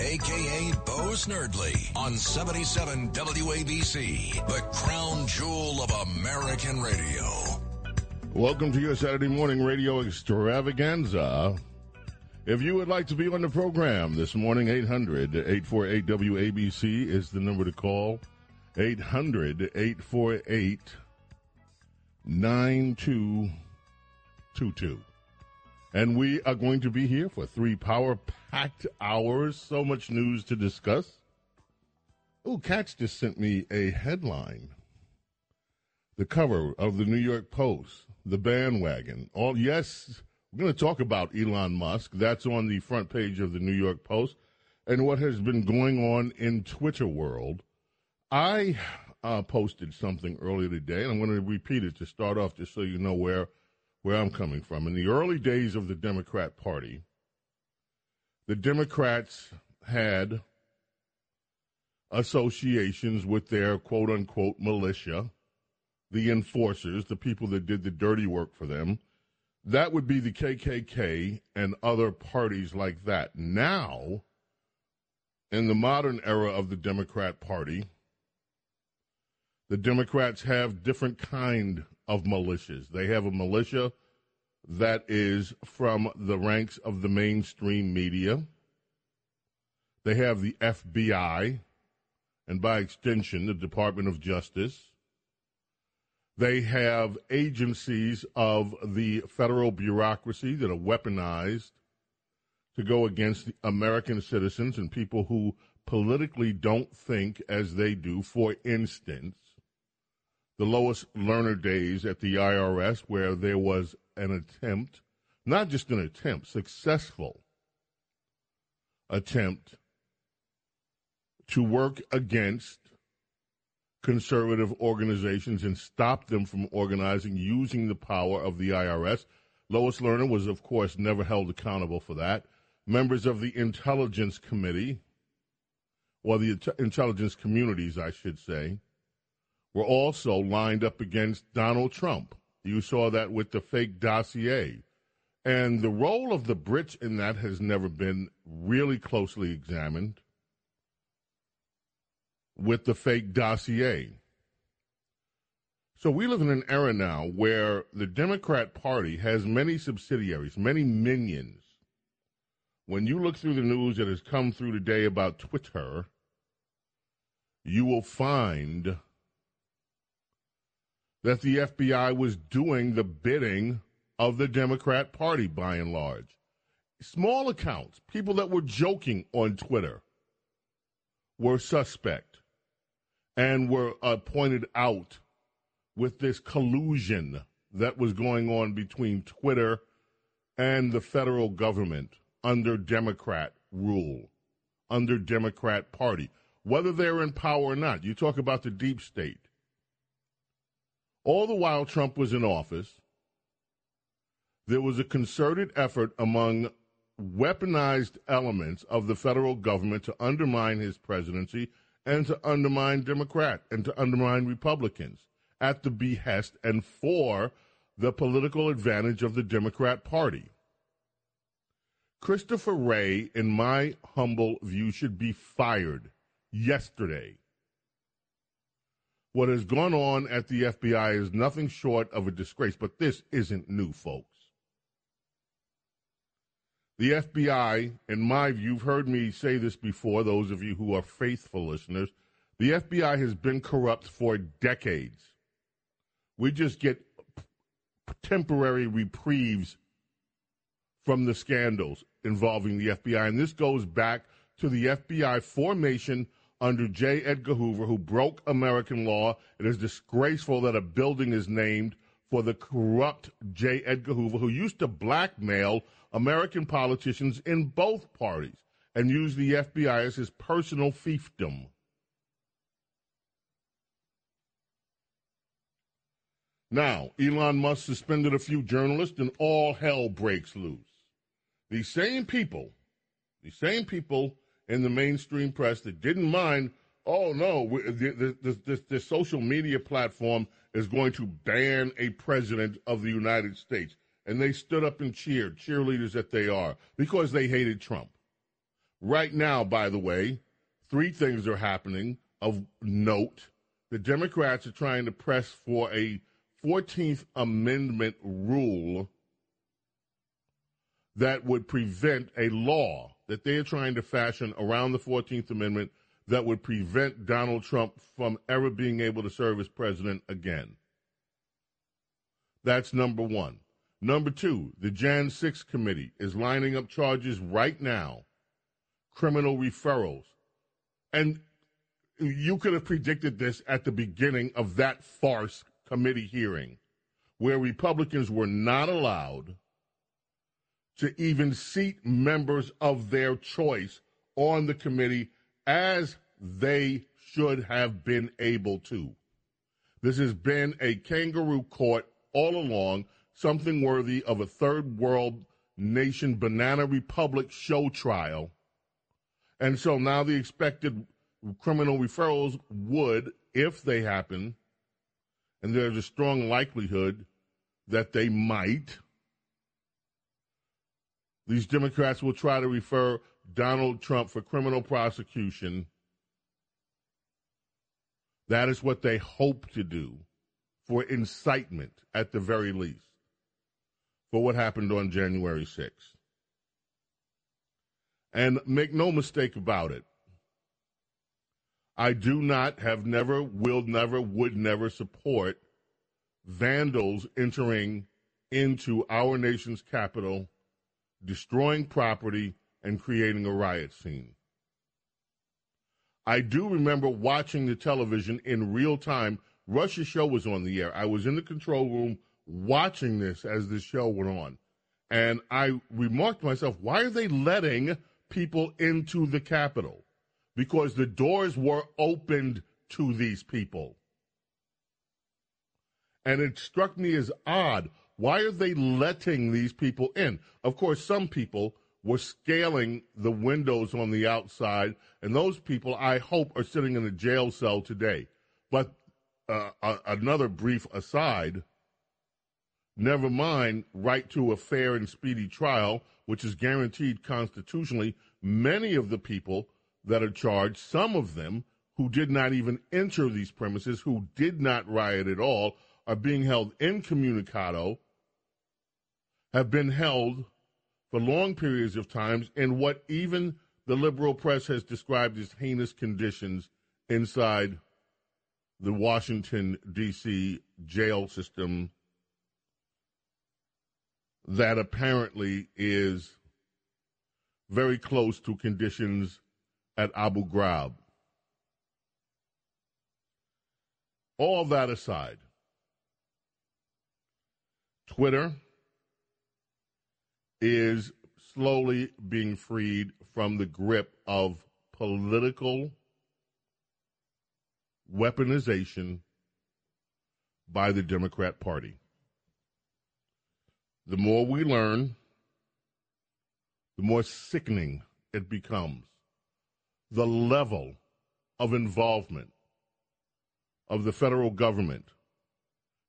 Aka Bo Snerdley, on 77 WABC, the crown jewel of American radio. Welcome to your Saturday morning radio extravaganza. If you would like to be on the program this morning, 800 848 WABC is the number to call. 800 848 9222. And we are going to be here for three power packed hours. So much news to discuss. Oh, Katz just sent me a headline. The cover of the New York Post, the bandwagon. All yes, we're going to talk about Elon Musk. That's on the front page of the New York Post and what has been going on in Twitter world. I uh, posted something earlier today, and I'm going to repeat it to start off, just so you know where where I'm coming from. In the early days of the Democrat Party, the Democrats had associations with their quote unquote militia, the enforcers, the people that did the dirty work for them. That would be the KKK and other parties like that. Now, in the modern era of the Democrat Party, the Democrats have different kind of militias. They have a militia that is from the ranks of the mainstream media. They have the FBI, and by extension, the Department of Justice. They have agencies of the federal bureaucracy that are weaponized to go against American citizens and people who politically don't think as they do. For instance, the Lois Lerner days at the IRS, where there was an attempt, not just an attempt, successful attempt to work against conservative organizations and stop them from organizing using the power of the IRS. Lois Lerner was, of course, never held accountable for that. Members of the Intelligence Committee, or the intelligence communities, I should say, were also lined up against Donald Trump. You saw that with the fake dossier. And the role of the Brits in that has never been really closely examined with the fake dossier. So we live in an era now where the Democrat Party has many subsidiaries, many minions. When you look through the news that has come through today about Twitter, you will find that the FBI was doing the bidding of the Democrat Party by and large. Small accounts, people that were joking on Twitter, were suspect and were uh, pointed out with this collusion that was going on between Twitter and the federal government under Democrat rule, under Democrat Party, whether they're in power or not. You talk about the deep state. All the while Trump was in office, there was a concerted effort among weaponized elements of the federal government to undermine his presidency and to undermine Democrat and to undermine Republicans at the behest and for the political advantage of the Democrat Party. Christopher Wray, in my humble view, should be fired yesterday what has gone on at the FBI is nothing short of a disgrace, but this isn't new, folks. The FBI, in my view, you've heard me say this before, those of you who are faithful listeners, the FBI has been corrupt for decades. We just get temporary reprieves from the scandals involving the FBI. And this goes back to the FBI formation under J. Edgar Hoover, who broke American law. It is disgraceful that a building is named for the corrupt J. Edgar Hoover, who used to blackmail American politicians in both parties and use the FBI as his personal fiefdom. Now, Elon Musk suspended a few journalists and all hell breaks loose. These same people, these same people in the mainstream press that didn't mind, oh no, this, social media platform is going to ban a president of the United States. And they stood up and cheered, cheerleaders that they are, because they hated Trump. Right now, by the way, three things are happening of note. The Democrats are trying to press for a 14th Amendment rule that would prevent a law that they are trying to fashion around the 14th Amendment that would prevent Donald Trump from ever being able to serve as president again. That's number one. Number two, the Jan 6 committee is lining up charges right now, criminal referrals. And you could have predicted this at the beginning of that farce committee hearing, where Republicans were not allowed to even seat members of their choice on the committee as they should have been able to. This has been a kangaroo court all along, something worthy of a third world nation banana republic show trial. And so now the expected criminal referrals would, if they happen, and there's a strong likelihood that they might, these Democrats will try to refer Donald Trump for criminal prosecution. That is what they hope to do for incitement, at the very least, for what happened on January 6th. And make no mistake about it, I do not, have never, will never, would never support vandals entering into our nation's capital destroying property, and creating a riot scene. I do remember watching the television in real time. Rush's show was on the air. I was in the control room watching this as the show went on. And I remarked to myself, why are they letting people into the Capitol? Because the doors were opened to these people. And it struck me as odd. Why are they letting these people in? Of course, some people were scaling the windows on the outside, and those people, I hope, are sitting in a jail cell today. But uh, another brief aside never mind right to a fair and speedy trial, which is guaranteed constitutionally. Many of the people that are charged, some of them who did not even enter these premises, who did not riot at all, are being held incommunicado have been held for long periods of times in what even the liberal press has described as heinous conditions inside the Washington, D.C. jail system that apparently is very close to conditions at Abu Ghraib. All that aside, Twitter is slowly being freed from the grip of political weaponization by the Democrat Party. The more we learn, the more sickening it becomes. The level of involvement of the federal government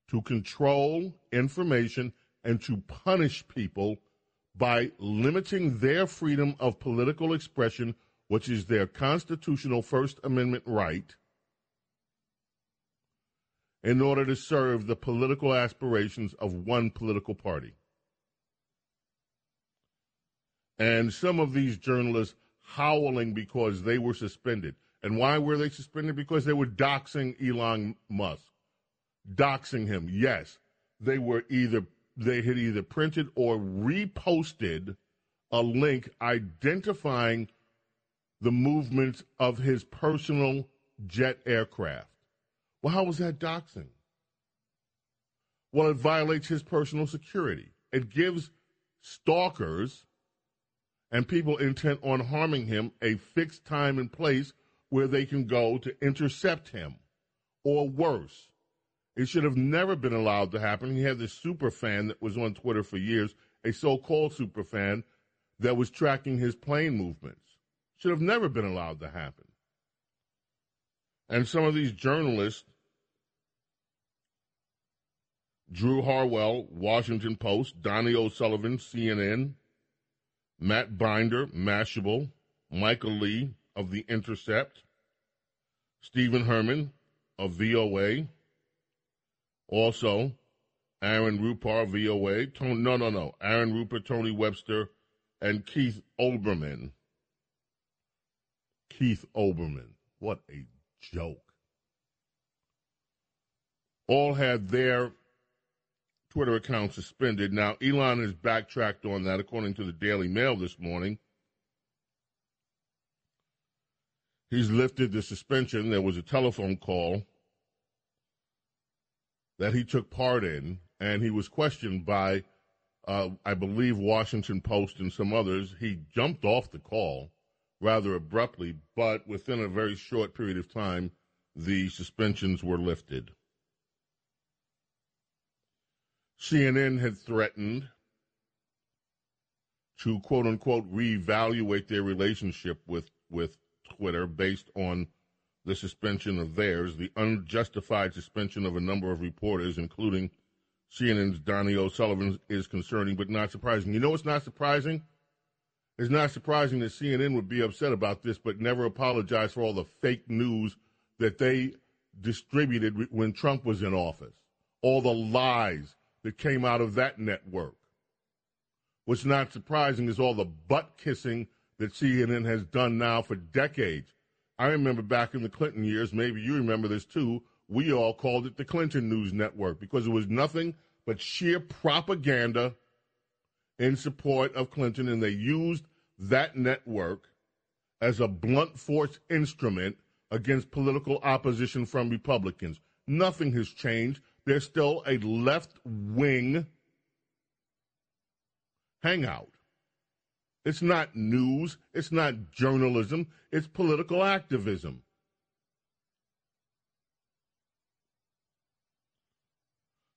to control information and to punish people by limiting their freedom of political expression, which is their constitutional First Amendment right, in order to serve the political aspirations of one political party. And some of these journalists howling because they were suspended. And why were they suspended? Because they were doxing Elon Musk. Doxing him, yes. They were either they had either printed or reposted a link identifying the movements of his personal jet aircraft. Well, how was that doxing? Well, it violates his personal security. It gives stalkers and people intent on harming him a fixed time and place where they can go to intercept him, or worse. It should have never been allowed to happen. He had this super fan that was on Twitter for years, a so called super fan that was tracking his plane movements. Should have never been allowed to happen. And some of these journalists, Drew Harwell, Washington Post, Donie O'Sullivan, CNN, Matt Binder, Mashable, Michael Lee of The Intercept, Stephen Herman of VOA, also Aaron Rupar, VOA, Tony, no, no, no, Aaron Rupert, Tony Webster, and Keith Olbermann. Keith Olbermann. What a joke. All had their Twitter account suspended. Now, Elon has backtracked on that, according to the Daily Mail this morning. He's lifted the suspension. There was a telephone call that he took part in, and he was questioned by, uh, I believe, Washington Post and some others. He jumped off the call rather abruptly, but within a very short period of time, the suspensions were lifted. CNN had threatened to quote unquote reevaluate their relationship with, with Twitter based on the suspension of theirs, the unjustified suspension of a number of reporters, including CNN's Donie O'Sullivan, is concerning but not surprising. You know what's not surprising? It's not surprising that CNN would be upset about this, but never apologize for all the fake news that they distributed when Trump was in office. All the lies that came out of that network. What's not surprising is all the butt kissing that CNN has done now for decades. I remember back in the Clinton years, maybe you remember this too, we all called it the Clinton News Network because it was nothing but sheer propaganda in support of Clinton, and they used that network as a blunt force instrument against political opposition from Republicans. Nothing has changed. There's still a left wing hangout. It's not news, it's not journalism, it's political activism.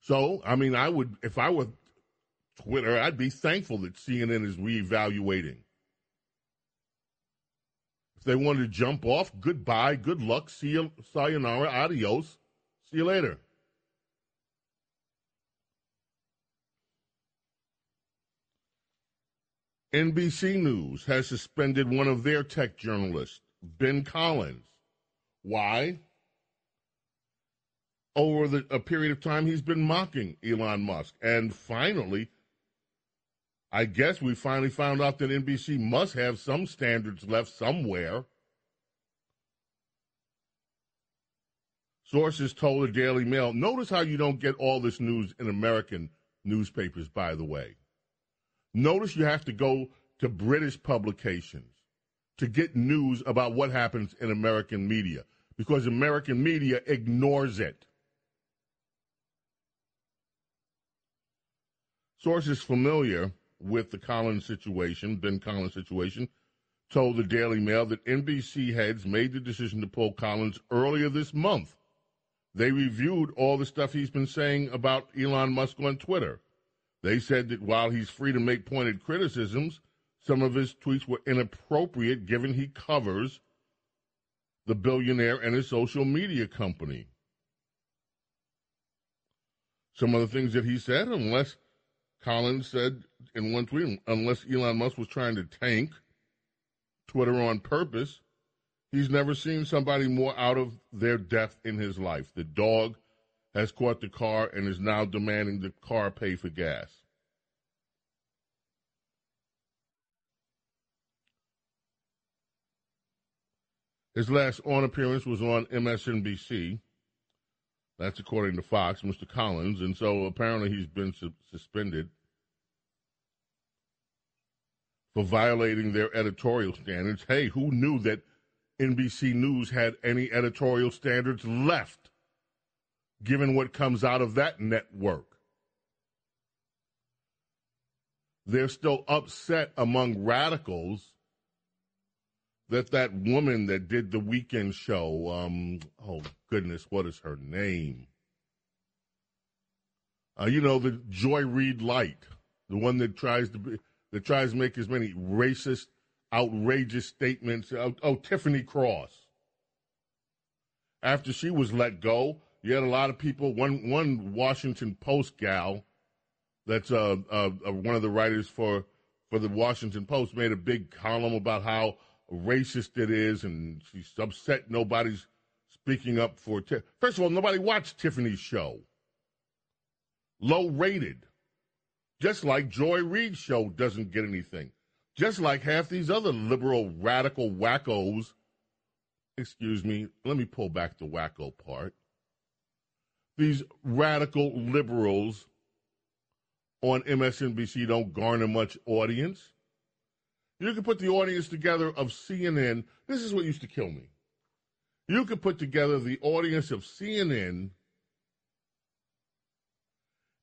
So, I mean, I would, if I were Twitter, I'd be thankful that CNN is reevaluating. If they wanted to jump off, goodbye, good luck, see you, sayonara, adios, see you later. NBC News has suspended one of their tech journalists, Ben Collins. Why? Over the, a period of time, he's been mocking Elon Musk. And finally, I guess we finally found out that NBC must have some standards left somewhere. Sources told the Daily Mail notice how you don't get all this news in American newspapers, by the way. Notice you have to go to British publications to get news about what happens in American media because American media ignores it. Sources familiar with the Collins situation, Ben Collins situation, told the Daily Mail that NBC heads made the decision to pull Collins earlier this month. They reviewed all the stuff he's been saying about Elon Musk on Twitter. They said that while he's free to make pointed criticisms, some of his tweets were inappropriate given he covers the billionaire and his social media company. Some of the things that he said, unless Collins said in one tweet, unless Elon Musk was trying to tank Twitter on purpose, he's never seen somebody more out of their depth in his life. The dog has caught the car and is now demanding the car pay for gas. His last on appearance was on MSNBC. That's according to Fox, Mr. Collins, and so apparently he's been su- suspended for violating their editorial standards. Hey, who knew that NBC News had any editorial standards left, given what comes out of that network? They're still upset among radicals that that woman that did the weekend show, um, oh goodness, what is her name? Uh, you know, the Joy Reid Light, the one that tries to be, that tries to make as many racist, outrageous statements. Oh, oh, Tiffany Cross. After she was let go, you had a lot of people. One one Washington Post gal, that's uh, uh, uh, one of the writers for for the Washington Post, made a big column about how racist it is, and she's upset nobody's speaking up for. First of all, nobody watched Tiffany's show. Low rated. Just like Joy Reid's show doesn't get anything. Just like half these other liberal radical wackos. Excuse me, let me pull back the wacko part. These radical liberals on MSNBC don't garner much audience. You can put the audience together of CNN. This is what used to kill me. You could put together the audience of CNN,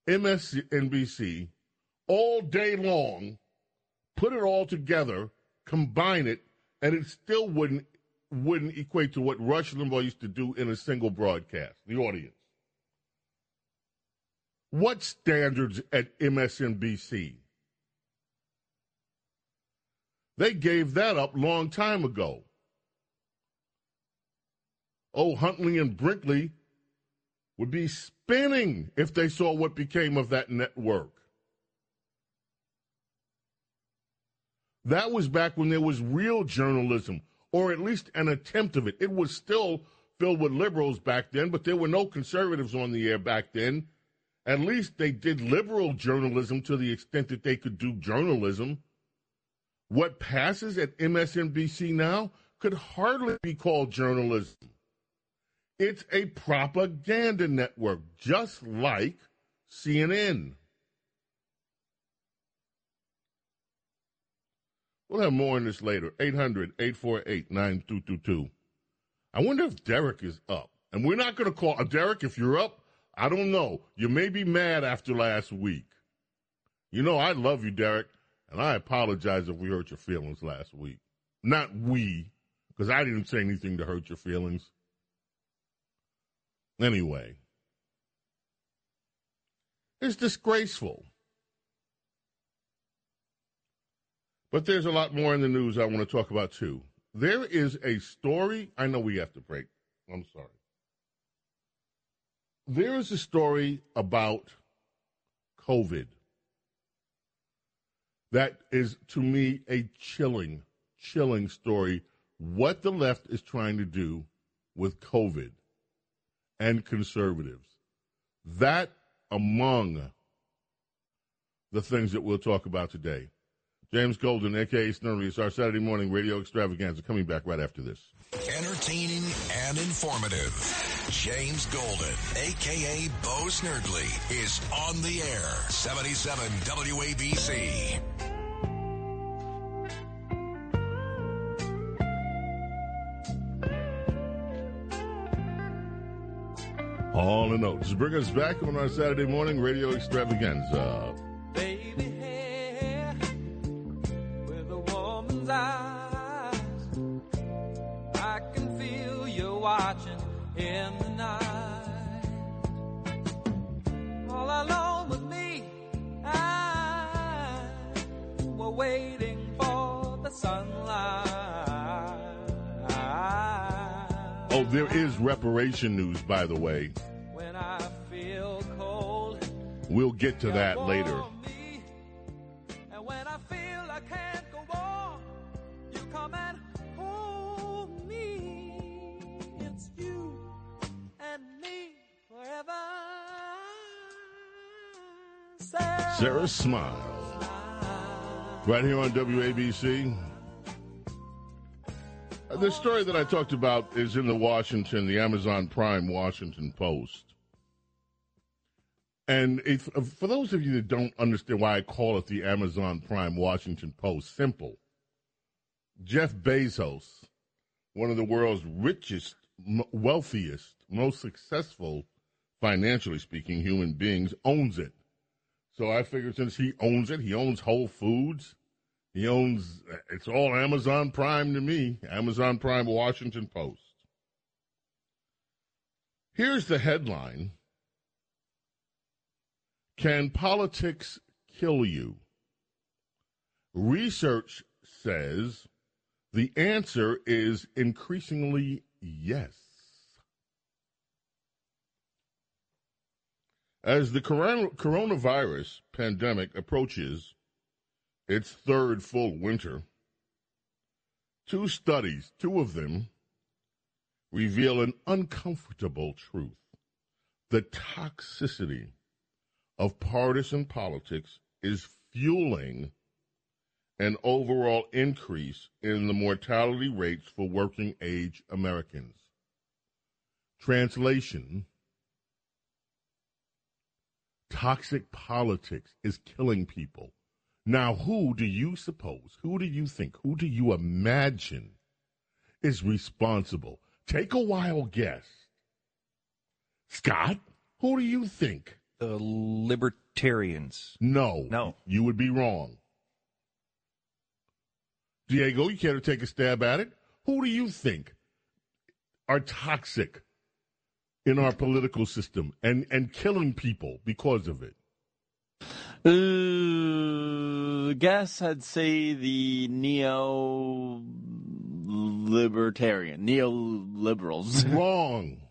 MSNBC, all day long, put it all together, combine it, and it still wouldn't wouldn't equate to what Rush Limbaugh used to do in a single broadcast. The audience. What standards at MSNBC? They gave that up long time ago. Oh, Huntley and Brinkley would be spinning if they saw what became of that network. That was back when there was real journalism, or at least an attempt of it. It was still filled with liberals back then, but there were no conservatives on the air back then. At least they did liberal journalism to the extent that they could do journalism. What passes at MSNBC now could hardly be called journalism. It's a propaganda network, just like CNN. We'll have more on this later. 800 848 9222. I wonder if Derek is up. And we're not going to call. Uh, Derek, if you're up, I don't know. You may be mad after last week. You know, I love you, Derek. And I apologize if we hurt your feelings last week. Not we, because I didn't say anything to hurt your feelings. Anyway, it's disgraceful. But there's a lot more in the news I want to talk about too. There is a story. I know we have to break. I'm sorry. There is a story about COVID that is to me a chilling, chilling story. What the left is trying to do with COVID and conservatives. That among the things that we'll talk about today. James Golden, aka Snerdley, is our Saturday morning radio extravaganza. Coming back right after this. Entertaining and informative. James Golden, aka Bo Snerdley, is on the air. 77 WABC. All the notes. Bring us back on our Saturday morning radio extravaganza. Baby hair with a woman's eyes. Waiting for the sunlight. Oh, there is reparation news, by the way. When I feel cold. We'll get to that later. And when I feel I can't go on, you come and hold me. It's you and me forever. Sarah, Sarah Smile. Right here on WABC. Uh, The story that I talked about is in the Washington, the Amazon Prime Washington Post. And if, for those of you that don't understand why I call it the Amazon Prime Washington Post, simple. Jeff Bezos, one of the world's richest, wealthiest, most successful, financially speaking, human beings, owns it. So I figured since he owns it, he owns Whole Foods, he owns, it's all Amazon Prime to me, Amazon Prime Washington Post. Here's the headline Can politics kill you? Research says the answer is increasingly yes. As the coronavirus pandemic approaches its third full winter, two studies, two of them, reveal an uncomfortable truth. The toxicity of partisan politics is fueling an overall increase in the mortality rates for working age Americans. Translation Toxic politics is killing people. Now, who do you suppose, who do you think, who do you imagine is responsible? Take a wild guess. Scott, who do you think? The libertarians. No. No. You would be wrong. Diego, you care to take a stab at it? Who do you think are toxic in our political system and, and killing people because of it? Uh, guess I'd say the neo libertarian, neoliberals. Wrong.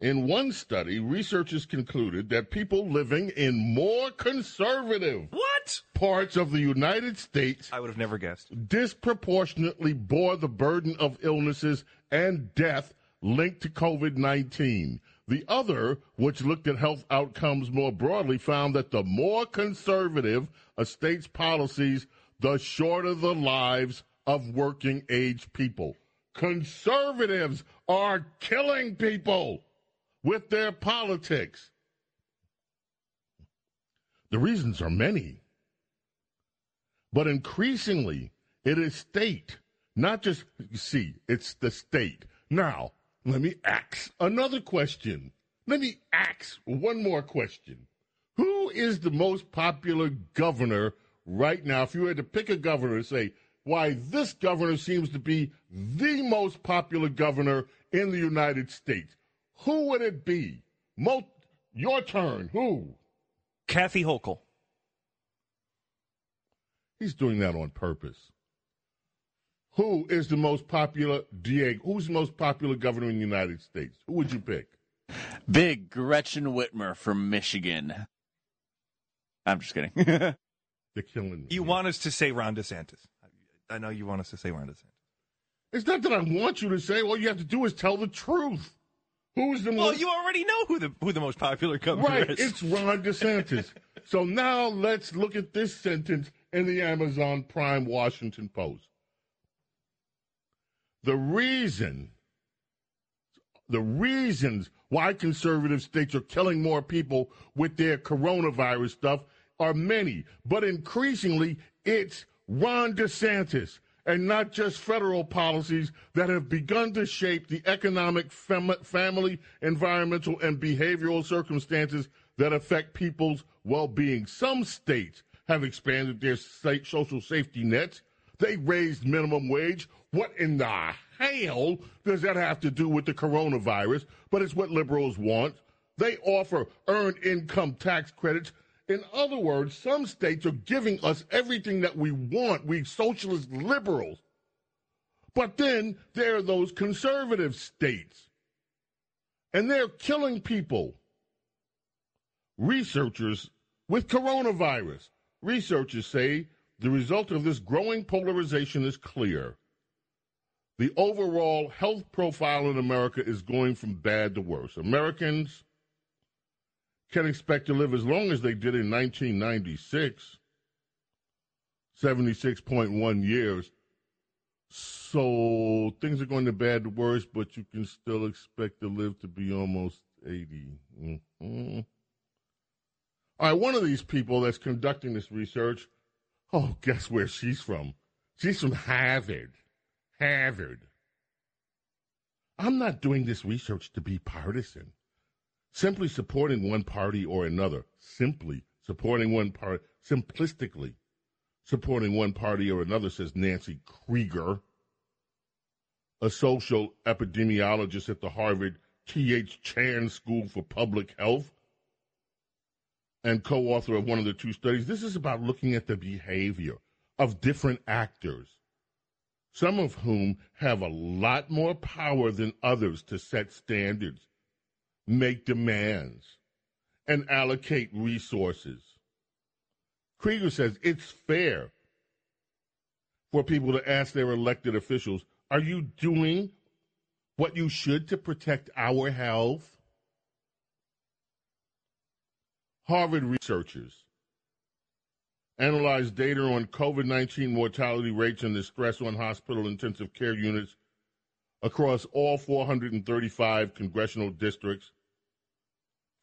In one study, researchers concluded that people living in more conservative what parts of the United States I would have never guessed disproportionately bore the burden of illnesses and death linked to COVID 19. The other, which looked at health outcomes more broadly, found that the more conservative a state's policies, the shorter the lives of working age people. Conservatives are killing people with their politics. The reasons are many. But increasingly, it is state, not just, see, it's the state. Now, let me ask another question. Let me ask one more question. Who is the most popular governor right now? If you had to pick a governor, and say, why this governor seems to be the most popular governor in the United States. Who would it be? Most, your turn. Who? Kathy Hochul. He's doing that on purpose. Who is the most popular, Diego? Who's the most popular governor in the United States? Who would you pick? Big Gretchen Whitmer from Michigan. I'm just kidding. They're killing me. You want us to say Ron DeSantis. I know you want us to say Ron DeSantis. It's not that I want you to say. All you have to do is tell the truth. Who's the well, most? you already know who the who the most popular governor right, is. it's Ron DeSantis. so now let's look at this sentence in the Amazon Prime Washington Post. The reason, the reasons why conservative states are killing more people with their coronavirus stuff are many, but increasingly it's Ron DeSantis and not just federal policies that have begun to shape the economic, fam- family, environmental, and behavioral circumstances that affect people's well being. Some states have expanded their social safety nets. They raised minimum wage. What in the hell does that have to do with the coronavirus? But it's what liberals want. They offer earned income tax credits. In other words, some states are giving us everything that we want, we socialist liberals. But then there are those conservative states, and they're killing people. Researchers with coronavirus, researchers say the result of this growing polarization is clear the overall health profile in America is going from bad to worse. Americans can expect to live as long as they did in 1996, 76.1 years. So things are going to bad to worse, but you can still expect to live to be almost 80. Mhm. All right, one of these people that's conducting this research, oh, guess where she's from? She's from Harvard. Harvard. I'm not doing this research to be partisan. Simply supporting one party or another, simply supporting one party, simplistically supporting one party or another, says Nancy Krieger, a social epidemiologist at the Harvard T.H. Chan School for Public Health and co author of one of the two studies. This is about looking at the behavior of different actors, some of whom have a lot more power than others to set standards, make demands, and allocate resources. Krieger says it's fair for people to ask their elected officials, Are you doing what you should to protect our health? Harvard researchers analyzed data on COVID 19 mortality rates and the stress on hospital intensive care units across all 435 congressional districts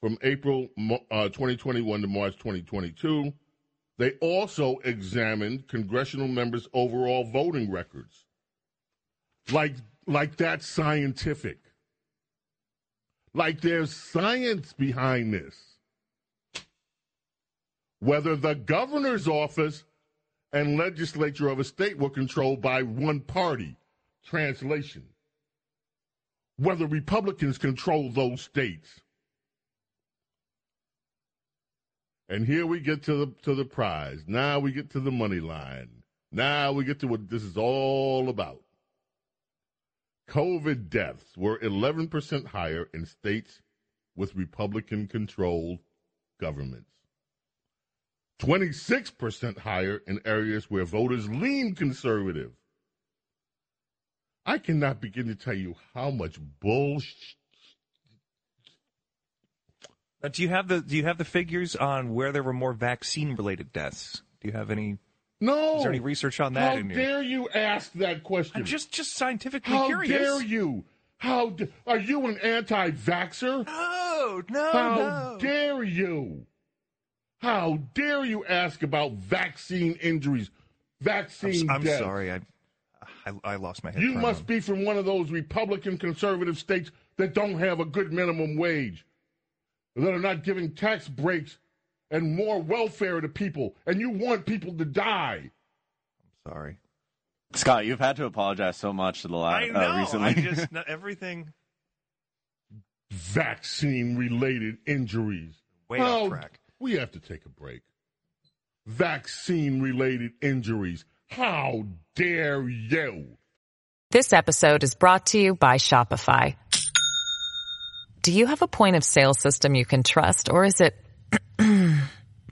from April uh, 2021 to March 2022. They also examined congressional members' overall voting records. Like, like that's scientific. Like there's science behind this. Whether the governor's office and legislature of a state were controlled by one party, translation. Whether Republicans control those states. And here we get to the to the prize. Now we get to the money line. Now we get to what this is all about. COVID deaths were 11% higher in states with Republican controlled governments. 26% higher in areas where voters lean conservative. I cannot begin to tell you how much bullshit do you have the Do you have the figures on where there were more vaccine related deaths? Do you have any? No. Is there any research on that? How dare you ask that question? I'm just just scientifically How curious. dare you? How d- are you an anti-vaxer? No, no, How no. dare you? How dare you ask about vaccine injuries, I'm, vaccine s- I'm deaths? sorry, I, I I lost my head. You must moment. be from one of those Republican conservative states that don't have a good minimum wage, that are not giving tax breaks and more welfare to people, and you want people to die. I'm sorry. Scott, you've had to apologize so much to the last I know. uh, recently. I just not everything Vaccine related injuries. way How- off track. We have to take a break. Vaccine related injuries. How dare you? This episode is brought to you by Shopify. Do you have a point of sale system you can trust or is it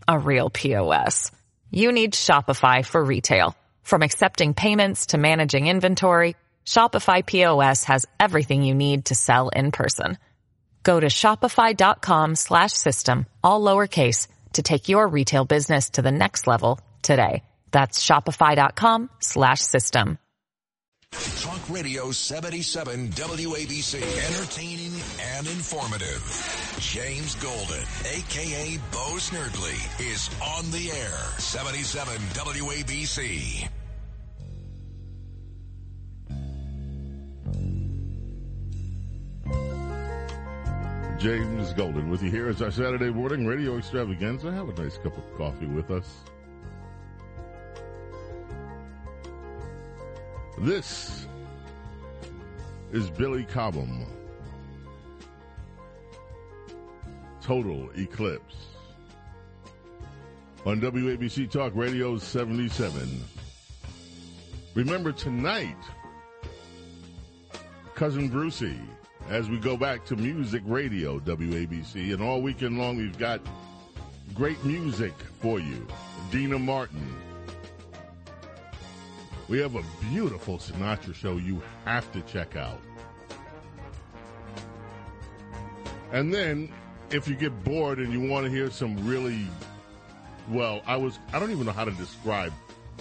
a real POS? You need Shopify for retail. From accepting payments to managing inventory, Shopify POS has everything you need to sell in person. Go to shopify.com slash system, all lowercase, to take your retail business to the next level today. That's shopify.com slash system. Talk Radio 77 WABC. Entertaining and informative. James Golden, a.k.a. Bo Snerdley, is on the air. 77 WABC. James Golden with you here as our Saturday morning radio extravaganza. Have a nice cup of coffee with us. This is Billy Cobham. Total Eclipse. On WABC Talk Radio 77. Remember tonight, Cousin Brucey, as we go back to music radio, WABC, and all weekend long we've got great music for you. Dina Martin. We have a beautiful Sinatra show you have to check out. And then, if you get bored and you want to hear some really, well, I was, I don't even know how to describe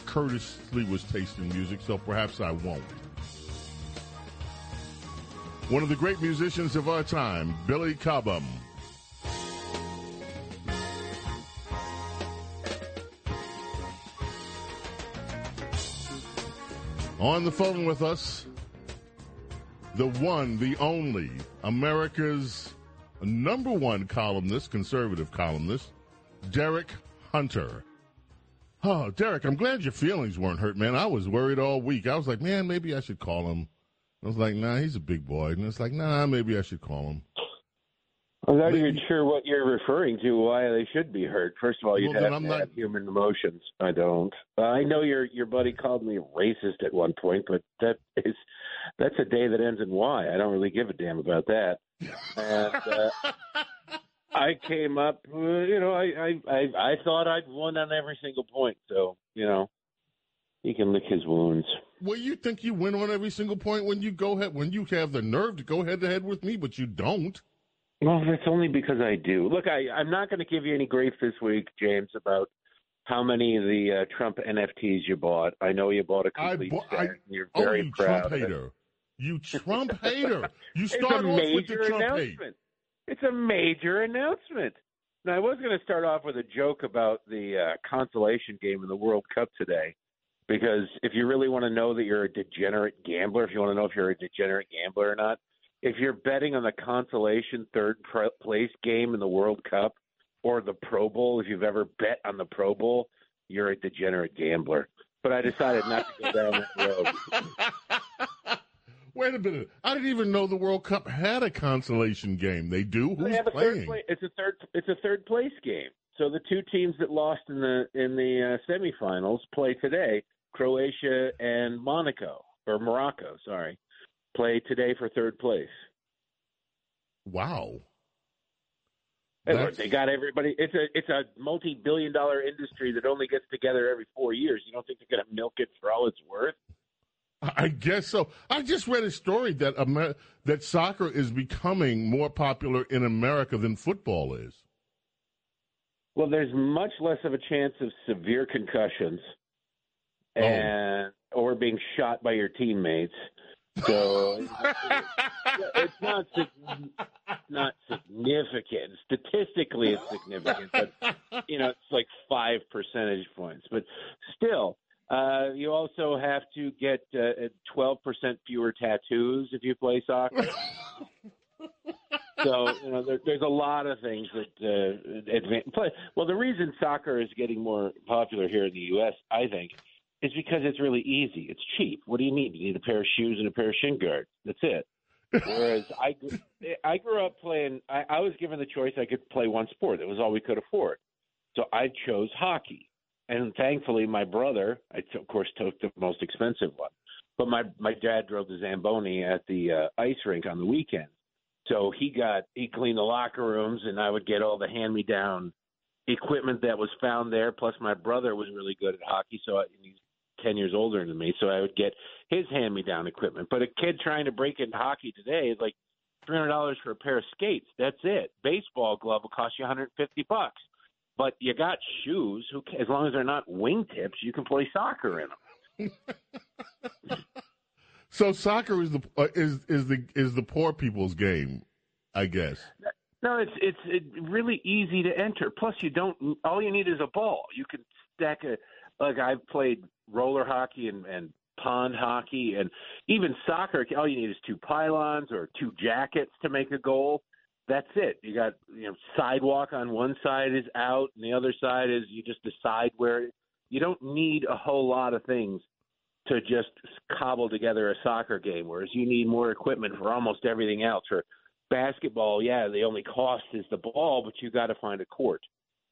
Curtis Sliwa's tasting music, so perhaps I won't. One of the great musicians of our time, Billy Cobham. On the phone with us, the one, the only, America's number one columnist, conservative columnist, Derek Hunter. Oh, Derek, I'm glad your feelings weren't hurt, man. I was worried all week. I was like, man, maybe I should call him. I was like, nah, he's a big boy. And it's like, nah, maybe I should call him. I'm not even sure what you're referring to. Why they should be hurt? First of all, you'd Well, have to not- have human emotions. I don't. Uh, I know your your buddy called me racist at one point, but that is that's a day that ends in Y. I don't really give a damn about that. And uh, I came up, uh, you know, I, I I I thought I'd won on every single point. So you know, he can lick his wounds. Well, you think you win on every single point when you go ahead, when you have the nerve to go head to head with me, but you don't. Well, that's only because I do. Look, I, I'm not going to give you any grief this week, James, about how many of the uh, Trump NFTs you bought. I know you bought a complete bo- set. I and You're oh, very you proud Trump hater. You Trump hater. You start off with the major Trump hate. announcement. It's a major announcement. Now, I was going to start off with a joke about the uh, consolation game in the World Cup today, because if you really want to know that you're a degenerate gambler, if you want to know if you're a degenerate gambler or not, if you're betting on the consolation third place game in the World Cup or the Pro Bowl, if you've ever bet on the Pro Bowl, you're a degenerate gambler. But I decided not to go down that road. Wait a minute. I didn't even know the World Cup had a consolation game. They do. They Who's have a playing? third place. It's a third. It's a third place game. So the two teams that lost in the in the uh, semifinals play today. Croatia and Monaco or Morocco, sorry, play today for third place. Wow. That's- they got everybody. It's a it's a multi billion dollar industry that only gets together every four years. You don't think they're going to milk it for all it's worth? I guess so. I just read a story that Amer- that soccer is becoming more popular in America than football is. Well, there's much less of a chance of severe concussions Oh. and or being shot by your teammates. So it's not not significant. Statistically, it's significant, but you know, it's like five percentage points. But still, uh, you also have to get uh, twelve percent fewer tattoos if you play soccer. so you know, there, there's a lot of things that uh, advance. But, well, the reason soccer is getting more popular here in the U.S., I think, is because it's really easy. It's cheap. What do you need? You need a pair of shoes and a pair of shin guards. That's it. Whereas I, I grew up playing. I, I was given the choice. I could play one sport. It was all we could afford. So I chose hockey. And thankfully, my brother, I t- of course took the most expensive one. But my my dad drove the Zamboni at the uh, ice rink on the weekend, So he got he cleaned the locker rooms, and I would get all the hand me down equipment that was found there. Plus, my brother was really good at hockey, so I, he's ten years older than me, so I would get his hand me down equipment. But a kid trying to break into hockey today is like three hundred dollars for a pair of skates. That's it. Baseball glove will cost you one hundred fifty bucks. But you got shoes. Who, as long as they're not wingtips, you can play soccer in them. So soccer is the uh, is is the is the poor people's game, I guess. No, it's it's it really easy to enter. Plus, you don't. All you need is a ball. You can stack a. Like I've played roller hockey and and pond hockey and even soccer. All you need is two pylons or two jackets to make a goal. That's it. You got you know sidewalk on one side is out, and the other side is you just decide where. You don't need a whole lot of things to just cobble together a soccer game, whereas you need more equipment for almost everything else. For basketball, yeah, the only cost is the ball, but you got to find a court.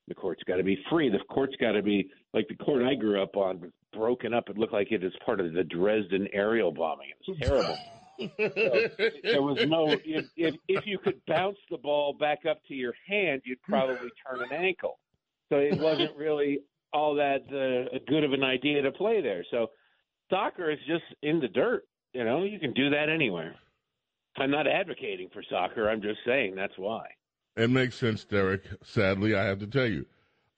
The court's got to be free. The court's got to be like the court I grew up on, was broken up. It looked like it was part of the Dresden aerial bombing. It was terrible. So, there was no. If, if if you could bounce the ball back up to your hand, you'd probably turn an ankle. So it wasn't really all that uh, good of an idea to play there. So soccer is just in the dirt. You know, you can do that anywhere. I'm not advocating for soccer. I'm just saying that's why. It makes sense, Derek. Sadly, I have to tell you.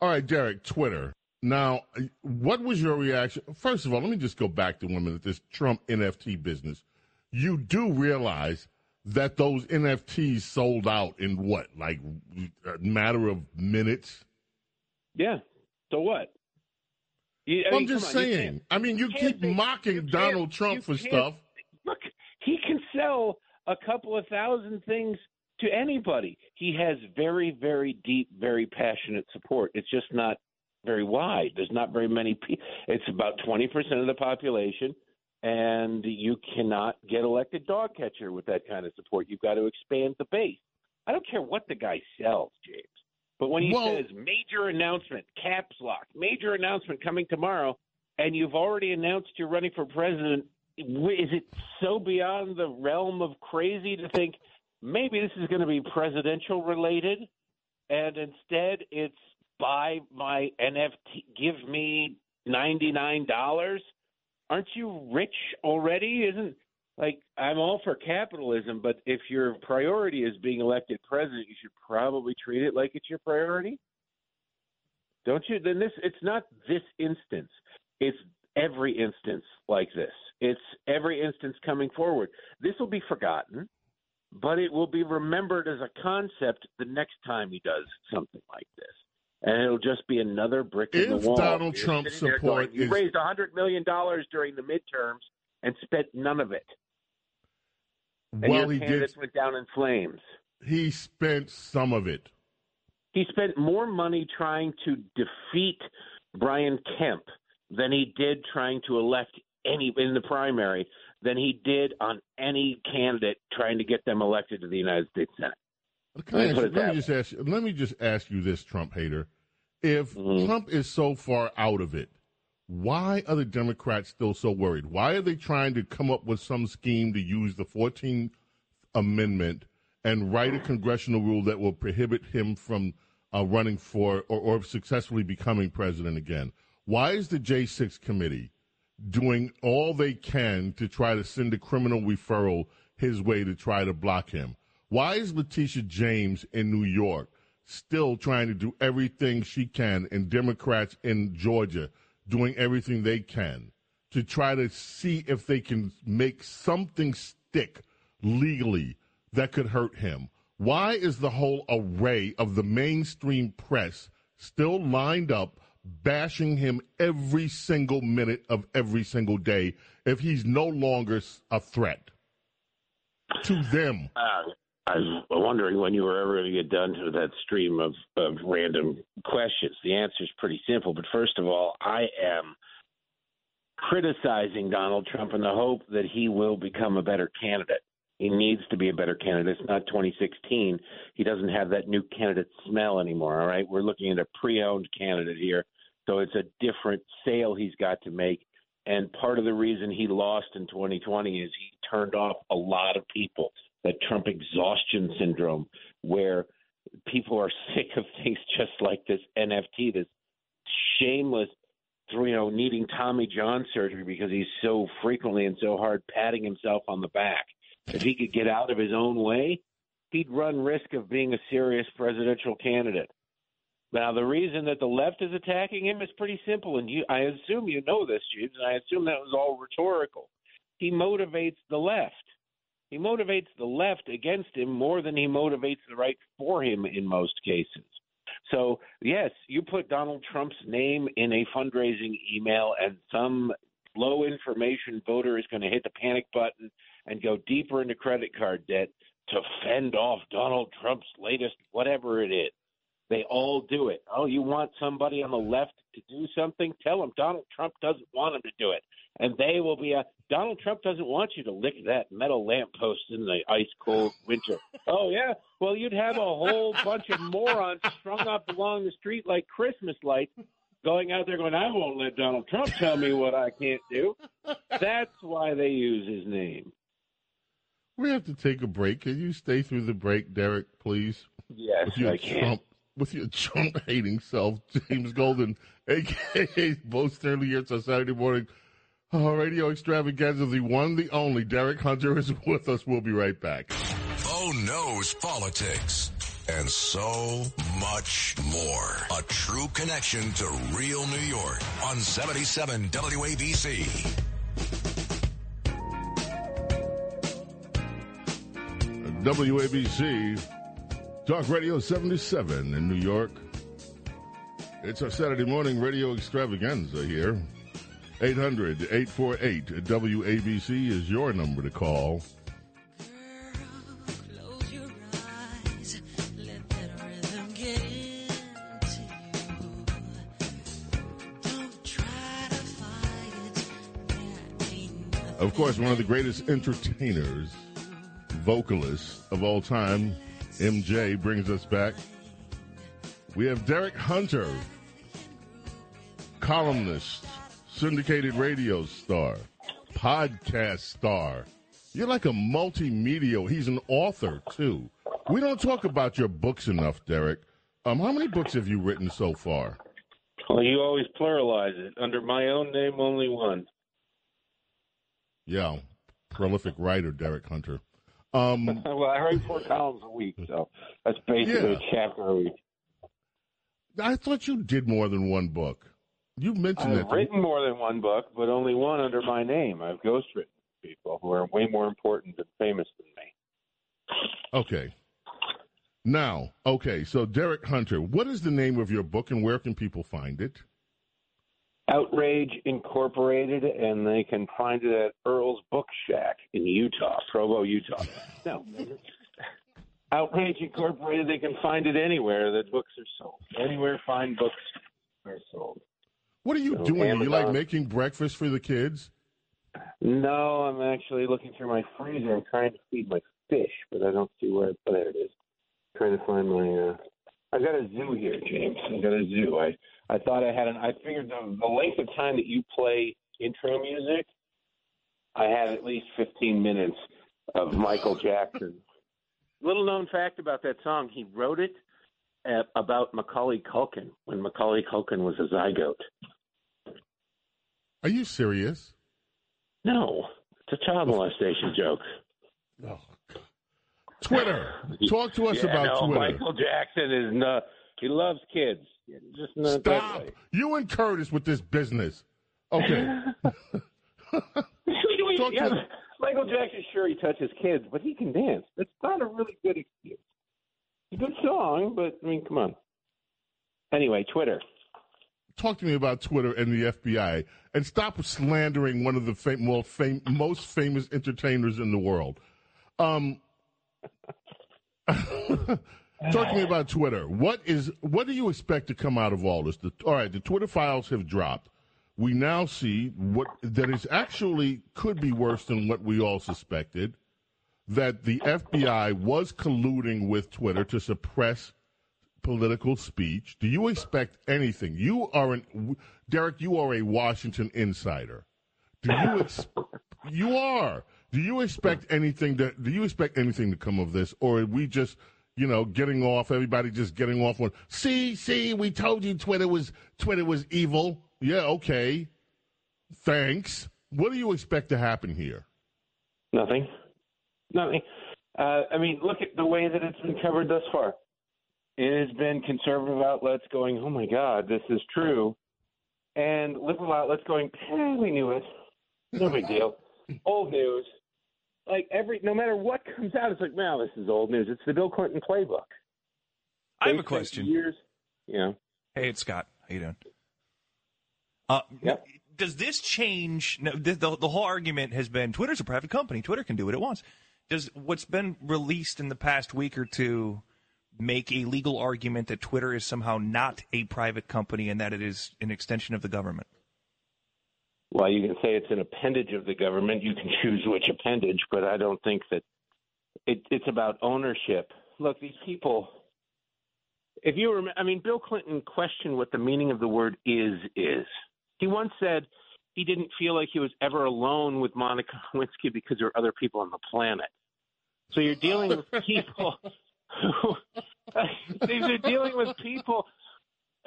All right, Derek, Twitter. Now, what was your reaction? First of all, let me just go back to one minute. This Trump NFT business. You do realize that those NFTs sold out in what, like a matter of minutes? Yeah. So what? You, I mean, I'm just come on, you saying. I mean, you, keep mocking you Donald Trump for stuff. Look, he can sell a couple of thousand things to anybody. He has very, very deep, very passionate support. It's just not very wide. There's not very many people. It's about 20% of the population, and you cannot get elected dog catcher with that kind of support. You've got to expand the base. I don't care what the guy sells, James. But when he Well- says major announcement, caps lock, major announcement coming tomorrow, and you've already announced you're running for president, is it so beyond the realm of crazy to think maybe this is going to be presidential related, and instead it's buy my NFT, give me ninety nine dollars? Aren't you rich already? Isn't like I'm all for capitalism, but if your priority is being elected president, you should probably treat it like it's your priority. Don't you? Then this it's not this instance. It's every instance like this. It's every instance coming forward. This will be forgotten, but it will be remembered as a concept the next time he does something like this. And it'll just be another brick in the wall. Donald You're Trump's support going, you is- raised a hundred million dollars during the midterms and spent none of it. And well, your he did. candidates went down in flames. He spent some of it. He spent more money trying to defeat Brian Kemp than he did trying to elect any in the primary than he did on any candidate trying to get them elected to the United States Senate. Can I Let me ask you- let me just ask. you- Let me just ask you this, Trump hater. If Mhm. Trump is so far out of it, why are the Democrats still so worried? Why are they trying to come up with some scheme to use the Fourteenth Amendment and write a congressional rule that will prohibit him from uh, running for or, or successfully becoming president again? Why is the J6 committee doing all they can to try to send a criminal referral his way to try to block him? Why is Letitia James in New York still trying to do everything she can, and Democrats in Georgia doing everything they can to try to see if they can make something stick legally that could hurt him? Why is the whole array of the mainstream press still lined up bashing him every single minute of every single day if he's no longer a threat to them? Uh, I was wondering when you were ever going to get done to that stream of, of random questions. The answer is pretty simple. But first of all, I am criticizing Donald Trump in the hope that he will become a better candidate. He needs to be a better candidate. It's not 2016. He doesn't have that new candidate smell anymore. All right. We're looking at a pre owned candidate here. So it's a different sale he's got to make. And part of the reason he lost in 2020 is he turned off a lot of people. That Trump exhaustion syndrome, where people are sick of things just like this NFT, this shameless, you know, needing Tommy John surgery because he's so frequently and so hard patting himself on the back. If he could get out of his own way, he'd run risk of being a serious presidential candidate. Now, the reason that the left is attacking him is pretty simple, and you, I assume you know this, James, and I assume that was all rhetorical. He motivates the left. He motivates the left against him more than he motivates the right for him in most cases. So, yes, you put Donald Trump's name in a fundraising email, and some low information voter is going to hit the panic button and go deeper into credit card debt to fend off Donald Trump's latest whatever it is. They all do it. Oh, you want somebody on the left to do something? Tell them Donald Trump doesn't want him to do it. And they will be a Donald Trump doesn't want you to lick that metal lamppost in the ice cold winter. oh yeah? Well you'd have a whole bunch of morons strung up along the street like Christmas lights going out there going, I won't let Donald Trump tell me what I can't do. That's why they use his name. We have to take a break. Can you stay through the break, Derek, please? Yes, with your I can. Trump, with your Trump hating self, James Golden, aka Bo Snerdley here. on Saturday morning radio extravaganza. The one, the only Derek Hunter is with us. We'll be right back. Oh, Bo knows politics and so much more. A true connection to real New York on 77 WABC. WABC, Talk Radio 77 in New York. It's our Saturday morning radio extravaganza here. 800 848 WABC is your number to call. Close your eyes, let that rhythm get into you. Don't try to fight it. There ain't nothing Of course, one of the greatest entertainers, vocalists of all time, MJ, brings us back. We have Derek Hunter, columnist, syndicated radio star, podcast star. You're like a multimedia. He's an author too. We don't talk about your books enough, Derek. Um, how many books have you written so far? Well, you always pluralize it. Under my own name, only one. Yeah, prolific writer, Derek Hunter. Um, well, I write four columns a week, so that's basically Yeah. a chapter a week. I thought you did more than one book. You mentioned I've that. me. written more than one book, but only one under my name. I've ghostwritten people who are way more important and famous than me. Okay. Now, okay, so Derek Hunter, what is the name of your book and where can people find it? Outrage Incorporated, and they can find it at Earl's Book Shack in Utah, Provo, Utah. No, Outrage Incorporated, they can find it anywhere that books are sold. Anywhere fine books are sold. What are you So doing? Are you like making breakfast for the kids? No, I'm actually looking through my freezer. I'm trying to feed my fish, but I don't see where. Oh, there it is. trying to find my. uh I got a zoo here, James. I got a zoo. I I thought I had an. I figured the the length of time that you play intro music, I had at least 15 minutes of Michael Jackson. Little known fact about that song: he wrote it at, about Macaulay Culkin when Macaulay Culkin was a zygote. Are you serious? No, it's a child molestation joke. Oh, God. Twitter. Talk to us yeah, about no, Twitter. Michael Jackson is not. He loves kids. Just not Stop. You and Curtis with this business. Okay. Talk yeah, to- Michael Jackson, sure he touches kids, but he can dance. That's not a really good excuse. It's a good song, but I mean, come on. Anyway, Twitter. Talk to me about Twitter and the FBI and stop slandering one of the fam- most, fam- most famous entertainers in the world. Um, talk to me about Twitter. What is what do you expect to come out of all this? The, all right, the Twitter files have dropped. We now see what that is actually could be worse than what we all suspected. That the FBI was colluding with Twitter to suppress political speech. Do you expect anything? You are an Derek. You are a Washington insider. Do you? Ex- you are. Do you expect anything to? Do you expect anything to come of this, or are we just, you know, getting off? Everybody just getting off on. See, see, we told you Twitter was Twitter was evil. Yeah, okay. Thanks. What do you expect to happen here? Nothing. Nothing. Uh, I mean, look at the way that it's been covered thus far. It has been conservative outlets going, "Oh my God, this is true," and liberal outlets going, eh, "We knew it. No big deal. Old news." Like every, no matter what comes out, it's like, "Wow, this is old news." It's the Bill Clinton playbook. I have a question. Years, yeah. Hey, it's Scott. How you doing? Uh, Yep. Does this change? No, the, the, the whole argument has been Twitter's a private company. Twitter can do what it wants. Does what's been released in the past week or two make a legal argument that Twitter is somehow not a private company and that it is an extension of the government? Well, you can say it's an appendage of the government. You can choose which appendage, but I don't think that it, it's about ownership. Look, these people. If you remember, I mean, Bill Clinton questioned what the meaning of the word "is" is. He once said he didn't feel like he was ever alone with Monica Lewinsky because there were other people on the planet. So you're dealing with people they're dealing with people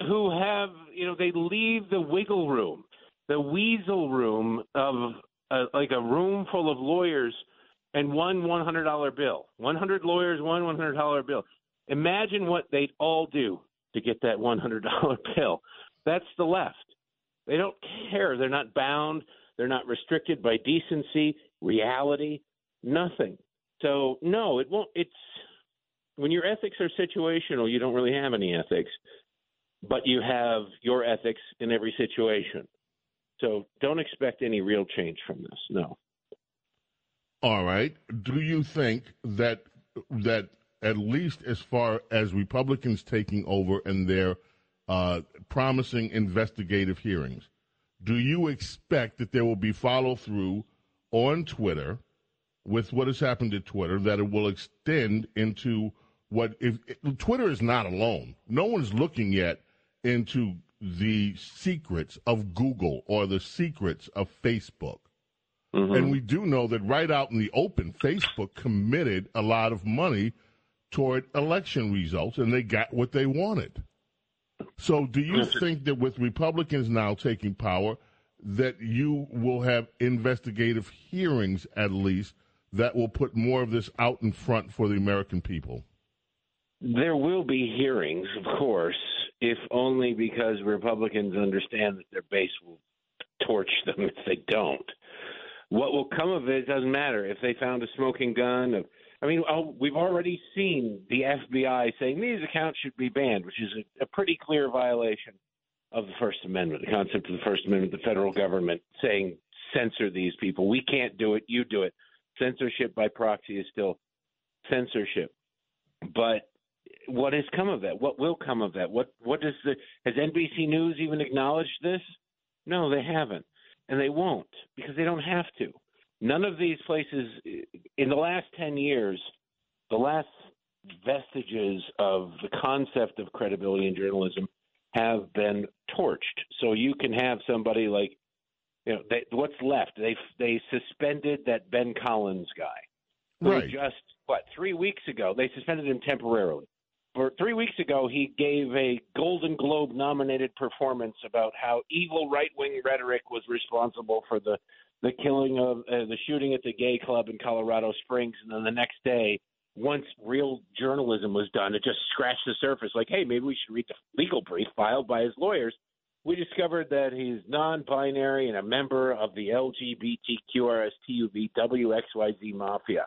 who have, you know, they leave the wiggle room, the weasel room of uh, like a room full of lawyers and one $100 bill. 100 lawyers, one $100 bill. Imagine what they'd all do to get that $100 bill. That's the left. They don't care. They're not bound. They're not restricted by decency, reality, nothing. So no, it won't. It's when your ethics are situational, you don't really have any ethics, but you have your ethics in every situation. So don't expect any real change from this. No. All right. Do you think that that at least as far as Republicans taking over and their uh, promising investigative hearings, do you expect that there will be follow through on Twitter with what has happened to Twitter that it will extend into what if Twitter is not alone. No one's looking yet into the secrets of Google or the secrets of Facebook. Mm-hmm. And we do know that right out in the open, Facebook committed a lot of money toward election results, and they got what they wanted. So, do you think that with Republicans now taking power, that you will have investigative hearings at least that will put more of this out in front for the American people? There will be hearings, of course, if only because Republicans understand that their base will torch them if they don't. What will come of it doesn't matter. If they found a smoking gun, I mean, oh, we've already seen the FBI saying these accounts should be banned, which is a, a pretty clear violation of the First Amendment, the concept of the First Amendment, the federal government saying censor these people. We can't do it, you do it. Censorship by proxy is still censorship. But what has come of that? What will come of that? What what does the has NBC News even acknowledged this? No, they haven't, and they won't because they don't have to. None of these places in the last ten years, the last vestiges of the concept of credibility in journalism have been torched. So you can have somebody like, you know, they, what's left? They they suspended that Ben Collins guy, Right. just what three weeks ago they suspended him temporarily. Three weeks ago, he gave a Golden Globe nominated performance about how evil right wing rhetoric was responsible for the the killing of uh, the shooting at the gay club in Colorado Springs, and then the next day, once real journalism was done, it just scratched the surface. Like, hey, maybe we should read the legal brief filed by his lawyers. We discovered that he's non-binary and a member of the LGBTQRSTUVWXYZ mafia.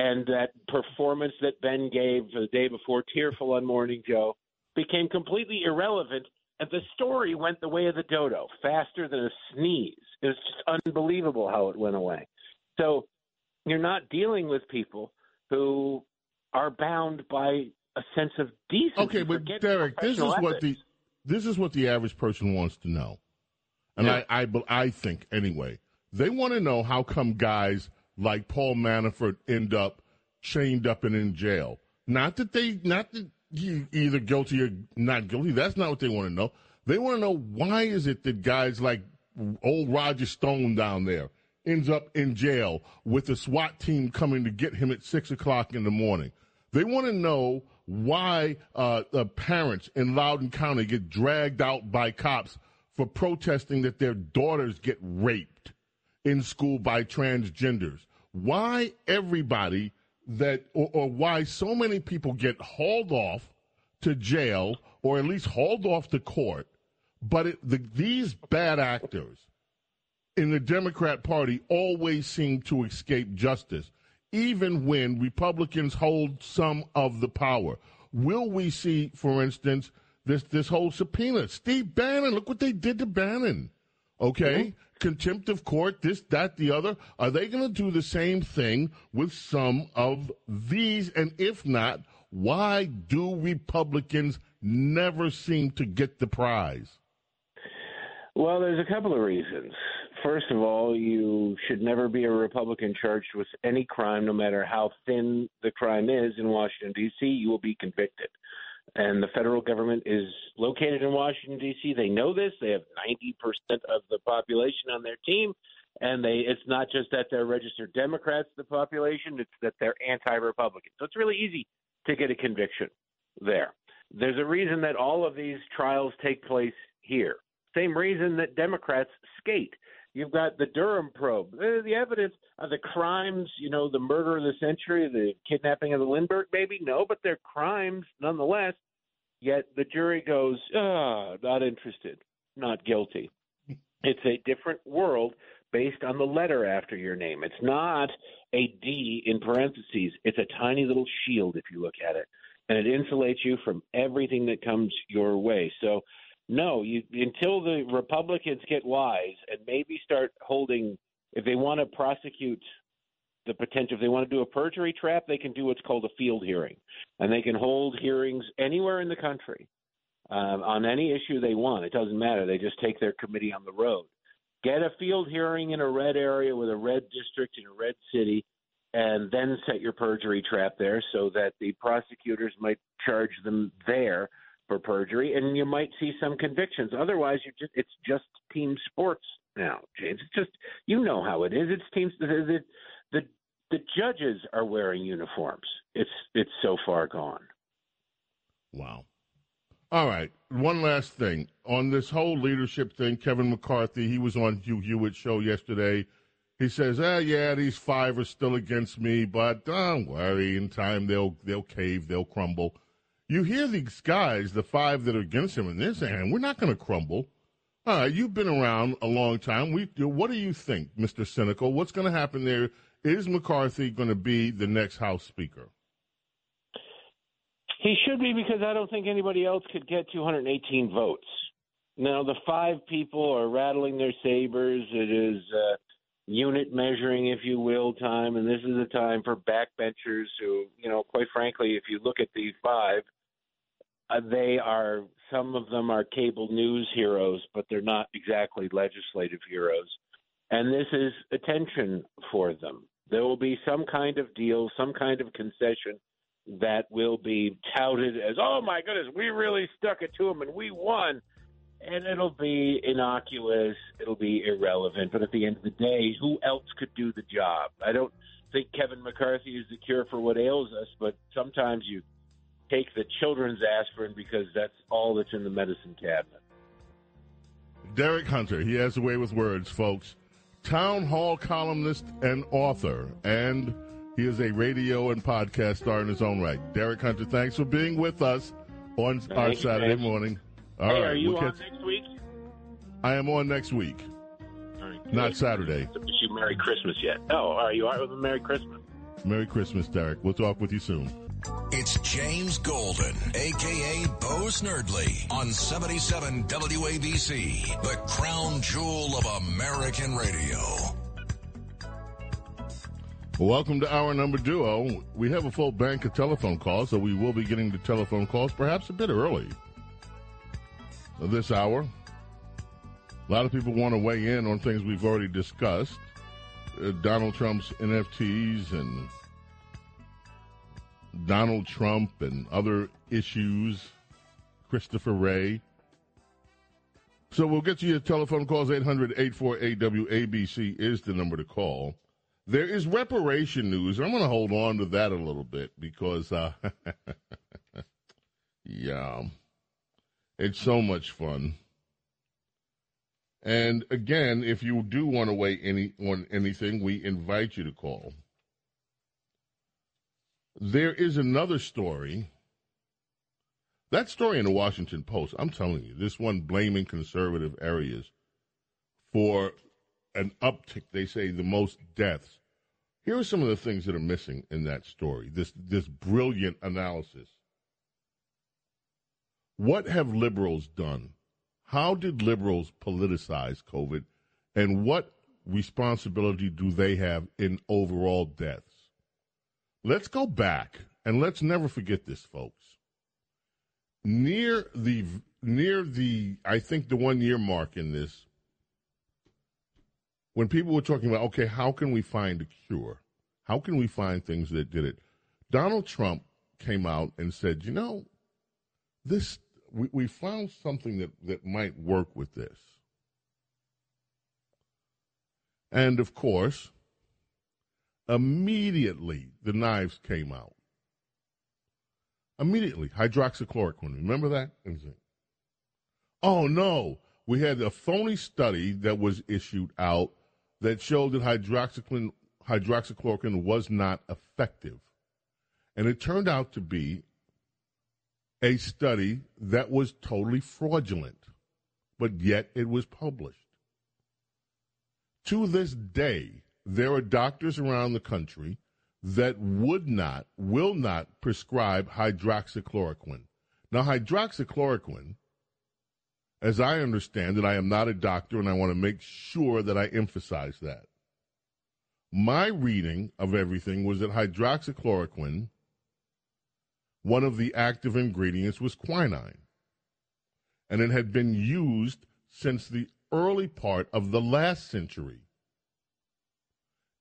And that performance that Ben gave the day before Tearful on Morning Joe became completely irrelevant, and the story went the way of the dodo, faster than a sneeze. It was just unbelievable how it went away. So you're not dealing with people who are bound by a sense of decency. Okay, but Derek, this is professional what the this is what the average person wants to know, and Yeah. I, I I think anyway they want to know how come guys like Paul Manafort end up chained up and in jail. Not that they, not that he either guilty or not guilty. That's not what they want to know. They want to know why is it that guys like old Roger Stone down there ends up in jail with the SWAT team coming to get him at six o'clock in the morning. They want to know why uh, the parents in Loudoun County get dragged out by cops for protesting that their daughters get raped in school by transgenders. Why everybody that, or, or why so many people get hauled off to jail or at least hauled off to court, but it, the, these bad actors in the Democrat Party always seem to escape justice, even when Republicans hold some of the power. Will we see, for instance, this this whole subpoena? Steve Bannon, look what they did to Bannon. Okay, contempt of court, this, that, the other. Are they going to do the same thing with some of these? And if not, why do Republicans never seem to get the prize? Well, there's a couple of reasons. First of all, you should never be a Republican charged with any crime, no matter how thin the crime is in Washington, D.C., you will be convicted. And the federal government is located in Washington, D.C. They know this. They have 90% of the population on their team. And they it's not just that they're registered Democrats, the population, it's that they're anti Republican. So it's really easy to get a conviction there. There's a reason that all of these trials take place here. Same reason that Democrats skate. You've got the Durham probe, Uh, the evidence of the crimes, you know, the murder of the century, the kidnapping of the Lindbergh baby. No, but they're crimes nonetheless. Yet the jury goes, ah, not interested, not guilty. It's a different world based on the letter after your name. It's not a D in parentheses. It's a tiny little shield if you look at it, and it insulates you from everything that comes your way. So, no, you until the Republicans get wise and maybe start holding, if they want to prosecute the potential, if they want to do a perjury trap, they can do what's called a field hearing, and they can hold hearings anywhere in the country um, on any issue they want. It doesn't matter. They just take their committee on the road. Get a field hearing in a red area with a red district in a red city, and then set your perjury trap there so that the prosecutors might charge them there for perjury, and you might see some convictions. Otherwise, you just it's just team sports now, James. It's just you know how it is. It's teams. The the the, judges are wearing uniforms. It's it's so far gone. Wow. All right. One last thing on this whole leadership thing. Kevin McCarthy, he was on Hugh Hewitt's show yesterday. He says, "Ah, yeah, these five are still against me, but don't worry. In time, they'll they'll cave, they'll crumble." You hear these guys, the five that are against him, and they're saying, "We're not going to crumble." All right, you've been around a long time. We, what do you think, Mister Cynical? What's going to happen there? Is McCarthy going to be the next House Speaker? He should be because I don't think anybody else could get 218 votes. Now the five people are rattling their sabers. It is uh, unit measuring, if you will, time, and this is a time for backbenchers who, you know, quite frankly, if you look at these five, uh, they are some of them are cable news heroes, but they're not exactly legislative heroes. And this is attention for them. There will be some kind of deal, some kind of concession that will be touted as, oh my goodness, we really stuck it to them and we won. And it'll be innocuous, it'll be irrelevant. But at the end of the day, who else could do the job? I don't think Kevin McCarthy is the cure for what ails us, but sometimes you take the children's aspirin because that's all that's in the medicine cabinet. Derek Hunter, he has a way with words, folks. Townhall columnist and author, and he is a radio and podcast star in his own right. Derek Hunter, thanks for being with us on our Thank you, Saturday morning. All hey, right, are you we'll on catch- next week? I am on next week, right, not. Saturday. Wish you Merry Christmas yet. Oh, are you all right with a Merry Christmas? Merry Christmas, Derek. We'll talk with you soon. It's James Golden, aka Bo Snerdley, on 77 WABC, the crown jewel of American radio. Welcome to our number duo. We have a full bank of telephone calls, so we will be getting the telephone calls perhaps a bit early this hour. A lot of people want to weigh in on things we've already discussed. Uh, Donald Trump's NFTs and Donald Trump and other issues. Christopher Wray. So we'll get to your telephone calls. 800 848 WABC is the number to call. There is reparation news. I'm going to hold on to that a little bit because, uh, yeah, it's so much fun. And again, if you do want to weigh any on anything, we invite you to call. There is another story. That story in the Washington Post, I'm telling you, this one blaming conservative areas for an uptick, they say the most deaths. Here are some of the things that are missing in that story. This this brilliant analysis. What have liberals done? How did liberals politicize COVID? And what responsibility do they have in overall deaths? Let's go back and let's never forget this, folks. Near the near the I think the one year mark in this, when people were talking about, okay, how can we find a cure? How can we find things that did it? Donald Trump came out and said, you know, this we, we found something that, that might work with this. And of course, immediately the knives came out. Immediately, hydroxychloroquine. Remember that? Oh no, we had a phony study that was issued out that showed that hydroxychloroquine, hydroxychloroquine was not effective. And it turned out to be a study that was totally fraudulent, but yet it was published. To this day, there are doctors around the country that would not, will not prescribe hydroxychloroquine. Now, hydroxychloroquine, as I understand it, I am not a doctor and I want to make sure that I emphasize that. My reading of everything was that hydroxychloroquine, one of the active ingredients was quinine. And it had been used since the early part of the last century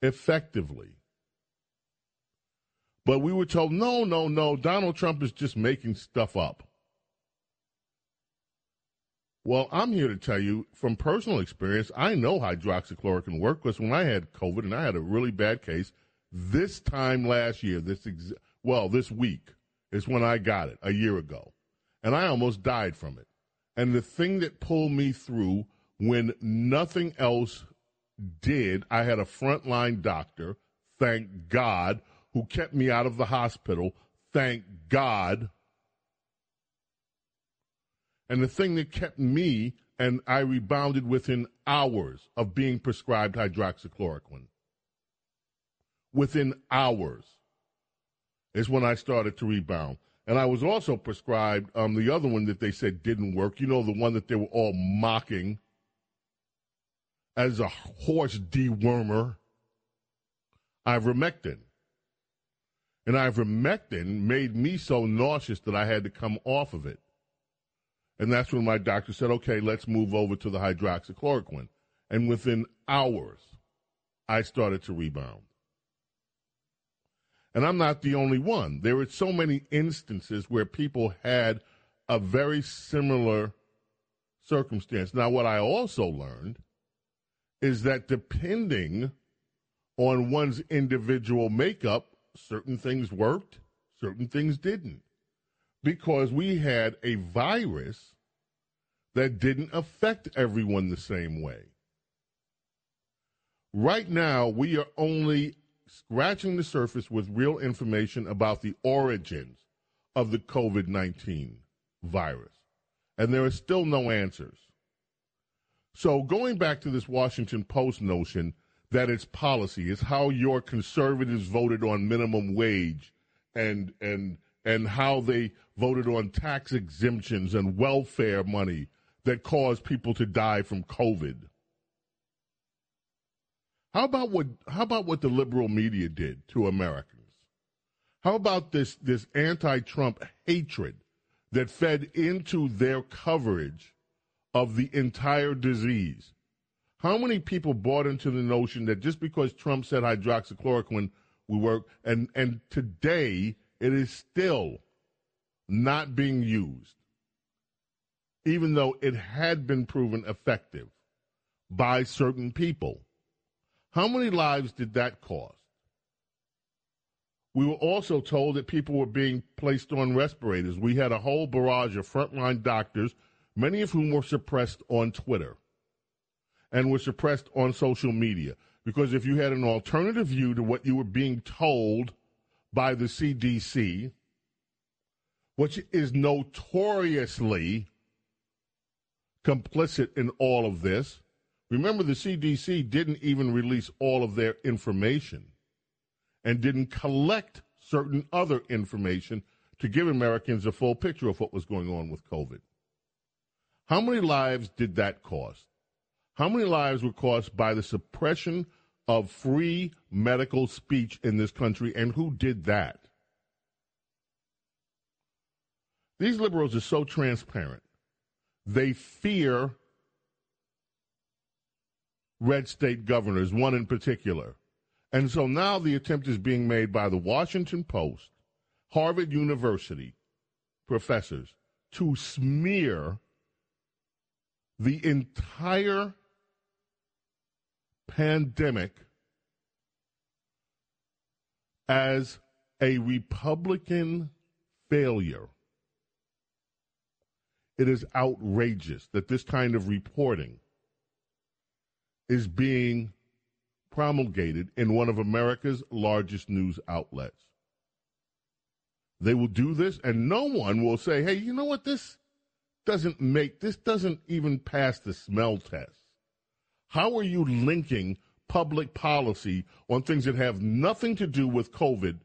effectively. But we were told, no, no, no, Donald Trump is just making stuff up. Well, I'm here to tell you from personal experience, I know hydroxychloroquine works because when I had COVID and I had a really bad case, this time last year, this ex- well, this week is when I got it a year ago, and I almost died from it. And the thing that pulled me through when nothing else did, I had a frontline doctor, thank God, who kept me out of the hospital, thank God. And the thing that kept me, and I rebounded within hours of being prescribed hydroxychloroquine. Within hours is when I started to rebound. And I was also prescribed um, the other one that they said didn't work. You know, the one that they were all mocking as a horse dewormer. Ivermectin. And ivermectin made me so nauseous that I had to come off of it. And that's when my doctor said, okay, let's move over to the hydroxychloroquine. And within hours, I started to rebound. And I'm not the only one. There were so many instances where people had a very similar circumstance. Now, what I also learned is that depending on one's individual makeup, certain things worked, certain things didn't. Because we had a virus that didn't affect everyone the same way. Right now, we are only scratching the surface with real information about the origins of the COVID 19 virus. And there are still no answers. So, going back to this Washington Post notion that it's policy, it's how your conservatives voted on minimum wage and, and, and how they voted on tax exemptions and welfare money that caused people to die from COVID. How about what how about what the liberal media did to Americans? How about this this anti-Trump hatred that fed into their coverage of the entire disease? How many people bought into the notion that just because Trump said hydroxychloroquine would work and and today it is still not being used even though it had been proven effective by certain people. How many lives did that cost? We were also told that people were being placed on respirators. We had a whole barrage of frontline doctors, many of whom were suppressed on Twitter and were suppressed on social media. Because if you had an alternative view to what you were being told by the CDC, which is notoriously complicit in all of this. Remember, the CDC didn't even release all of their information and didn't collect certain other information to give Americans a full picture of what was going on with COVID. How many lives did that cost? How many lives were cost by the suppression of free medical speech in this country, and who did that? These liberals are so transparent. They fear red state governors, one in particular. And so now the attempt is being made by the Washington Post, Harvard University professors to smear the entire pandemic as a Republican failure. It is outrageous that this kind of reporting is being promulgated in one of America's largest news outlets. They will do this, and no one will say, hey, you know what? This doesn't make, this doesn't even pass the smell test. How are you linking public policy on things that have nothing to do with COVID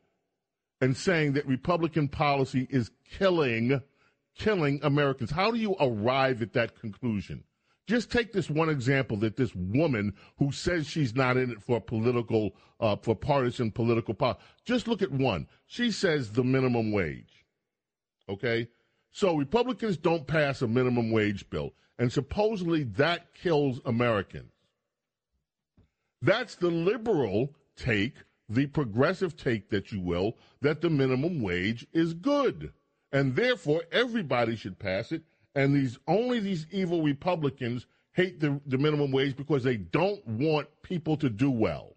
and saying that Republican policy is killing killing Americans? How do you arrive at that conclusion? Just take this one example that this woman who says she's not in it for political, uh, for partisan political power. Just look at one. She says the minimum wage. Okay? So Republicans don't pass a minimum wage bill, and supposedly that kills Americans. That's the liberal take, the progressive take that you will, that the minimum wage is good. And therefore everybody should pass it. And these only these evil Republicans hate the, the minimum wage because they don't want people to do well.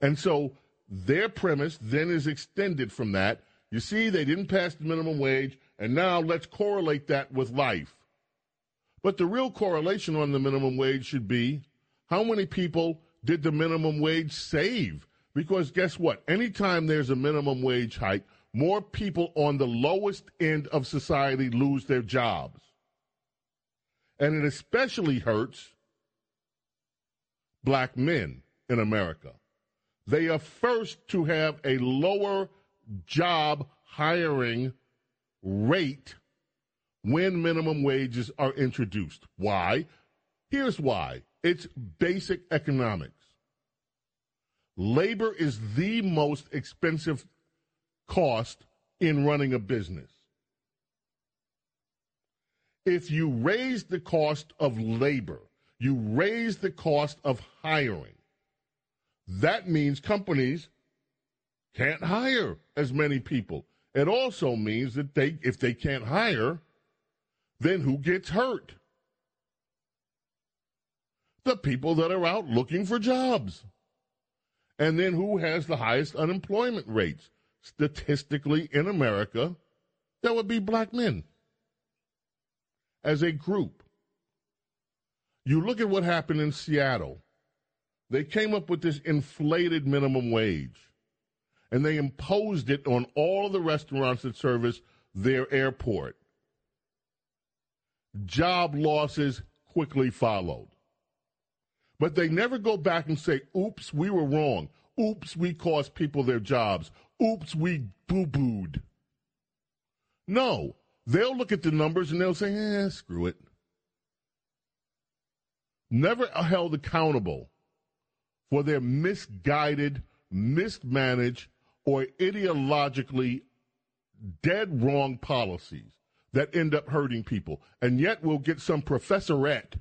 And so their premise then is extended from that. You see, they didn't pass the minimum wage, and now let's correlate that with life. But the real correlation on the minimum wage should be how many people did the minimum wage save? Because guess what? Anytime there's a minimum wage hike, more people on the lowest end of society lose their jobs. And it especially hurts black men in America. They are first to have a lower job hiring rate when minimum wages are introduced. Why? Here's why it's basic economics. Labor is the most expensive cost in running a business. If you raise the cost of labor, you raise the cost of hiring. That means companies can't hire as many people. It also means that they if they can't hire, then who gets hurt? The people that are out looking for jobs. And then who has the highest unemployment rates? Statistically in America, that would be black men as a group. You look at what happened in Seattle. They came up with this inflated minimum wage and they imposed it on all of the restaurants that service their airport. Job losses quickly followed. But they never go back and say, oops, we were wrong. Oops, we cost people their jobs. Oops, we boo booed. No, they'll look at the numbers and they'll say, eh, screw it. Never held accountable for their misguided, mismanaged, or ideologically dead wrong policies that end up hurting people. And yet we'll get some professorette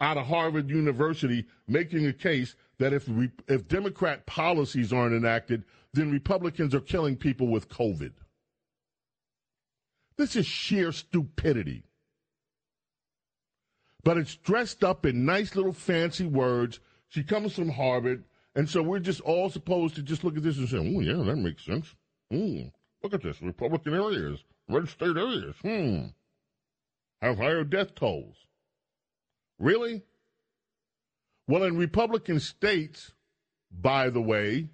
out of Harvard University making a case that if re- if Democrat policies aren't enacted, then Republicans are killing people with COVID. This is sheer stupidity. But it's dressed up in nice little fancy words. She comes from Harvard, and so we're just all supposed to just look at this and say, "Oh yeah, that makes sense." Look at this, Republican areas, red state areas. Hmm. Have higher death tolls. Really? Well, in Republican states, by the way,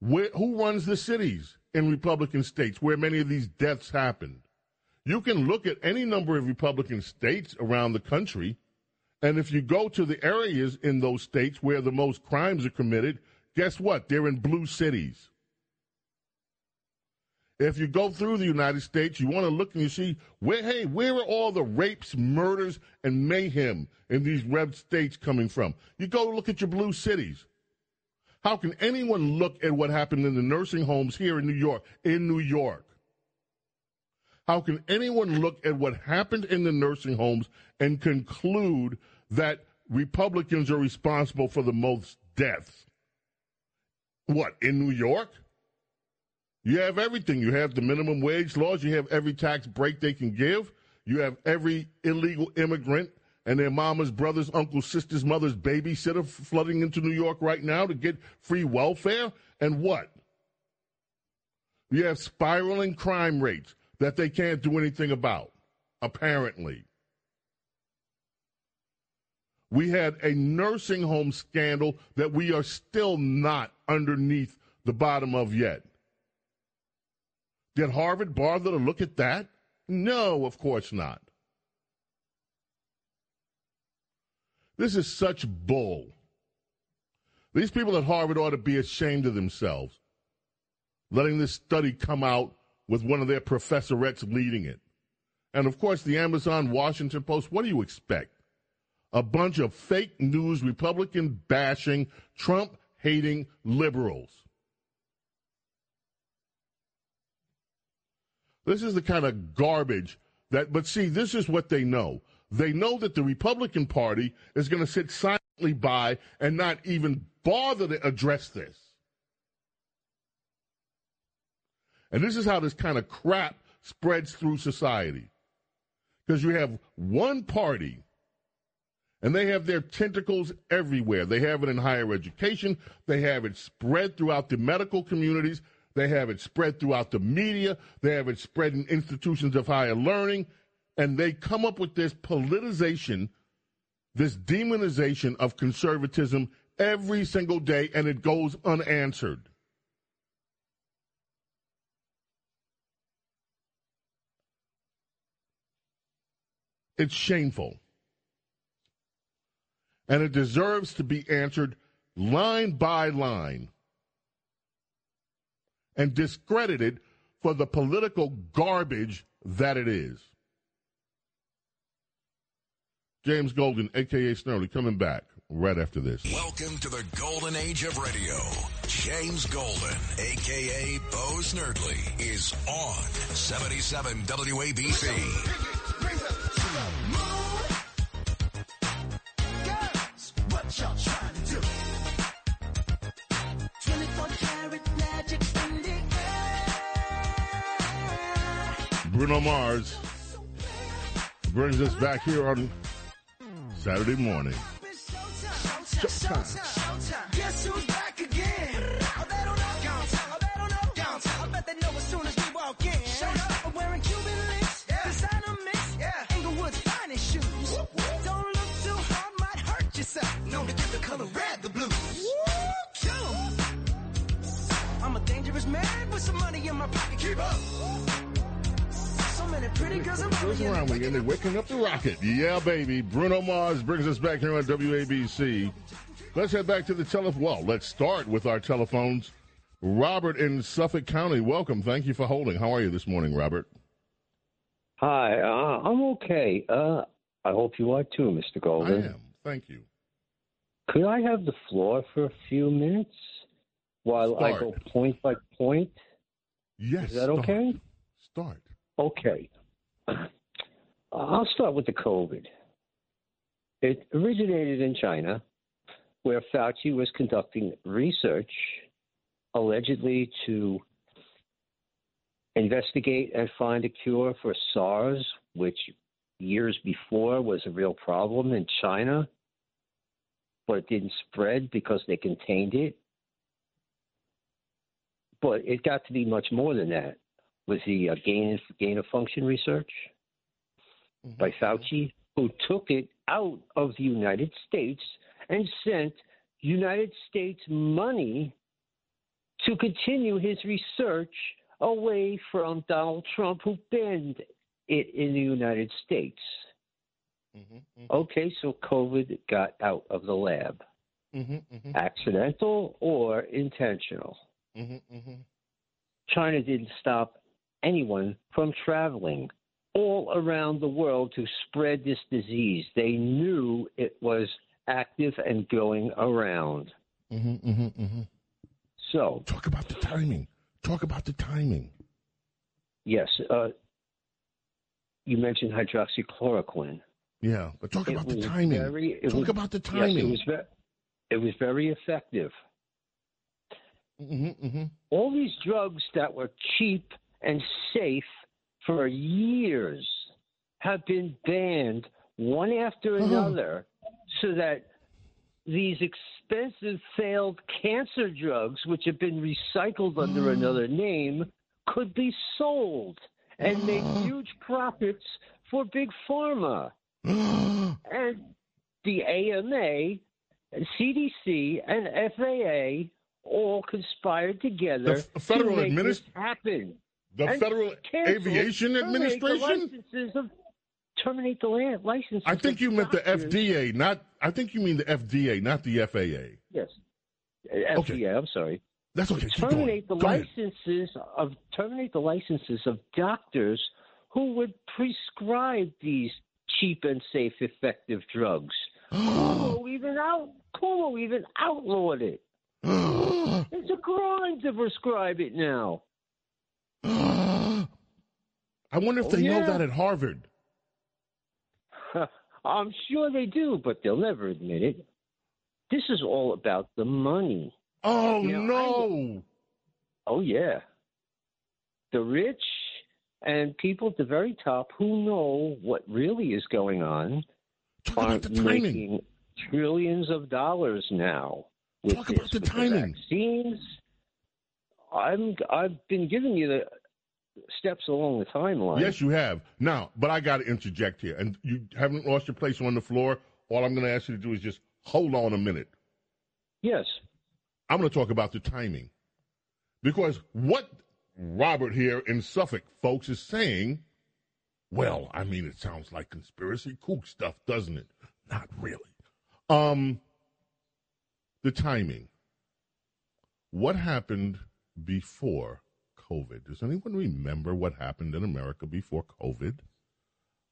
where, who runs the cities in Republican states where many of these deaths happened? You can look at any number of Republican states around the country, and if you go to the areas in those states where the most crimes are committed, guess what? They're in blue cities. If you go through the United States, you want to look and you see where, hey, where are all the rapes, murders, and mayhem in these red states coming from? You go look at your blue cities. How can anyone look at what happened in the nursing homes here in New York, in New York? How can anyone look at what happened in the nursing homes and conclude that Republicans are responsible for the most deaths? What, in New York? You have everything. You have the minimum wage laws. You have every tax break they can give. You have every illegal immigrant and their mama's brothers, uncles, sisters, mothers, babysitter flooding into New York right now to get free welfare. And what? You have spiraling crime rates that they can't do anything about, apparently. We had a nursing home scandal that we are still not underneath the bottom of yet. Did Harvard bother to look at that? No, of course not. This is such bull. These people at Harvard ought to be ashamed of themselves, letting this study come out with one of their professorettes leading it. And of course, the Amazon Washington Post, what do you expect? A bunch of fake news, Republican bashing, Trump hating liberals. This is the kind of garbage that, but see, this is what they know. They know that the Republican Party is going to sit silently by and not even bother to address this. And this is how this kind of crap spreads through society. Because you have one party and they have their tentacles everywhere. They have it in higher education, they have it spread throughout the medical communities, they have it spread throughout the media, they have it spread in institutions of higher learning, and they come up with this politicization, this demonization of conservatism every single day, and it goes unanswered. It's shameful. And it deserves to be answered line by line and discredited for the political garbage that it is. James Golden, aka Snerdley, coming back right after this. Welcome to the golden age of radio. James Golden, aka Bo Snerdley, is on 77 WABC. Hurt yourself. Known to give the color red the blues. I'm a dangerous man with some money in my pocket. Keep up. So many pretty girls around Goes me. and around they again. They're waking up the rocket. Yeah, baby. Bruno Mars brings us back here on WABC. Let's head back to the telephone. Well, let's start with our telephones. Robert in Suffolk County, welcome. Thank you for holding. How are you this morning, Robert? Hi, uh, I'm okay. Uh, I hope you are too, Mr. Golden. I Golden. am. Thank you. Could I have the floor for a few minutes while I go point by point? Yes. Is that start. okay? Start. Okay. Uh, I'll start with the COVID. It originated in China, where Fauci was conducting research allegedly to investigate and find a cure for SARS, which years before was a real problem in China, but it didn't spread because they contained it. But it got to be much more than that was the uh, gain gain of function research by Fauci, who took it out of the United States and sent United States money to continue his research away from Donald Trump, who banned it in the United States. Okay, so COVID got out of the lab. Mm-hmm, Accidental or intentional? mm-hmm, China didn't stop anyone from traveling all around the world to spread this disease. They knew it was active and going around. mm-hmm, mm-hmm. So, Talk about the timing. Talk about the timing. yes, uh, you mentioned hydroxychloroquine. Yeah, but talk It about the timing. very- it talk was- about the timing. Yes, it was ve- it was very effective. mm-hmm, mm-hmm. all these drugs that were cheap and safe for years have been banned one after mm-hmm. another so that these expensive failed cancer drugs which have been recycled under mm. another name could be sold and make mm. huge profits for big pharma. Mm. And the AMA CDC and FAA all conspired together The f- Federal to make Adminis- this happen. The And Federal Aviation Administration? licenses of terminate the land license. I think you meant the FDA, not. I think you mean the FDA, not the FAA. Yes. Uh, Okay. FDA, I'm sorry. That's okay. Terminate the Go ahead. licenses of terminate the licenses of doctors who would prescribe these cheap and safe, effective drugs. Cuomo even out Cuomo even outlawed it. It's a crime to prescribe it now. I wonder if Oh, they know that at Harvard. I'm sure they do, but they'll never admit it. This is all about the money. Oh You know, no! Oh yeah. The rich and people at the very top who know what really is going on Talk are about the timing. making trillions of dollars now with Talk this, about the with timing. vaccines. I'm I've been giving you the steps along the timeline. Yes, you have. Now, but I got to interject here, and you haven't lost your place on the floor. All I'm going to ask you to do is just hold on a minute. Yes. I'm going to talk about the timing. Because what Robert here in Suffolk, folks, is saying, well, I mean, it sounds like conspiracy kook stuff, doesn't it? Not really. Um, the timing. What happened before COVID? Does anyone remember what happened in America before COVID?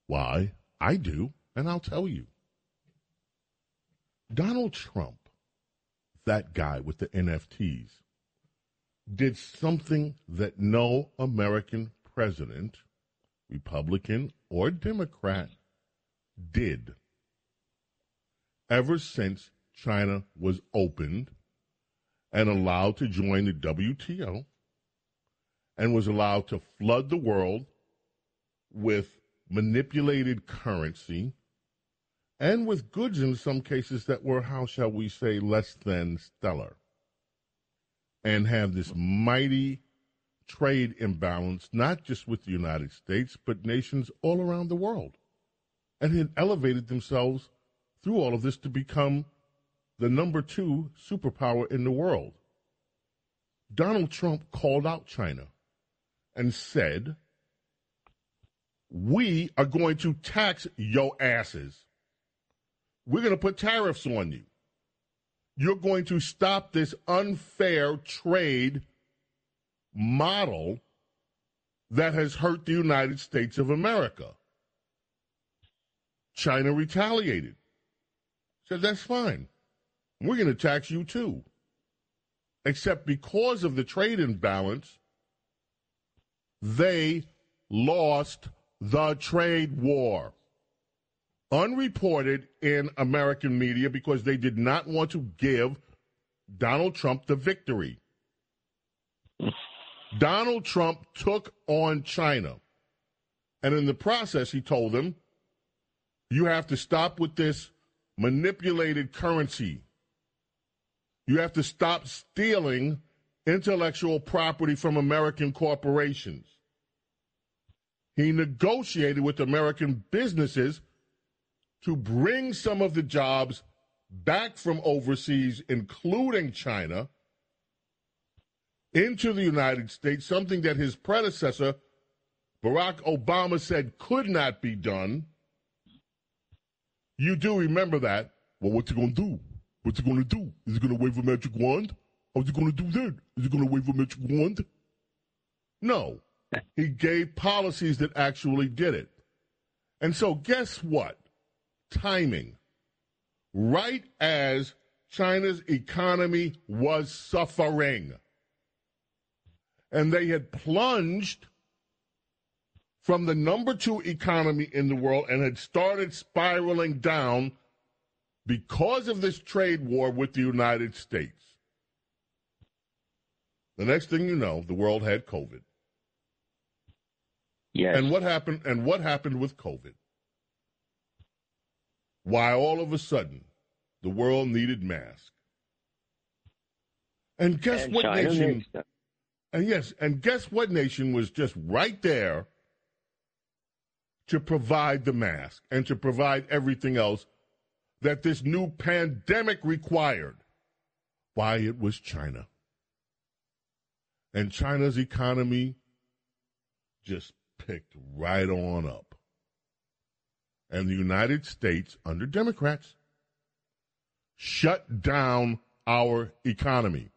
Why? I do, and I'll tell you. Donald Trump, that guy with the NFTs, did something that no American president, Republican or Democrat, did ever since China was opened and allowed to join the WTO and was allowed to flood the world with manipulated currency and with goods in some cases that were, how shall we say, less than stellar, and have this mighty trade imbalance, not just with the United States, but nations all around the world, and had elevated themselves through all of this to become the number two superpower in the world. Donald Trump called out China and said, We are going to tax your asses. We're going to put tariffs on you. You're going to stop this unfair trade model that has hurt the United States of America. China retaliated. Said, that's fine. We're going to tax you too. Except because of the trade imbalance, they lost the trade war. Unreported in American media because they did not want to give Donald Trump the victory. Donald Trump took on China. And in the process, he told them, you have to stop with this manipulated currency. You have to stop stealing intellectual property from American corporations. He negotiated with American businesses to bring some of the jobs back from overseas, including China, into the United States, something that his predecessor, Barack Obama, said could not be done. You do remember that. Well, what's he going to do? What's he going to do? Is he going to wave a magic wand? How's he going to do that? Is he going to wave a magic wand? No. He gave policies that actually did it. And so, guess what? Timing. Right as China's economy was suffering, and they had plunged from the number two economy in the world and had started spiraling down because of this trade war with the United States. The next thing you know, the world had COVID. Yes. And what happened and what happened with COVID? Why all of a sudden the world needed masks. And guess And what China nation and yes, and guess what nation was just right there to provide the mask and to provide everything else that this new pandemic required? Why, it was China. And China's economy just picked right on up. and the United States under Democrats shut down our economy.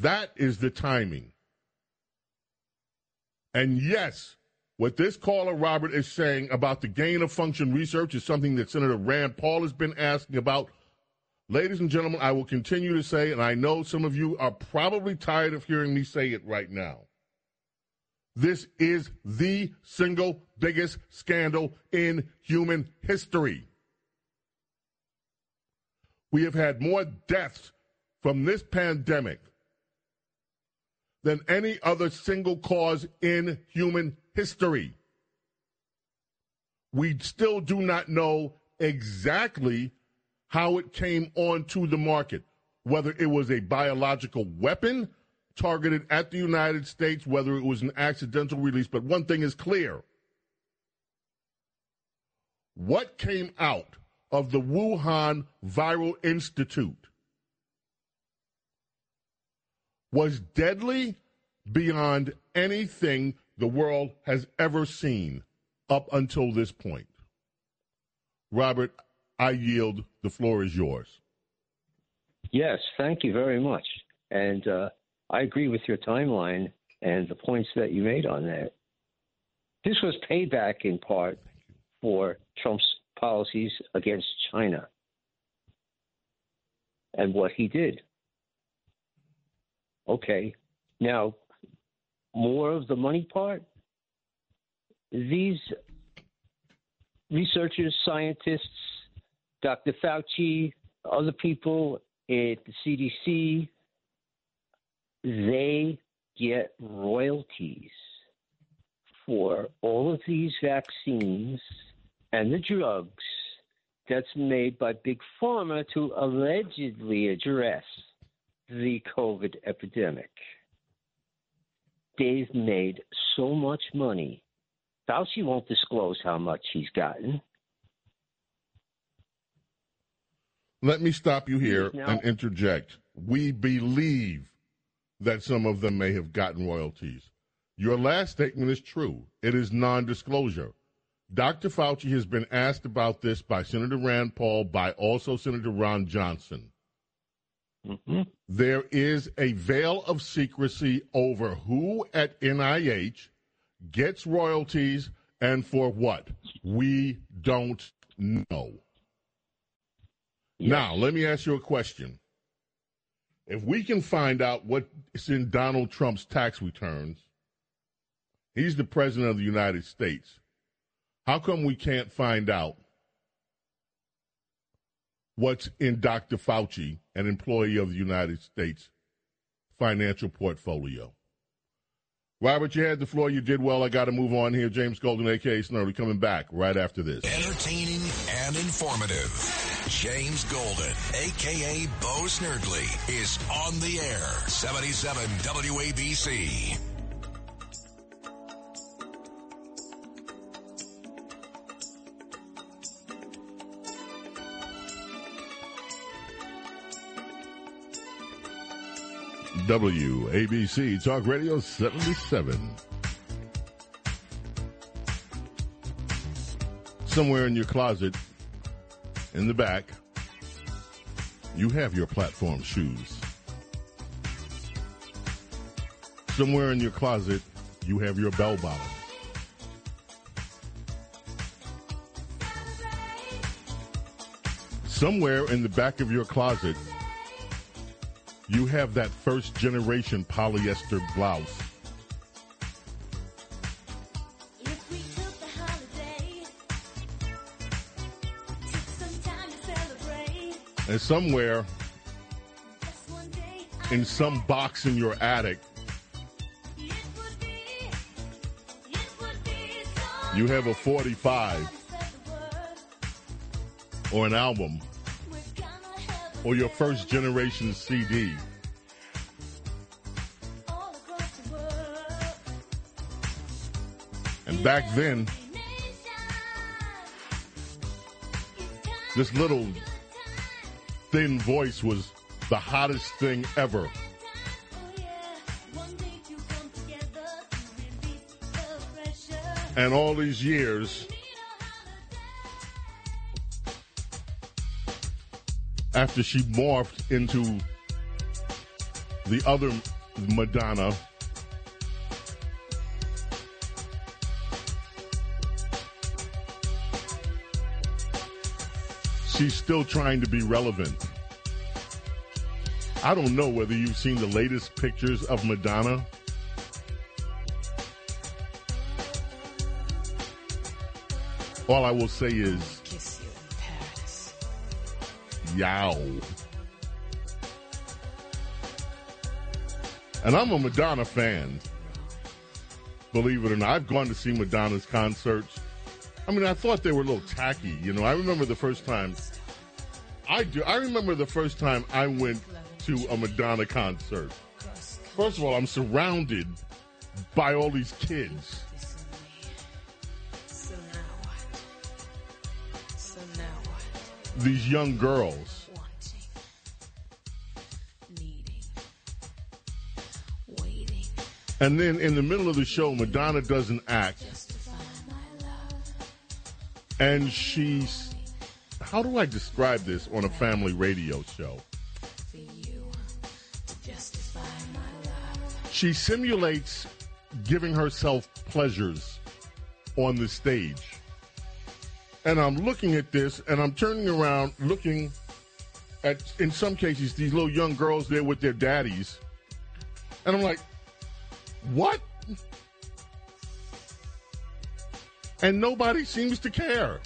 That is the timing. And yes, what this caller, Robert, is saying about the gain of function research is something that Senator Rand Paul has been asking about. Ladies and gentlemen, I will continue to say, and I know some of you are probably tired of hearing me say it right now. This is the single biggest scandal in human history. We have had more deaths from this pandemic than any other single cause in human history. We still do not know exactly how it came onto the market, whether it was a biological weapon targeted at the United States, whether it was an accidental release. But one thing is clear what came out of the Wuhan Viral Institute was deadly beyond anything the world has ever seen up until this point. Robert, I yield. The floor is yours. Yes, thank you very much. And uh, I agree with your timeline and the points that you made on that. This was payback in part for Trump's policies against China and what he did. Okay, now more of the money part. These researchers, scientists, Dr. Fauci, other people at the CDC, they get royalties for all of these vaccines and the drugs that's made by Big Pharma to allegedly address the COVID epidemic. They've made so much money. Fauci won't disclose how much he's gotten. Let me stop you here Now- and interject. We believe that some of them may have gotten royalties. Your last statement is true. It is non disclosure. Dr. Fauci has been asked about this by Senator Rand Paul, by also Senator Ron Johnson. Mm-hmm. There is a veil of secrecy over who at NIH gets royalties and for what. We don't know. Now, let me ask you a question. If we can find out what's in Donald Trump's tax returns, he's the president of the United States. How come we can't find out what's in Dr. Fauci, an employee of the United States financial portfolio? Robert, you had the floor. You did well. I got to move on here. James Golden, a.k.a. Snerdley, coming back right after this. Entertaining and informative. James Golden, aka Bo Snerdley, is on the air. 77 WABC. WABC Talk Radio 77. Somewhere in your closet, in the back, you have your platform shoes. Somewhere in your closet, you have your bell bottoms. Somewhere in the back of your closet, you have that first generation polyester blouse. And somewhere in some box in your attic, you have a 45 or an album or your first generation CD. And back then, this little thin voice was the hottest thing ever. And all these years, after she morphed into the other Madonna, she's still trying to be relevant. I don't know whether you've seen the latest pictures of Madonna. All I will say is, Kiss you in Paris. yow. And I'm a Madonna fan. Believe it or not, I've gone to see Madonna's concerts. I mean, I thought they were a little tacky. You know, I remember the first time. I do. I remember the first time I went to a Madonna concert. First of all, I'm surrounded by all these kids. These young girls. And then in the middle of the show, Madonna does an act. And she's. How do I describe this on a family radio show? She simulates giving herself pleasures on the stage. And I'm looking at this, and I'm turning around, looking at, in some cases, these little young girls there with their daddies. And I'm like, what? And nobody seems to care.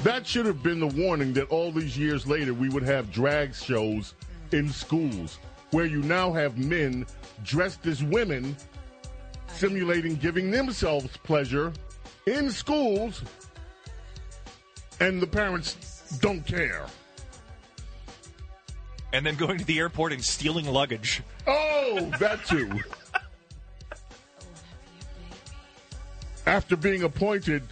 That should have been the warning that all these years later we would have drag shows mm. in schools where you now have men dressed as women simulating giving themselves pleasure in schools and the parents don't care. And then going to the airport and stealing luggage. Oh, that too. After being appointed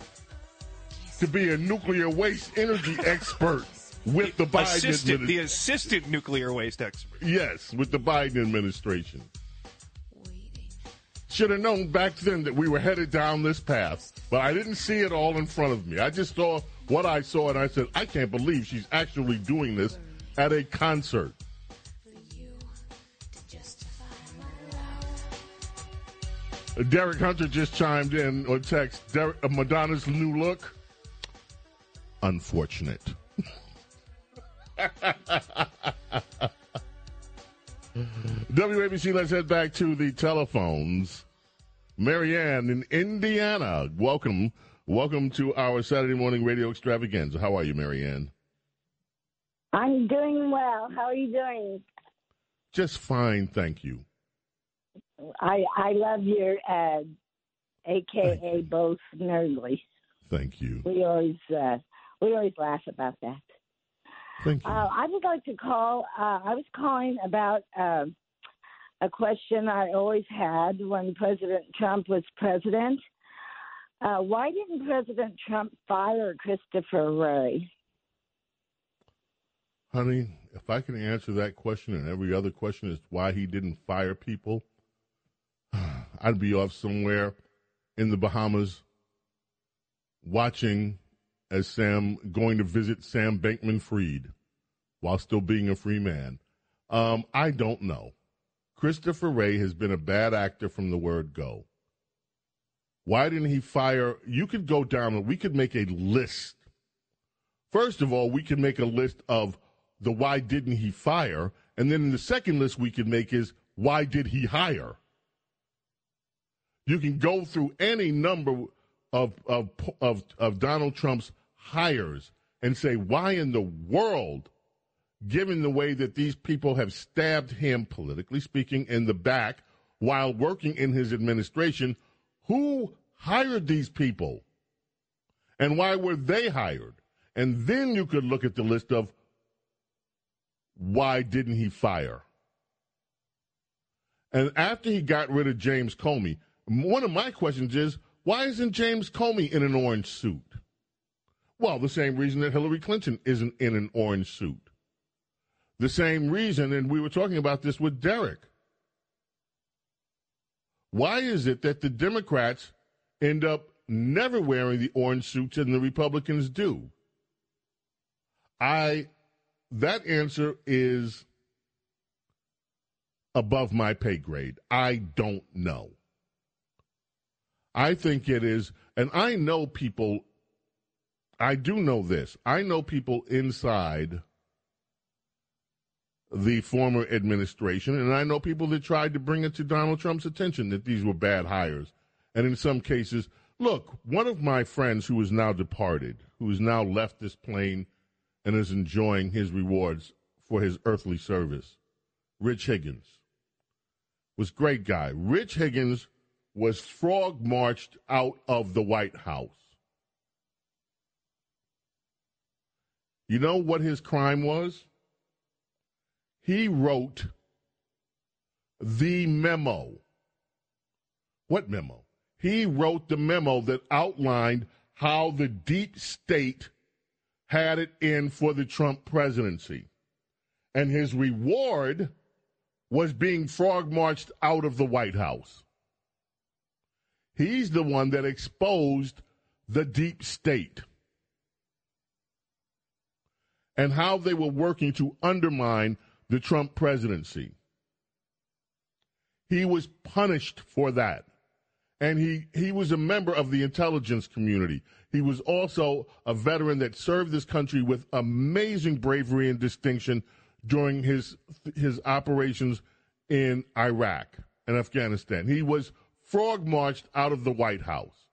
to be a nuclear waste energy expert with the Biden Assistant, the assistant nuclear waste expert. Yes, with the Biden administration. Should have known back then that we were headed down this path, but I didn't see it all in front of me. I just saw what I saw and I said, I can't believe she's actually doing this at a concert. Derek Hunter just chimed in on text. Derek, uh, Madonna's new look, unfortunate. WABC, let's head back to the telephones. Marianne in Indiana, welcome. Welcome to our Saturday morning radio extravaganza. How are you, Marianne? I'm doing well. How are you doing? Just fine, thank you. I I love your uh, AKA Bo Snerdley. Thank you. We always uh, we always laugh about that. Thank you. Uh, I would like to call. Uh, I was calling about uh, a question I always had when President Trump was president. Uh, why didn't President Trump fire Christopher Wray? Honey, if I can answer that question and every other question is why he didn't fire people, I'd be off somewhere in the Bahamas watching as Sam going to visit Sam Bankman Fried while still being a free man. Um, I don't know. Christopher Wray has been a bad actor from the word go. Why didn't he fire? You could go down, and we could make a list. First of all, we could make a list of the why didn't he fire, and then the second list we could make is why did he hire? You can go through any number of of of, of Donald Trump's hires and say why in the world, given the way that these people have stabbed him politically speaking in the back while working in his administration, who hired these people? And why were they hired? And then you could look at the list of why didn't he fire? And after he got rid of James Comey, one of my questions is why isn't James Comey in an orange suit? Well, the same reason that Hillary Clinton isn't in an orange suit. The same reason, and we were talking about this with Derek. Why is it that the Democrats end up never wearing the orange suits and the Republicans do? I that answer is above my pay grade. I don't know. I think it is, and I know people, I do know this. I know people inside the former administration, and I know people that tried to bring it to Donald Trump's attention that these were bad hires. And in some cases, look, one of my friends who is now departed, who has now left this plane and is enjoying his rewards for his earthly service, Rich Higgins, was great guy. Rich Higgins was frog marched out of the White House. You know what his crime was? He wrote the memo. What memo? He wrote the memo that outlined how the deep state had it in for the Trump presidency. And his reward was being frog marched out of the White House. He's the one that exposed the deep state and how they were working to undermine the Trump presidency. He was punished for that. And he, he was a member of the intelligence community. He was also a veteran that served this country with amazing bravery and distinction during his, his operations in Iraq and Afghanistan. He was frog marched out of the White House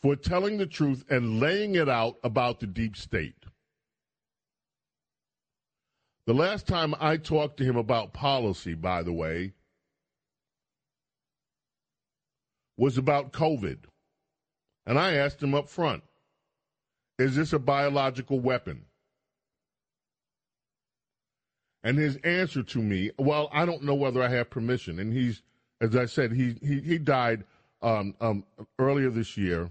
for telling the truth and laying it out about the deep state. The last time I talked to him about policy, by the way, was about COVID. And I asked him up front Is this a biological weapon? And his answer to me, well, I don't know whether I have permission. And he's, as I said, he he, he died um, um, earlier this year.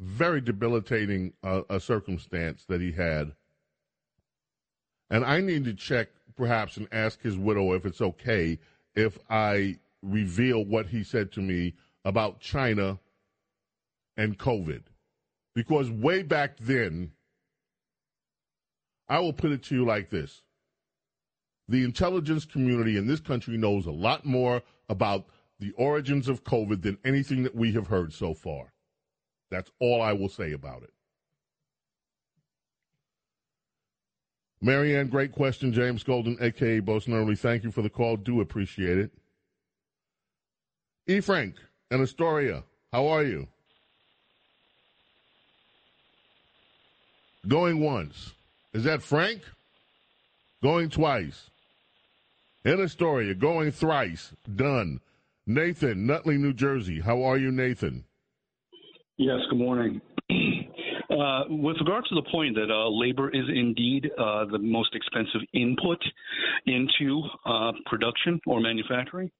Very debilitating uh, a circumstance that he had. And I need to check perhaps and ask his widow if it's okay if I reveal what he said to me about China and COVID. Because way back then, I will put it to you like this the intelligence community in this country knows a lot more about the origins of COVID than anything that we have heard so far. That's all I will say about it. Marianne, great question. James Golden, aka Bo Snerdley, thank you for the call. Do appreciate it. E. Frank and Astoria, how are you? Going once. Is that Frank? Going twice. In Astoria, going thrice. Done. Nathan, Nutley, New Jersey. How are you, Nathan? Yes, good morning. Uh, with regard to the point that uh, labor is indeed uh, the most expensive input into uh, production or manufacturing,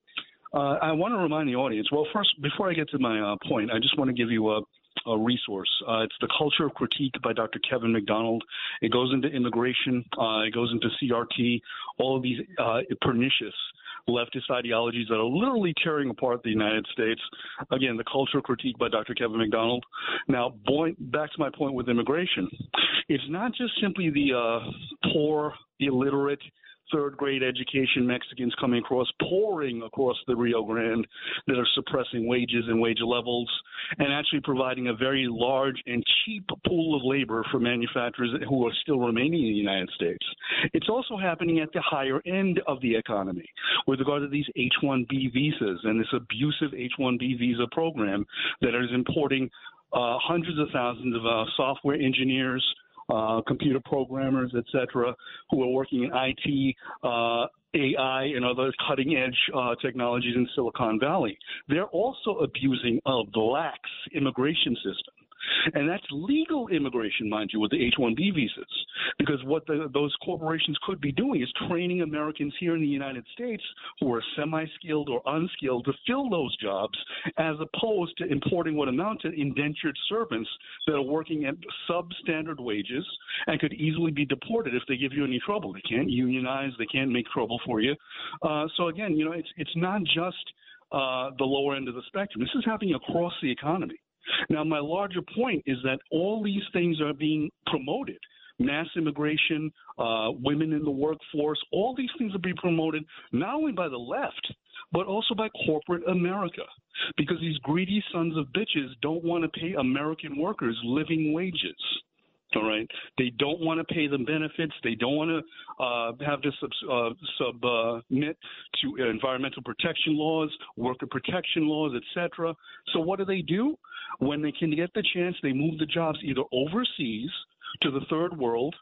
uh, I want to remind the audience. Well, first, before I get to my uh, point, I just want to give you a, a resource. Uh, it's the Culture of Critique by Dr. Kevin MacDonald. It goes into immigration. Uh, it goes into CRT. All of these uh, pernicious leftist ideologies that are literally tearing apart the United States. Again, the culture of critique by Dr. Kevin MacDonald. Now, boy, back to my point with immigration. It's not just simply the uh, poor, illiterate, third grade education Mexicans coming across, pouring across the Rio Grande that are suppressing wages and wage levels and actually providing a very large and cheap pool of labor for manufacturers who are still remaining in the United States. It's also happening at the higher end of the economy with regard to these H 1B visas and this abusive H 1B visa program that is importing uh, hundreds of thousands of uh, software engineers, uh, computer programmers, et cetera, who are working in IT, uh, AI, and other cutting edge uh, technologies in Silicon Valley. They're also abusing a lax immigration system. And that's legal immigration, mind you, with the H 1B visas. Because what the, those corporations could be doing is training Americans here in the United States who are semi skilled or unskilled to fill those jobs, as opposed to importing what amount to indentured servants that are working at substandard wages and could easily be deported if they give you any trouble. They can't unionize, they can't make trouble for you. Uh, so, again, you know, it's, it's not just uh, the lower end of the spectrum. This is happening across the economy. Now, my larger point is that all these things are being promoted. Mass immigration, uh, women in the workforce, all these things are being promoted not only by the left, but also by corporate America. Because these greedy sons of bitches don't want to pay American workers living wages. All right. They don't want to pay the benefits. They don't want to uh, have to sub, uh, submit to environmental protection laws, worker protection laws, etc. So what do they do? When they can get the chance, they move the jobs either overseas to the third world,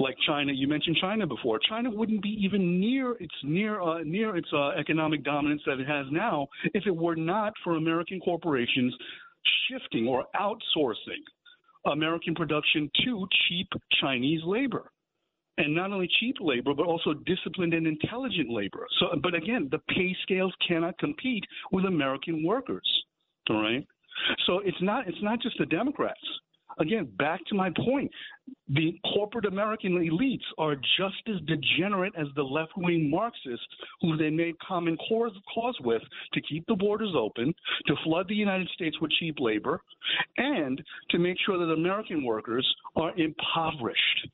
like China. You mentioned China before. China wouldn't be even near its near uh, near its uh, economic dominance that it has now if it were not for American corporations shifting or outsourcing American production to cheap Chinese labor. And not only cheap labor, but also disciplined and intelligent labor. So, but again, the pay scales cannot compete with American workers. All right. So it's not it's not just the Democrats. Again, back to my point, the corporate American elites are just as degenerate as the left wing Marxists who they made common cause, cause with to keep the borders open, to flood the United States with cheap labor, and to make sure that American workers are impoverished.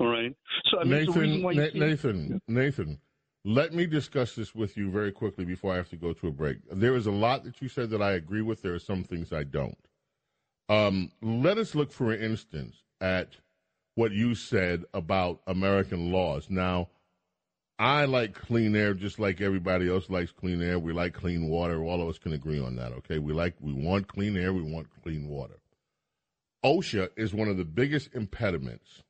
All right. So I mean, it's the reason Nathan, why Na- see- Nathan, Nathan, let me discuss this with you very quickly before I have to go to a break. There is a lot that you said that I agree with. There are some things I don't. Um, let us look, for instance, at what you said about American laws. Now, I like clean air just like everybody else likes clean air. We like clean water. All of us can agree on that, okay? We like we want clean air, we want clean water. OSHA is one of the biggest impediments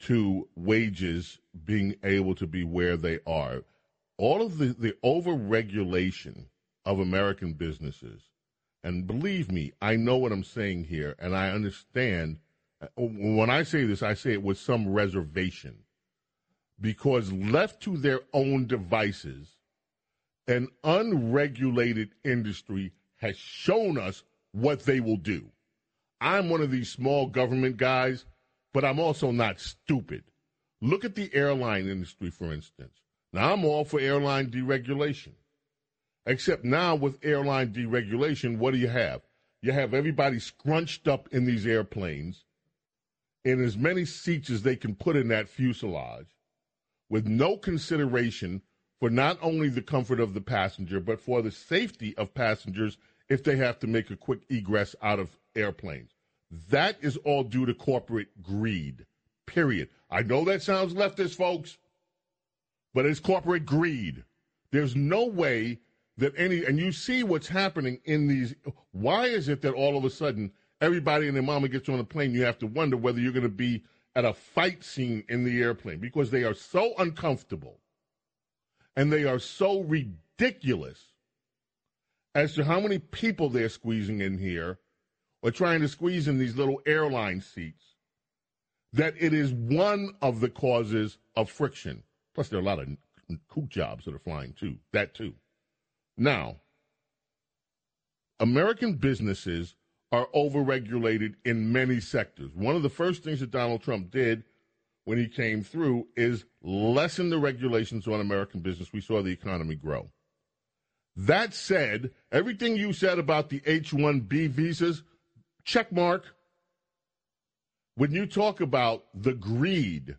to wages being able to be where they are. All of the, the overregulation of American businesses, and believe me, I know what I'm saying here, and I understand. uh, When I say this, I say it with some reservation. Because left to their own devices, an unregulated industry has shown us what they will do. I'm one of these small government guys, but I'm also not stupid. Look at the airline industry, for instance. Now, I'm all for airline deregulation. Except now, with airline deregulation, what do you have? You have everybody scrunched up in these airplanes in as many seats as they can put in that fuselage with no consideration for not only the comfort of the passenger, but for the safety of passengers if they have to make a quick egress out of airplanes. That is all due to corporate greed, period. I know that sounds leftist, folks, but it's corporate greed. There's no way that any, and you see what's happening in these. Why is it that all of a sudden everybody and their mama gets on a plane? You have to wonder whether you're going to be at a fight scene in the airplane because they are so uncomfortable and they are so ridiculous as to how many people they're squeezing in here or trying to squeeze in these little airline seats that it is one of the causes of friction. Plus, there are a lot of kook jobs that are flying too. That too. Now, American businesses are overregulated in many sectors. One of the first things that Donald Trump did when he came through is lessen the regulations on American business. We saw the economy grow. That said, everything you said about the H 1B visas, check mark. When you talk about the greed,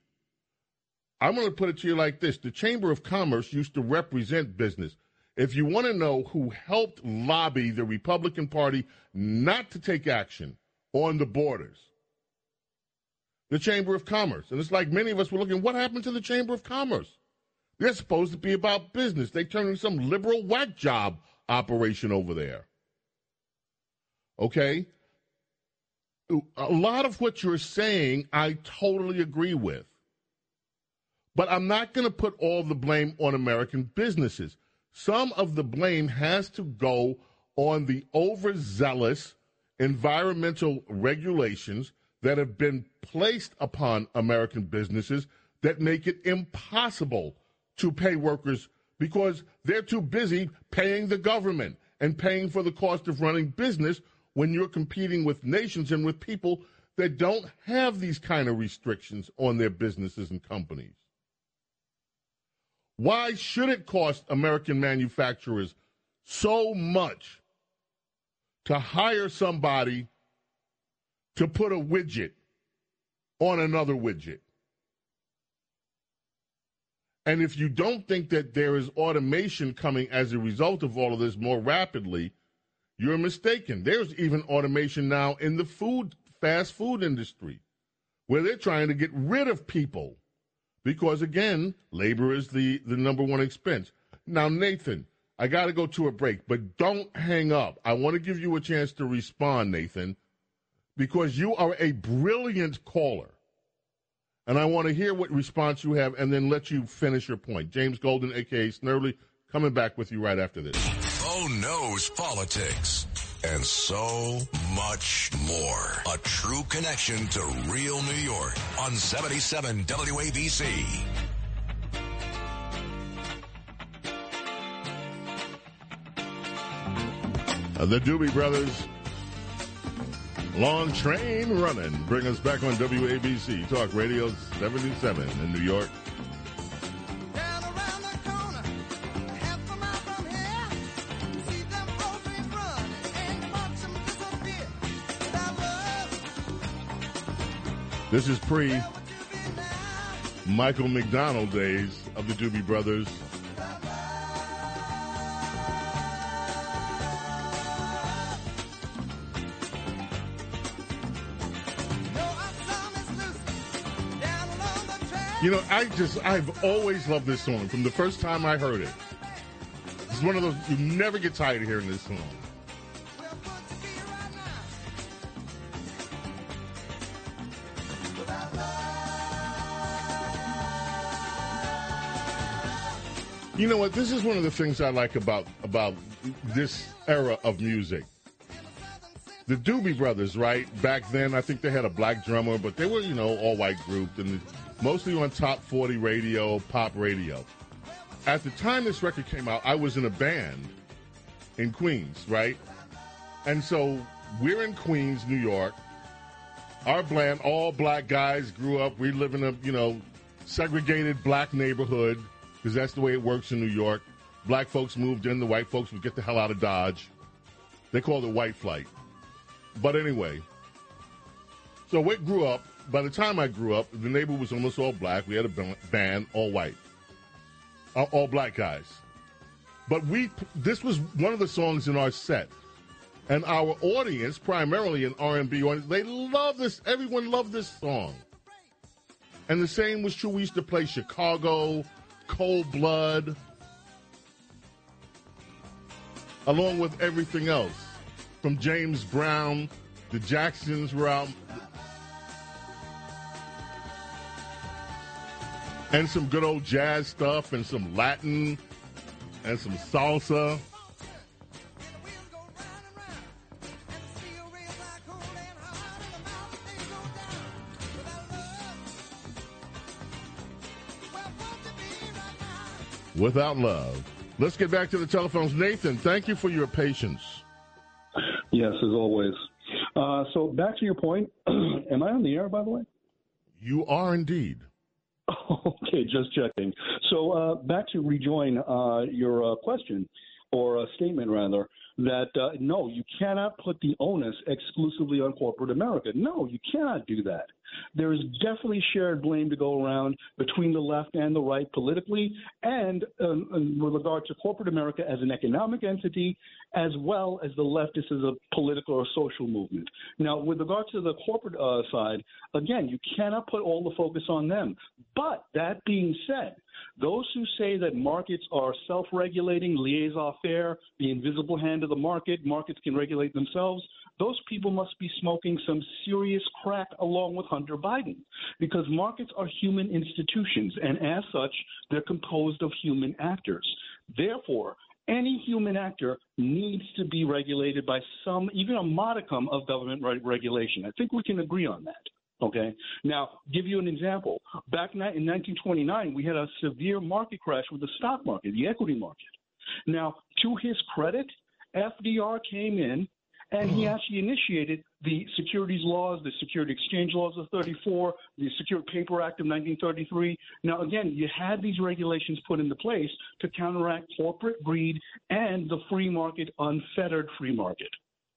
I'm going to put it to you like this the Chamber of Commerce used to represent business. If you want to know who helped lobby the Republican Party not to take action on the borders, the Chamber of Commerce. And it's like many of us were looking, what happened to the Chamber of Commerce? They're supposed to be about business. They turned into some liberal whack job operation over there. Okay? A lot of what you're saying, I totally agree with. But I'm not going to put all the blame on American businesses. Some of the blame has to go on the overzealous environmental regulations that have been placed upon American businesses that make it impossible to pay workers because they're too busy paying the government and paying for the cost of running business when you're competing with nations and with people that don't have these kind of restrictions on their businesses and companies. Why should it cost American manufacturers so much to hire somebody to put a widget on another widget. And if you don't think that there is automation coming as a result of all of this more rapidly, you're mistaken. There's even automation now in the food, fast food industry, where they're trying to get rid of people because, again, labor is the, the number one expense. Now, Nathan, I got to go to a break, but don't hang up. I want to give you a chance to respond, Nathan, because you are a brilliant caller. And I want to hear what response you have and then let you finish your point. James Golden, aka Snerdley, coming back with you right after this. Oh, Bo knows politics and so much more. A true connection to real New York on 77 WABC. The Doobie Brothers, Long Train Running, bring us back on WABC Talk Radio 77 in New York. This is pre Michael McDonald days of the Doobie Brothers. You know, I just, I've always loved this song from the first time I heard it. It's one of those, you never get tired of hearing this song. You know what? This is one of the things I like about about this era of music. The Doobie Brothers, right? Back then, I think they had a black drummer, but they were, you know, all white group and mostly on top 40 radio, pop radio. At the time this record came out, I was in a band in Queens, right? And so we're in Queens, New York. Our bland, all black guys grew up. We live in a, you know, segregated black neighborhood because that's the way it works in New York. Black folks moved in, the white folks would get the hell out of Dodge. They called it white flight. But anyway, so we grew up. By the time I grew up, the neighborhood was almost all black. We had a ba- band, all white, all, all black guys. But we, this was one of the songs in our set, and our audience, primarily an R&B audience, they love this. Everyone loved this song. And the same was true. We used to play Chicago, Cold Blood, along with everything else. From James Brown, the Jacksons were out, and some good old jazz stuff, and some Latin, and some salsa. Without love. Let's get back to the telephones. Nathan, thank you for your patience. Yes, as always. Uh, so back to your point. Am I on the air, by the way? You are indeed. Okay, just checking. So uh, back to rejoin uh, your uh, question or uh, statement rather that uh, no, you cannot put the onus exclusively on corporate America. No, you cannot do that. There is definitely shared blame to go around between the left and the right politically, and um, um, with regard to corporate America as an economic entity, as well as the leftists as a political or social movement. Now, with regard to the corporate uh, side, again, you cannot put all the focus on them. But that being said, those who say that markets are self regulating, laissez faire, the invisible hand of the market, markets can regulate themselves, those people must be smoking some serious crack along with Hunter Biden because markets are human institutions, and as such, they're composed of human actors. Therefore, any human actor needs to be regulated by some, even a modicum of government re- regulation. I think we can agree on that. Okay. Now, give you an example. Back in 1929, we had a severe market crash with the stock market, the equity market. Now, to his credit, FDR came in And he oh. actually initiated the securities laws, the Security Exchange laws of 34, the Secure Paper Act of 1933. Now, again, you had these regulations put into place to counteract corporate greed and the free market, unfettered free market.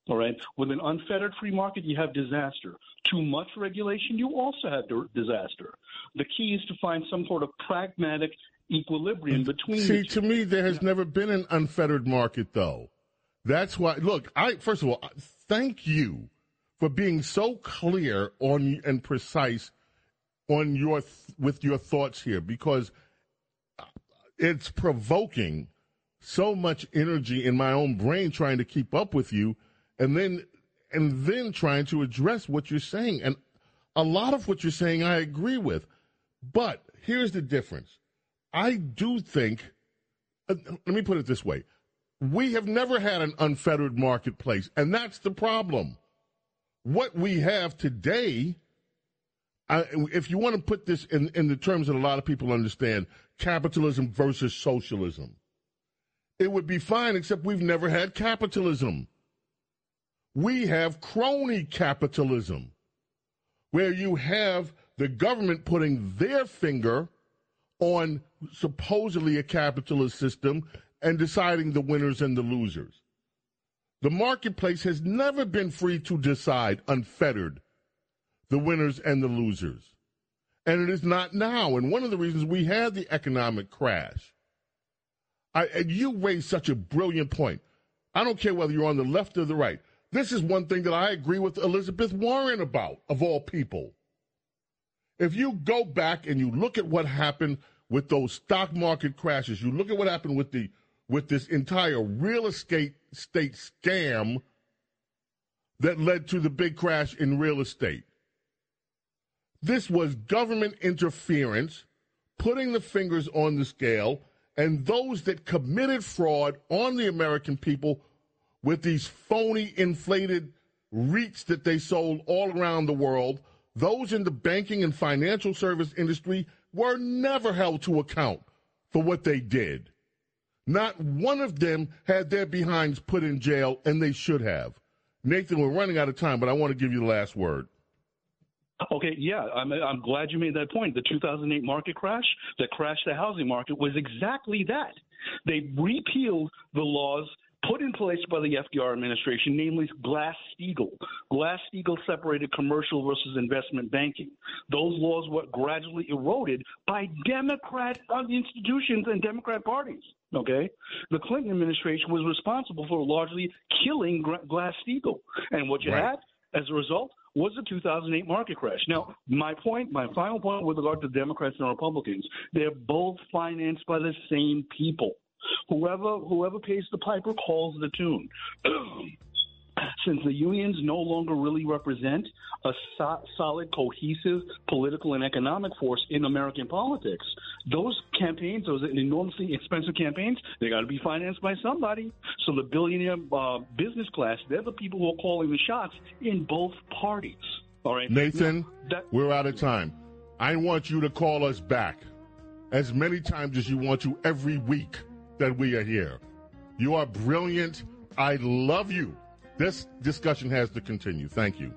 All right. With an unfettered free market, you have disaster. Too much regulation, you also have disaster. The key is to find some sort of pragmatic equilibrium mm. between. See, to me, there has never been an unfettered market, though. That's why. Look, I first of all, thank you for being so clear on and precise on your with your thoughts here, because it's provoking so much energy in my own brain trying to keep up with you, and then and then trying to address what you're saying. And a lot of what you're saying, I agree with. But here's the difference. I do think, uh, let me put it this way we have never had an unfettered marketplace, and that's the problem. What we have today, I, if you want to put this in, in the terms that a lot of people understand, capitalism versus socialism, it would be fine, except we've never had capitalism. We have crony capitalism, where you have the government putting their finger on supposedly a capitalist system and deciding the winners and the losers. The marketplace has never been free to decide, unfettered, the winners and the losers. And it is not now. And one of the reasons we had the economic crash. I, and you raised such a brilliant point. I don't care whether you're on the left or the right. This is one thing that I agree with Elizabeth Warren about, of all people. If you go back and you look at what happened with those stock market crashes, you look at what happened with the with this entire real estate state scam that led to the big crash in real estate. This was government interference, putting the fingers on the scale, and those that committed fraud on the American people with these phony inflated REITs that they sold all around the world, those in the banking and financial service industry were never held to account for what they did. Not one of them had their behinds put in jail, and they should have. Nathan, we're running out of time, but I want to give you the last word. Okay, yeah, I'm, I'm glad you made that point. The 2008 market crash that crashed the housing market was exactly that. They repealed the laws put in place by the FDR administration, namely Glass-Steagall. Glass-Steagall separated commercial versus investment banking. Those laws were gradually eroded by Democrat uh, institutions and Democrat parties. Okay, the Clinton administration was responsible for largely killing Glass-Steagall, and what you Right. had as a result was the 2008 market crash. Now, my point, my final point with regard to Democrats and Republicans, they're both financed by the same people. Whoever whoever pays the piper calls the tune. Since the unions no longer really represent a so- solid, cohesive political and economic force in American politics, those campaigns, those enormously expensive campaigns, they got to be financed by somebody. So the billionaire uh, business class, they're the people who are calling the shots in both parties. All right, Nathan, Now, that- we're out of time. I want you to call us back as many times as you want to every week that we are here. You are brilliant. I love you. This discussion has to continue. Thank you.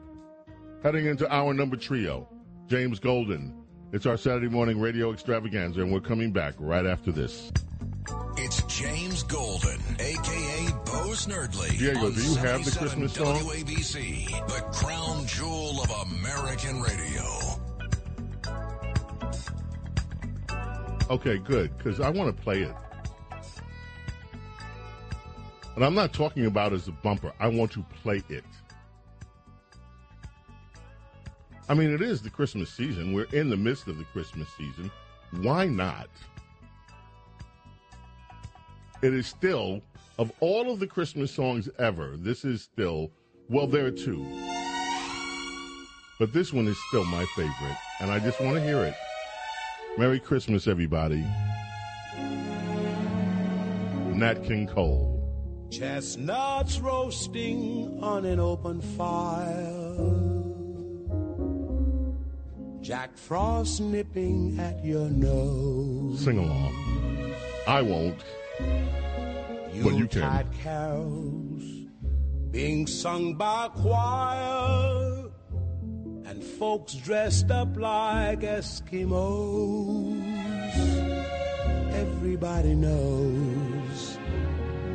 Heading into our number trio, James Golden. It's our Saturday morning radio extravaganza, and we're coming back right after this. It's James Golden, aka Bo Snerdley. Diego, do you have the Christmas song? WABC, the crown jewel of American radio. Okay, good, because I want to play it. And I'm not talking about as a bumper. I want to play it. I mean, it is the Christmas season. We're in the midst of the Christmas season. Why not? It is still, of all of the Christmas songs ever, this is still, well, there are two. But this one is still my favorite, and I just want to hear it. Merry Christmas, everybody. Nat King Cole. Chestnuts roasting on an open fire. Jack Frost nipping at your nose. Sing along. I won't. But you can. Carols being sung by a choir and folks dressed up like Eskimos. Everybody knows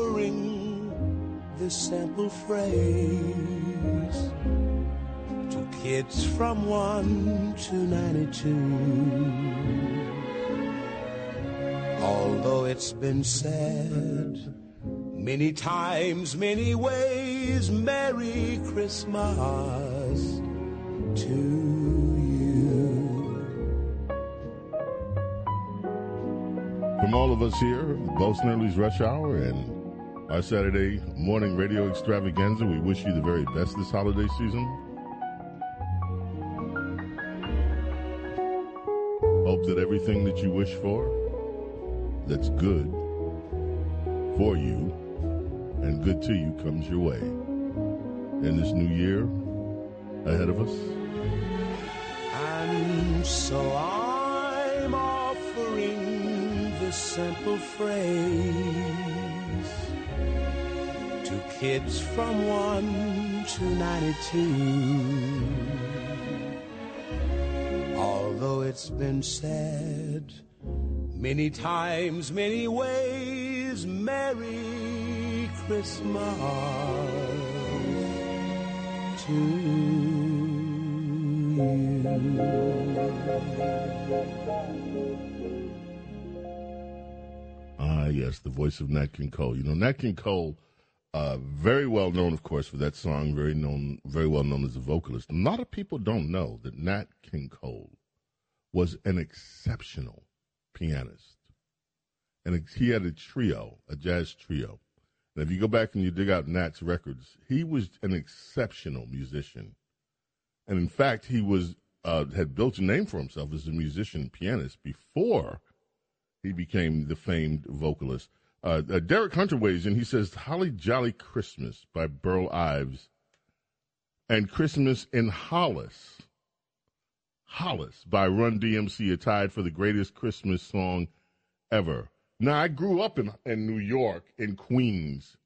offering this simple phrase to kids from 1 to 92. Although it's been said many times, many ways, Merry Christmas to you. From all of us here, Bo Snerdley's Rush Hour and our Saturday morning radio extravaganza, we wish you the very best this holiday season. Hope that everything that you wish for that's good for you and good to you comes your way. In this new year ahead of us, And so I'm offering this simple phrase kids from 1 to 92. Although it's been said many times, many ways, Merry Christmas to you. Ah, yes, the voice of Nat King Cole. You know, Nat King Cole, uh, very well known, of course, for that song. Very known, very well known as a vocalist. A lot of people don't know that Nat King Cole was an exceptional pianist, and he had a trio, a jazz trio. And if you go back and you dig out Nat's records, he was an exceptional musician, and in fact, he was uh, had built a name for himself as a musician pianist before he became the famed vocalist. Uh, uh, Derek Hunter weighs in. He says, Holly Jolly Christmas by Burl Ives and Christmas in Hollis. Hollis by Run DMC are tied for the greatest Christmas song ever. Now, I grew up in, in New York, in Queens.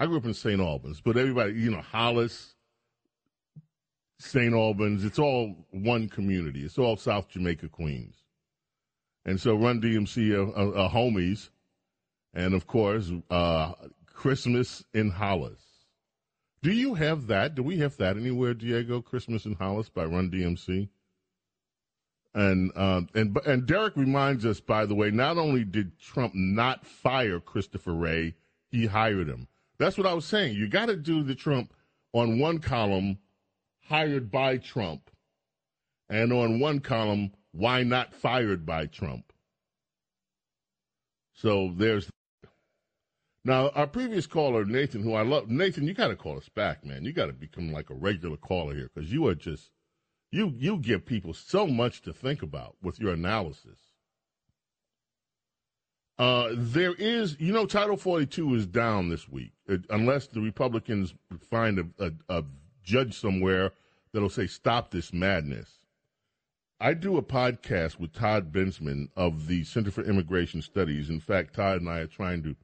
I grew up in St. Albans, but everybody, you know, Hollis, St. Albans, it's all one community. It's all South Jamaica, Queens. And so Run DMC are, are, are homies. And of course, uh, Christmas in Hollis. Do you have that? Do we have that anywhere, Diego? Christmas in Hollis by Run DMC? And um, and and Derek reminds us, by the way, not only did Trump not fire Christopher Wray, he hired him. That's what I was saying. You got to do the Trump on one column, hired by Trump, and on one column, why not fired by Trump? So there's. Now, our previous caller, Nathan, who I love, Nathan, you got to call us back, man. You got to become like a regular caller here because you are just, you you give people so much to think about with your analysis. Uh, there is, you know, Title 42 is down this week, uh, unless the Republicans find a, a, a judge somewhere that'll say, stop this madness. I do a podcast with Todd Bensman of the Center for Immigration Studies. In fact, Todd and I are trying to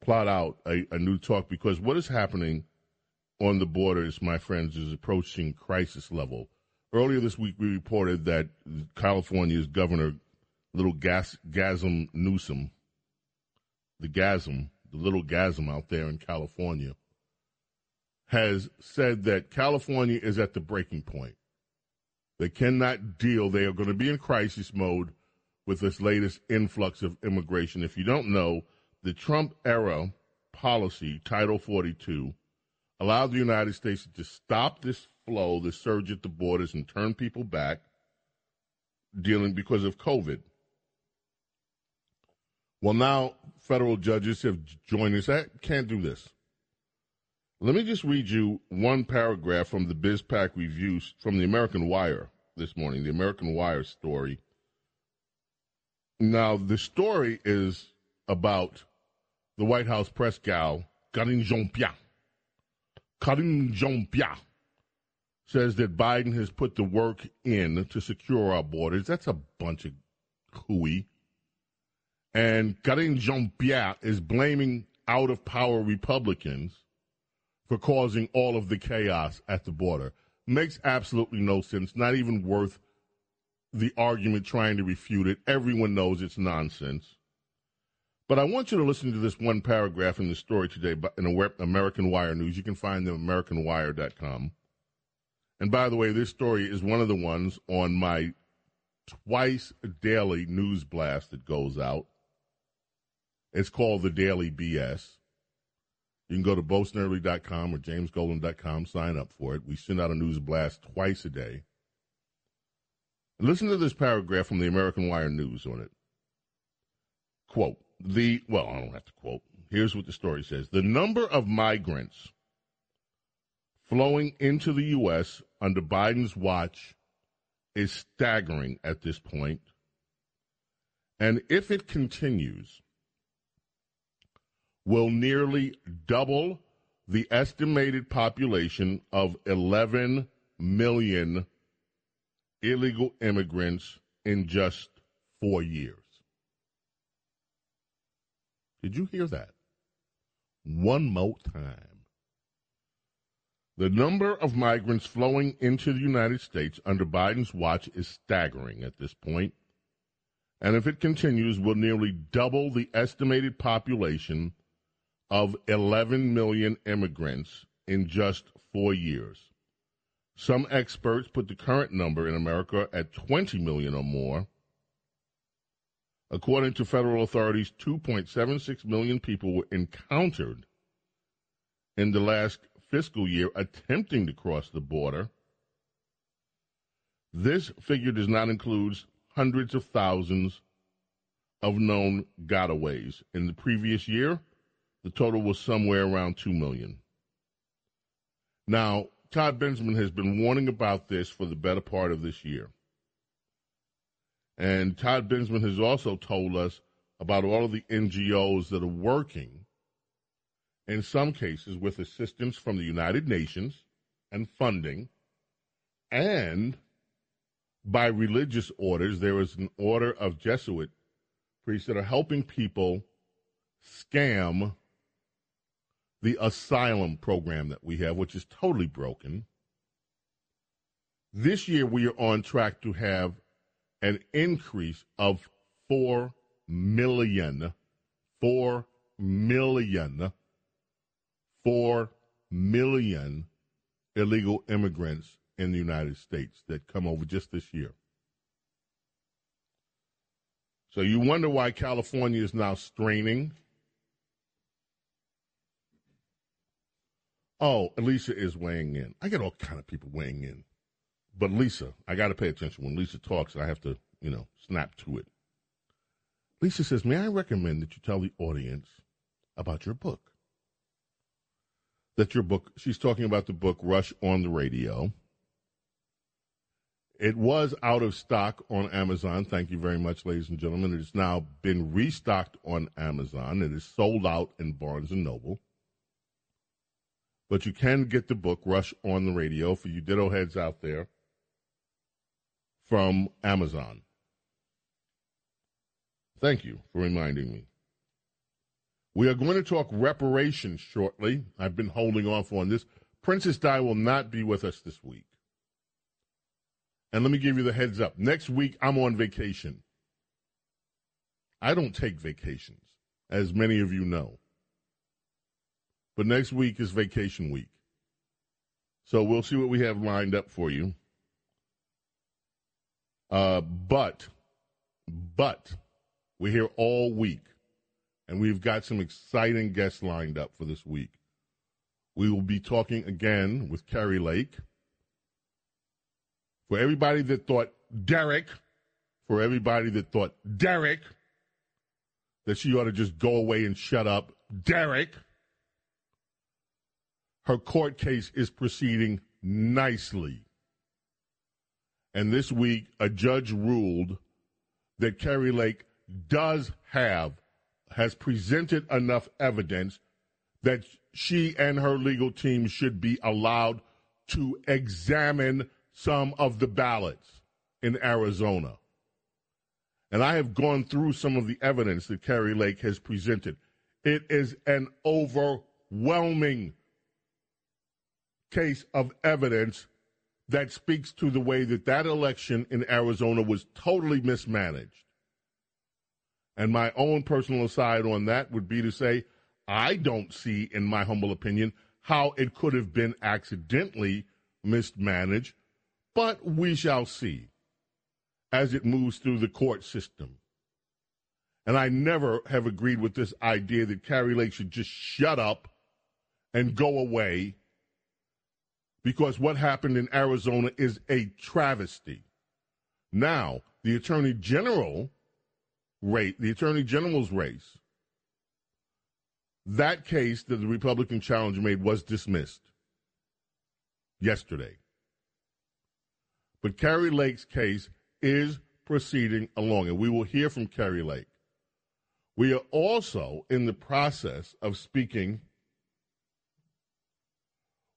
plot out a, a new talk because what is happening on the borders, my friends, is approaching crisis level. Earlier this week, we reported that California's governor, little gas, Gasm Newsom, the Gasm, the little Gasm out there in California, has said that California is at the breaking point. They cannot deal. They are going to be in crisis mode with this latest influx of immigration. If you don't know, the Trump era policy, Title 42, allowed the United States to stop this flow, this surge at the borders, and turn people back dealing because of COVID. Well, now federal judges have joined us. I can't do this. Let me just read you one paragraph from the BizPac review from the American Wire this morning, the American Wire story. Now, the story is about the White House press gal, Karine Jean-Pierre. Karine Jean-Pierre says that Biden has put the work in to secure our borders. That's a bunch of hooey. And Karine Jean-Pierre is blaming out of power Republicans for causing all of the chaos at the border. Makes absolutely no sense, not even worth the argument trying to refute it. Everyone knows it's nonsense. But I want you to listen to this one paragraph in the story today in American Wire News. You can find them at AmericanWire.com. And by the way, this story is one of the ones on my twice daily news blast that goes out. It's called the Daily BS. You can go to BoSnerdley.com or JamesGolden.com, sign up for it. We send out a news blast twice a day. Listen to this paragraph from the American Wire News on it. Quote, the, well, I don't have to quote. Here's what the story says. The number of migrants flowing into the U.S. under Biden's watch is staggering at this point. And if it continues, will nearly double the estimated population of 11 million illegal immigrants in just four years. Did you hear that? One more time. The number of migrants flowing into the United States under Biden's watch is staggering at this point, and if it continues, will nearly double the estimated population of 11 million immigrants in just four years. Some experts put the current number in America at 20 million or more. According to federal authorities, 2.76 million people were encountered in the last fiscal year attempting to cross the border. This figure does not include hundreds of thousands of known gotaways. In the previous year, the total was somewhere around 2 million. Now, Todd Bensman has been warning about this for the better part of this year. And Todd Bensman has also told us about all of the NGOs that are working, in some cases with assistance from the United Nations and funding, and by religious orders. There is an order of Jesuit priests that are helping people scam the asylum program that we have, which is totally broken. This year, we are on track to have an increase of 4 million, 4 million, 4 million illegal immigrants in the United States that come over just this year. So you wonder why California is now straining. Oh, Lisa is weighing in. I get all kind of people weighing in. But Lisa, I got to pay attention. When Lisa talks, I have to, you know, snap to it. Lisa says, May I recommend that you tell the audience about your book? That your book, she's talking about the book Rush on the Radio. It was out of stock on Amazon. Thank you very much, ladies and gentlemen. It has now been restocked on Amazon. It is sold out in Barnes and Noble. But you can get the book Rush on the Radio for you ditto heads out there from Amazon. Thank you for reminding me. We are going to talk reparations shortly. I've been holding off on this. Princess Di will not be with us this week. And let me give you the heads up. Next week, I'm on vacation. I don't take vacations, as many of you know. But next week is vacation week. So we'll see what we have lined up for you. Uh, but, but, we're here all week, and we've got some exciting guests lined up for this week. We will be talking again with Kari Lake. For everybody that thought Derek, for everybody that thought Derek, that she ought to just go away and shut up, Derek, her court case is proceeding nicely. And this week, a judge ruled that Kari Lake does have, has presented enough evidence that she and her legal team should be allowed to examine some of the ballots in Arizona. And I have gone through some of the evidence that Kari Lake has presented. It is an overwhelming case of evidence that speaks to the way that that election in Arizona was totally mismanaged. And my own personal aside on that would be to say, I don't see, in my humble opinion, how it could have been accidentally mismanaged, but we shall see as it moves through the court system. And I never have agreed with this idea that Kari Lake should just shut up and go away because what happened in Arizona is a travesty. Now, the Attorney General rate, the Attorney General's race, that case that the Republican challenger made was dismissed yesterday. But Kari Lake's case is proceeding along, and we will hear from Kari Lake. We are also in the process of speaking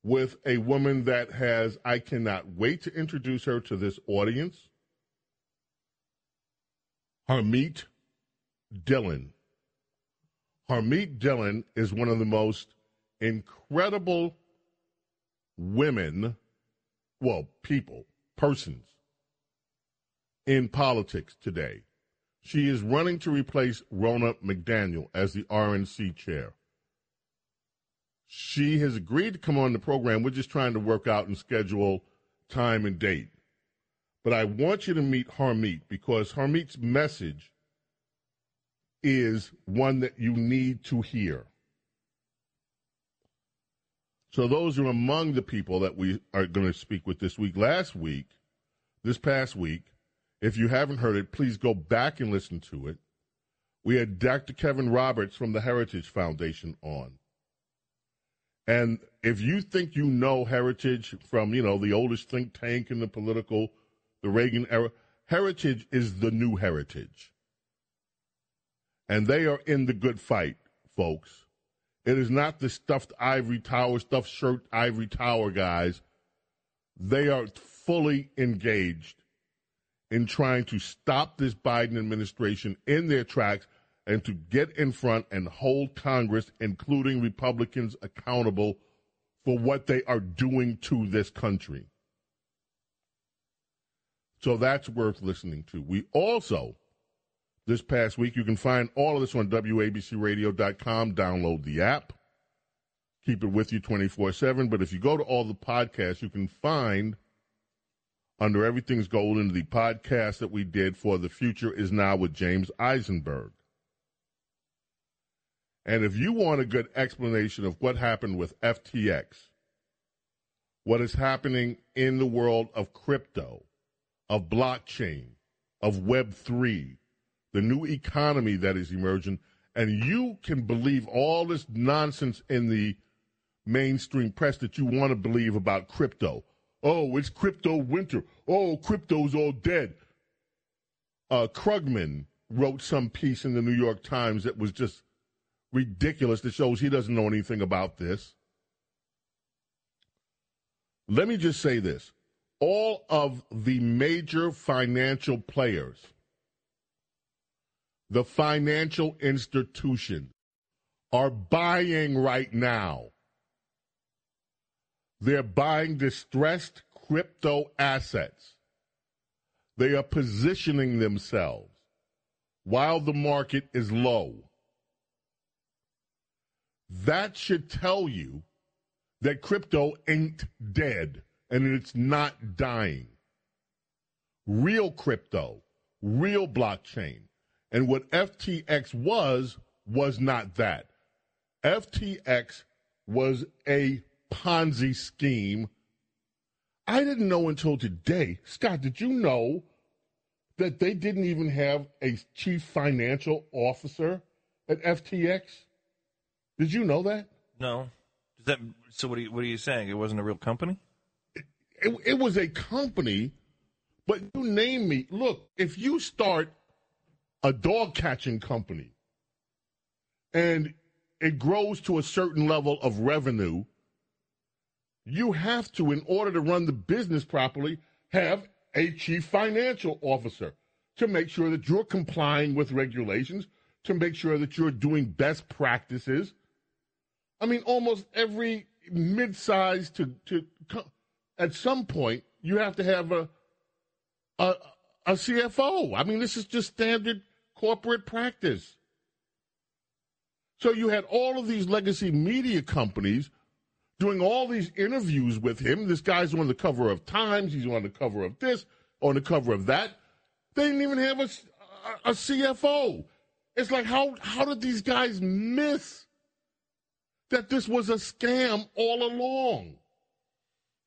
with a woman that has, I cannot wait to introduce her to this audience, Harmeet Dhillon. Harmeet Dhillon is one of the most incredible women, well, people, persons in politics today. She is running to replace Ronna McDaniel as the RNC chair. She has agreed to come on the program. We're just trying to work out and schedule time and date. But I want you to meet Harmeet because Harmeet's message is one that you need to hear. So those are among the people that we are going to speak with this week. Last week, this past week, if you haven't heard it, please go back and listen to it. We had Dr. Kevin Roberts from the Heritage Foundation on. And if you think you know Heritage from, you know, the oldest think tank in the political, the Reagan era, Heritage is the new Heritage. And they are in the good fight, folks. It is not the stuffed ivory tower, stuffed shirt ivory tower guys. They are fully engaged in trying to stop this Biden administration in their tracks and to get in front and hold Congress, including Republicans, accountable for what they are doing to this country. So that's worth listening to. We also, this past week, you can find all of this on WABCRadio.com. Download the app. Keep it with you 24 7. But if you go to all the podcasts, you can find under Everything's Golden the podcast that we did for The Future is Now with James Eisenberg. And if you want a good explanation of what happened with FTX, what is happening in the world of crypto, of blockchain, of Web3, the new economy that is emerging, and you can believe all this nonsense in the mainstream press that you want to believe about crypto. Oh, it's crypto winter. Oh, crypto's all dead. Uh, Krugman wrote some piece in the New York Times that was just ridiculous that shows he doesn't know anything about this. Let me just say this all of the major financial players, the financial institutions, are buying right now. They're buying distressed crypto assets. They are positioning themselves while the market is low. That should tell you that crypto ain't dead and it's not dying. real crypto, real blockchain. And what FTX was, was not that. FTX was a Ponzi scheme. I didn't know until today. Scott, did you know that they didn't even have a chief financial officer at FTX? Did you know that? No. Is that so? What are you, what are you saying? It wasn't a real company. It, it was a company, but you name me. Look, if you start a dog catching company and it grows to a certain level of revenue, you have to, in order to run the business properly, have a chief financial officer to make sure that you're complying with regulations, to make sure that you're doing best practices. I mean, almost every mid-size to to at some point you have to have a a, a CFO. I mean, this is just standard corporate practice. So you had all of these legacy media companies doing all these interviews with him. This guy's on the cover of Times. He's on the cover of this, on the cover of that. They didn't even have a, a, a CFO. It's like how how did these guys miss that this was a scam all along?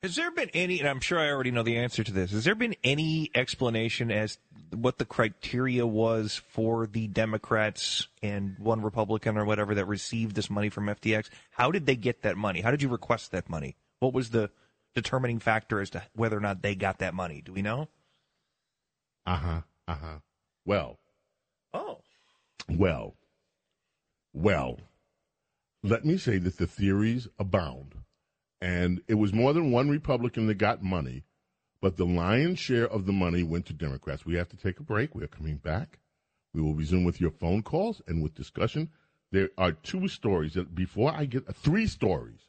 Has there been any, and I'm sure I already know the answer to this, has there been any explanation as what the criteria was for the Democrats and one Republican or whatever that received this money from FTX? How did they get that money? How did you request that money? What was the determining factor as to whether or not they got that money? Do we know? Uh huh. Uh huh. Well, Oh. well, well. Let me say that the theories abound, and it was more than one Republican that got money, but the lion's share of the money went to Democrats. We have to take a break. We are coming back. We will resume with your phone calls and with discussion. There are two stories that before I get three stories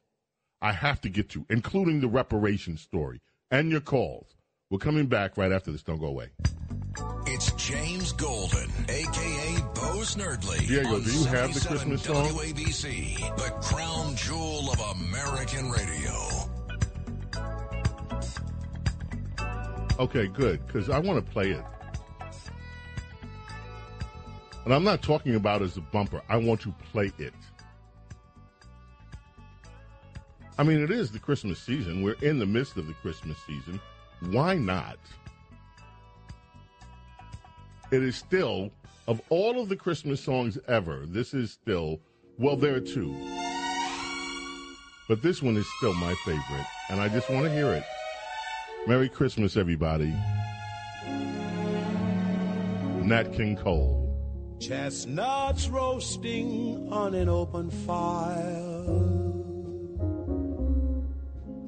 I have to get to, including the reparations story and your calls. We're coming back right after this. Don't go away. It's James Golden, aka Bo Snerdley. Diego, do you have the Christmas song? WABC, the crown jewel of American radio. Okay, good, because I want to play it. And I'm not talking about as a bumper. I want to play it. I mean, it is the Christmas season. We're in the midst of the Christmas season. Why not? It is still, of all of the Christmas songs ever, this is still, well, there are two. But this one is still my favorite, and I just want to hear it. Merry Christmas, everybody. Nat King Cole. Chestnuts roasting on an open fire.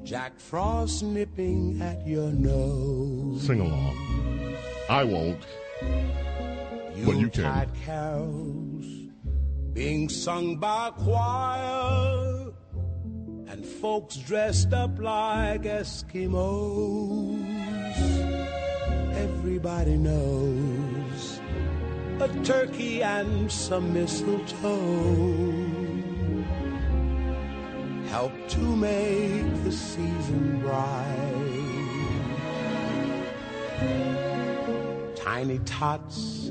Jack Frost nipping at your nose. Sing along. I won't. But you can. Yuletide carols being sung by choir. And folks dressed up like Eskimos. Everybody knows a turkey and some mistletoe help to make the season bright. Tiny tots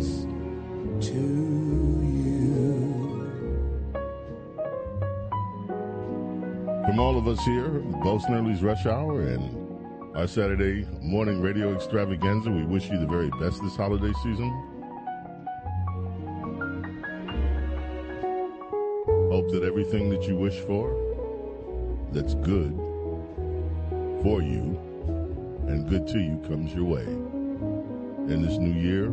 to you. From all of us here, Bo Snerdley's Rush Hour, and our Saturday morning radio extravaganza. We wish you the very best this holiday season. Hope that everything that you wish for that's good for you and good to you comes your way in this new year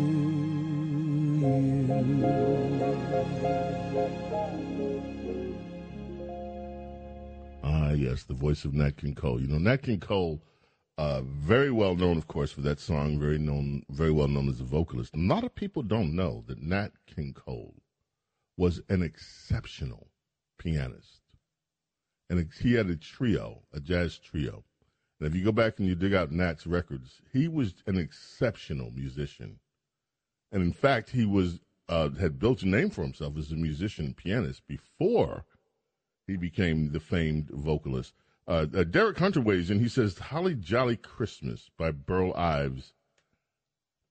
Ah, yes, the voice of Nat King Cole. You know, Nat King Cole, uh, very well known, of course, for that song. Very known, very well known as a vocalist. A lot of people don't know that Nat King Cole was an exceptional pianist, and he had a trio, a jazz trio. And if you go back and you dig out Nat's records, he was an exceptional musician. And in fact, he was uh, had built a name for himself as a musician and pianist before he became the famed vocalist. Uh, uh, Derek Hunter weighs in. He says, Holly Jolly Christmas by Burl Ives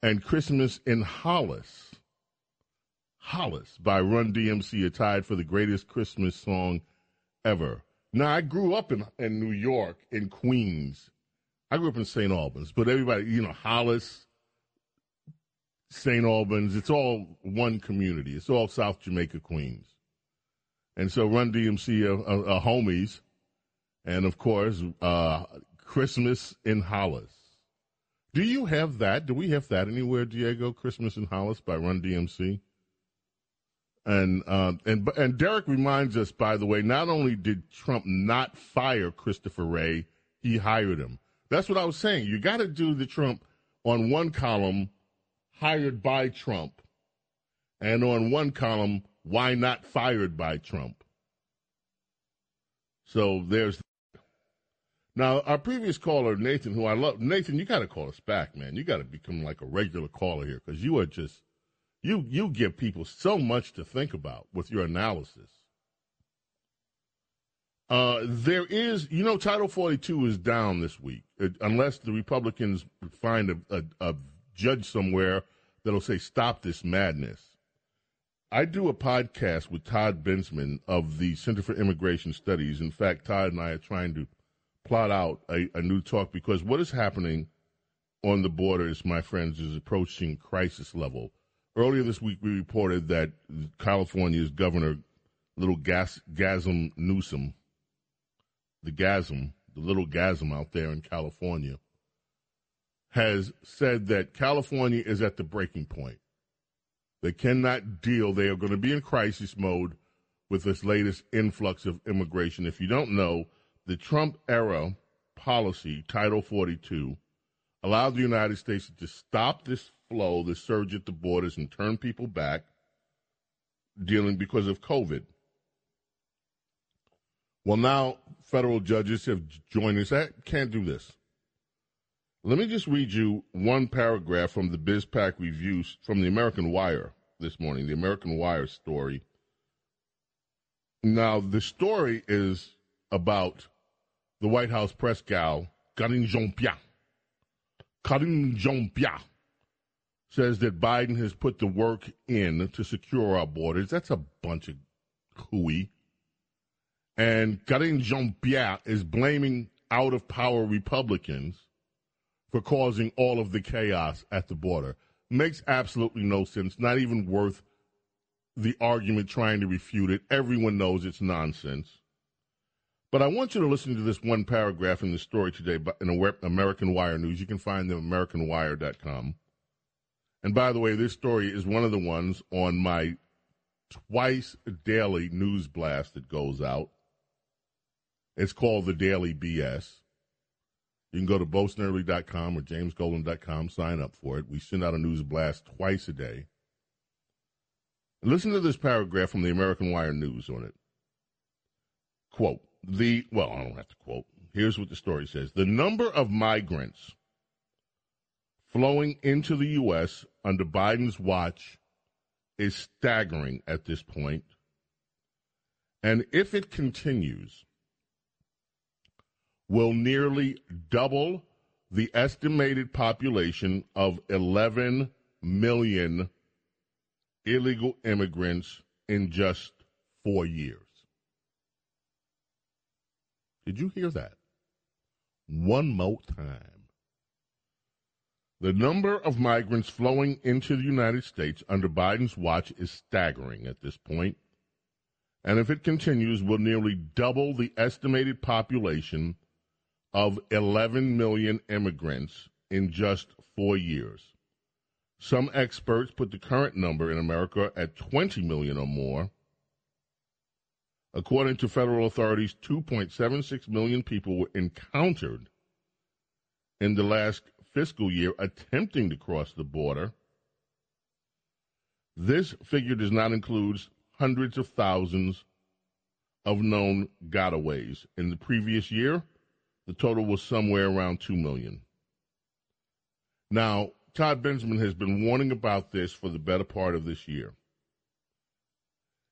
and Christmas in Hollis. Hollis by Run DMC are tied for the greatest Christmas song ever. Now, I grew up in, in New York, in Queens. I grew up in St. Albans, but everybody, you know, Hollis, St. Albans, it's all one community. It's all South Jamaica, Queens. And so Run DMC are, are, are homies. And of course, uh, Christmas in Hollis. Do you have that? Do we have that anywhere, Diego? Christmas in Hollis by Run DMC? And uh, and and Derek reminds us, by the way, not only did Trump not fire Christopher Wray, he hired him. That's what I was saying. You got to do the Trump on one column, hired by Trump, and on one column, why not fired by Trump? So there's. Now, our previous caller, Nathan, who I love, Nathan, you got to call us back, man. You got to become like a regular caller here because you are just, you you give people so much to think about with your analysis. Uh, there is, you know, Title 42 is down this week, it, unless the Republicans find a, a, a judge somewhere that'll say, stop this madness. I do a podcast with Todd Bensman of the Center for Immigration Studies. In fact, Todd and I are trying to plot out a, a new talk because what is happening on the borders, my friends, is approaching crisis level. Earlier this week, we reported that California's governor, little gas, Gasm Newsom, the Gasm, the little Gasm out there in California, has said that California is at the breaking point. They cannot deal. They are going to be in crisis mode with this latest influx of immigration. If you don't know, the Trump era policy, Title 42, allowed the United States to stop this flow, this surge at the borders, and turn people back dealing because of COVID. Well, now federal judges have joined us. I can't do this. Let me just read you one paragraph from the BizPac review from the American Wire this morning, the American Wire story. Now, the story is about the White House press gal, Karine Jean-Pierre. Karine Jean-Pierre says that Biden has put the work in to secure our borders. That's a bunch of hooey. And Karine Jean-Pierre is blaming out of power Republicans for causing all of the chaos at the border. Makes absolutely no sense, not even worth the argument trying to refute it. Everyone knows it's nonsense. But I want you to listen to this one paragraph in the story today in American Wire News. You can find them at AmericanWire.com. And by the way, this story is one of the ones on my twice daily news blast that goes out. It's called the Daily BS. You can go to BoSnerdley.com or jamesgolden.com, sign up for it. We send out a news blast twice a day. Listen to this paragraph from the American Wire News on it. Quote, the, well, I don't have to quote. Here's what the story says The number of migrants flowing into the U.S. under Biden's watch is staggering at this point. And if it continues, will nearly double the estimated population of 11 million illegal immigrants in just four years. Did you hear that? One more time. The number of migrants flowing into the United States under Biden's watch is staggering at this point, and if it continues, will nearly double the estimated population of 11 million immigrants in just four years. Some experts put the current number in America at 20 million or more. According to federal authorities, 2.76 million people were encountered in the last fiscal year attempting to cross the border. This figure does not include hundreds of thousands of known gotaways. In the previous year, the total was somewhere around 2 million. Now, Todd Bensman has been warning about this for the better part of this year.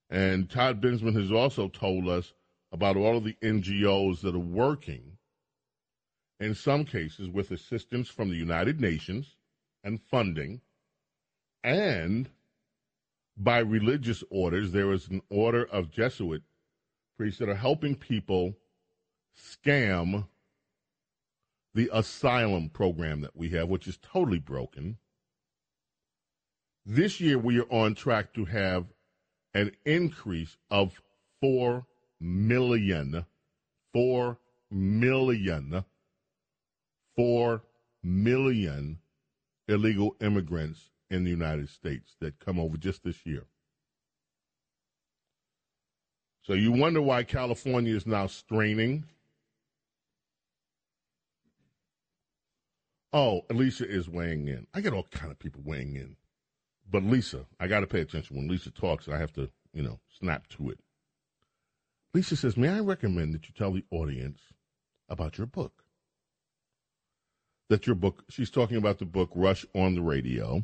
And Todd Bensman has also told us about all of the NGOs that are working, in some cases with assistance from the United Nations and funding, and by religious orders. There is an order of Jesuit priests that are helping people scam the asylum program that we have, which is totally broken. This year, we are on track to have an increase of 4 million, 4 million, 4 million illegal immigrants in the United States that come over just this year. So you wonder why California is now straining. Oh, Lisa is weighing in. I get all kind of people weighing in. But Lisa, I got to pay attention. When Lisa talks, I have to, you know, snap to it. Lisa says, May I recommend that you tell the audience about your book? That your book, she's talking about the book Rush on the Radio.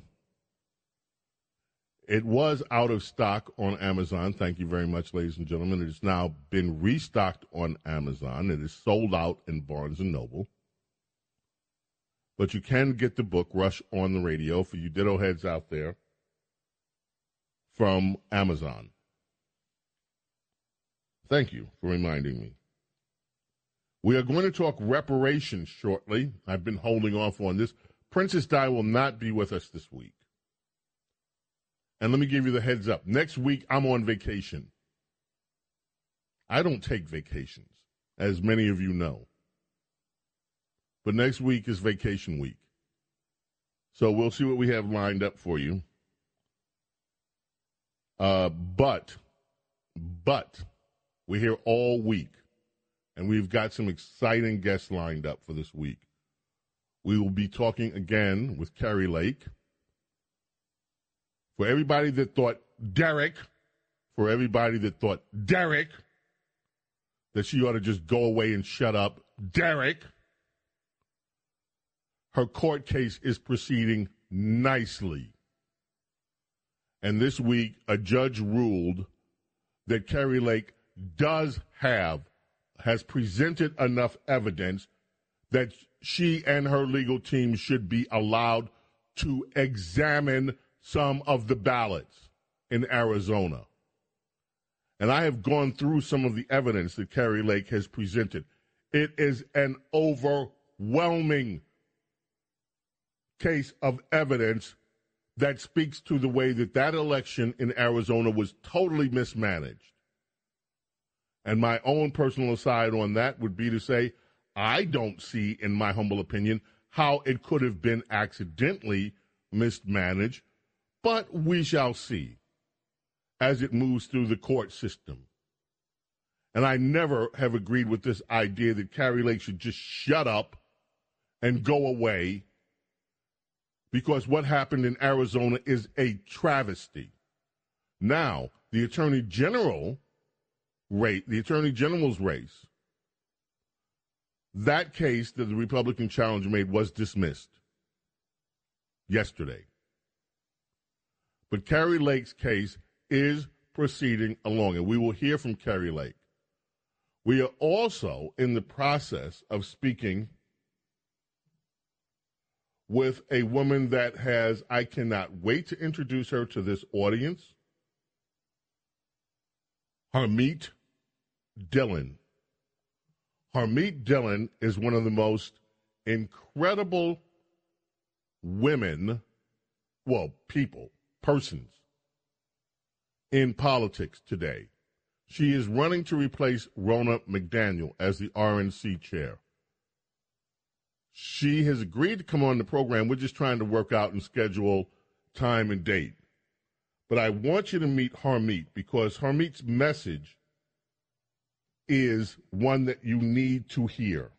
It was out of stock on Amazon. Thank you very much, ladies and gentlemen. It has now been restocked on Amazon. It is sold out in Barnes and Noble. But you can get the book Rush on the Radio for you ditto heads out there from Amazon. Thank you for reminding me. We are going to talk reparations shortly. I've been holding off on this. Princess Di will not be with us this week. And let me give you the heads up. Next week, I'm on vacation. I don't take vacations, as many of you know. But next week is vacation week. So we'll see what we have lined up for you. Uh, but, but, we're here all week, and we've got some exciting guests lined up for this week. We will be talking again with Kari Lake. For everybody that thought Derek, for everybody that thought Derek, that she ought to just go away and shut up, Derek, her court case is proceeding nicely. And this week, a judge ruled that Kari Lake does have, has presented enough evidence that she and her legal team should be allowed to examine some of the ballots in Arizona. And I have gone through some of the evidence that Kari Lake has presented. It is an overwhelming case of evidence that speaks to the way that that election in Arizona was totally mismanaged. And my own personal aside on that would be to say, I don't see, in my humble opinion, how it could have been accidentally mismanaged, but we shall see as it moves through the court system. And I never have agreed with this idea that Kari Lake should just shut up and go away because what happened in Arizona is a travesty. Now, the Attorney General rate, the Attorney General's race, That case that the Republican challenger made was dismissed yesterday. But Kari Lake's case is proceeding along, and we will hear from Kari Lake. We are also in the process of speaking with a woman that has, I cannot wait to introduce her to this audience, Harmeet Dhillon. Harmeet Dhillon is one of the most incredible women, well, people, persons in politics today. She is running to replace Ronna McDaniel as the RNC chair. She has agreed to come on the program. We're just trying to work out and schedule time and date. But I want you to meet Harmeet because Harmeet's message is one that you need to hear.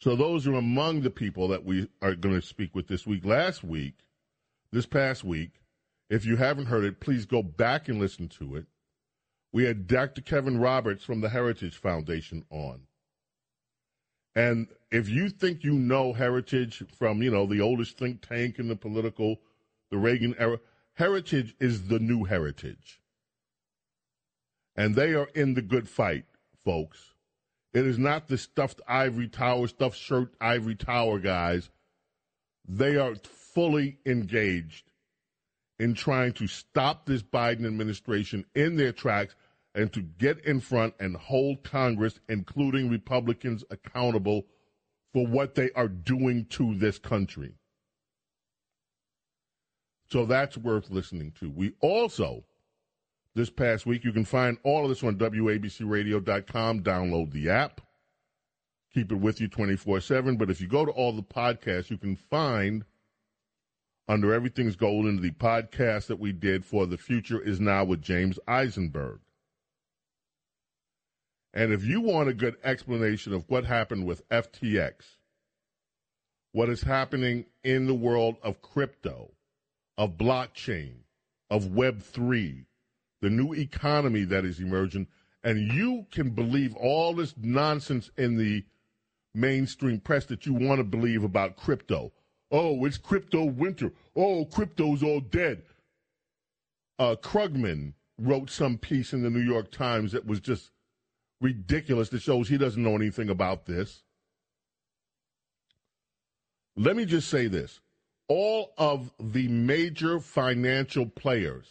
So those are among the people that we are going to speak with this week. Last week, this past week, if you haven't heard it, please go back and listen to it. We had Dr. Kevin Roberts from the Heritage Foundation on. And if you think you know Heritage from, you know, the oldest think tank in the political, the Reagan era, Heritage is the new Heritage. And they are in the good fight, folks. It is not the stuffed ivory tower, stuffed shirt ivory tower guys. They are fully engaged in trying to stop this Biden administration in their tracks and to get in front and hold Congress, including Republicans, accountable for what they are doing to this country. So that's worth listening to. We also, this past week, you can find all of this on WABCRadio.com. Download the app. Keep it with you 24 7. But if you go to all the podcasts, you can find under Everything's Golden the podcast that we did for The Future is Now with James Eisenberg. And if you want a good explanation of what happened with FTX, what is happening in the world of crypto, of blockchain, of Web3, the new economy that is emerging, and you can believe all this nonsense in the mainstream press that you want to believe about crypto. Oh, it's crypto winter. Oh, crypto's all dead. Uh, Krugman wrote some piece in the New York Times that was just ridiculous that shows he doesn't know anything about this. Let me just say this all of the major financial players,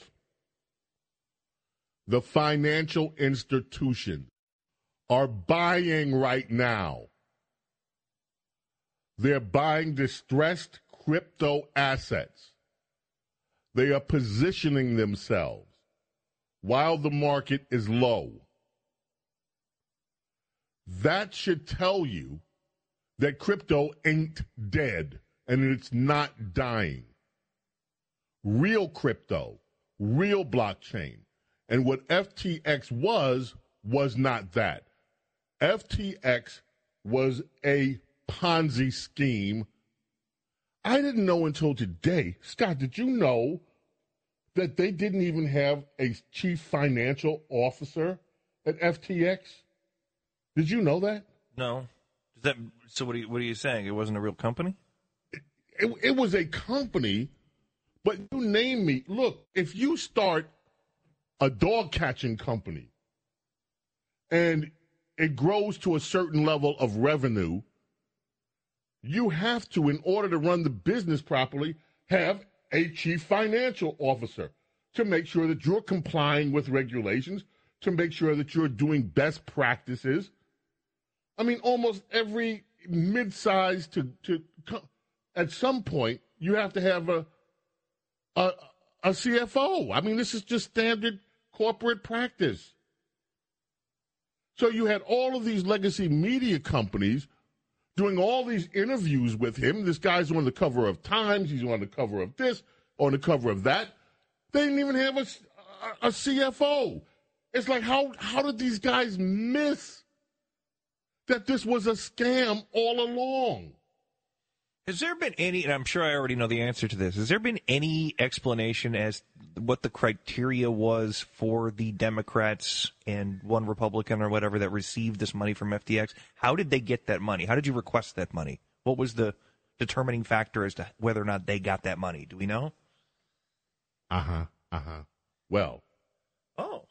the financial institutions, are buying right now. They're buying distressed crypto assets. They are positioning themselves while the market is low. That should tell you that crypto ain't dead and it's not dying. Real crypto, real blockchain. And what FTX was, was not that. FTX was a Ponzi scheme. I didn't know until today. Scott, did you know that they didn't even have a chief financial officer at FTX? Did you know that? No. Is that so? What are you, what are you saying? It wasn't a real company. It, it was a company, but you name me. Look, if you start a dog catching company and it grows to a certain level of revenue, you have to, in order to run the business properly, have a chief financial officer to make sure that you're complying with regulations, to make sure that you're doing best practices. I mean, almost every mid-sized to to at some point you have to have a a a CFO. I mean, this is just standard corporate practice. So you had all of these legacy media companies doing all these interviews with him. This guy's on the cover of Times. He's on the cover of this, on the cover of that. They didn't even have a, a, a CFO. It's like how how did these guys miss that this was a scam all along? Has there been any, and I'm sure I already know the answer to this, has there been any explanation as what the criteria was for the Democrats and one Republican or whatever that received this money from FTX? How did they get that money? How did you request that money? What was the determining factor as to whether or not they got that money? Do we know? Uh huh. Uh huh. Well. Oh.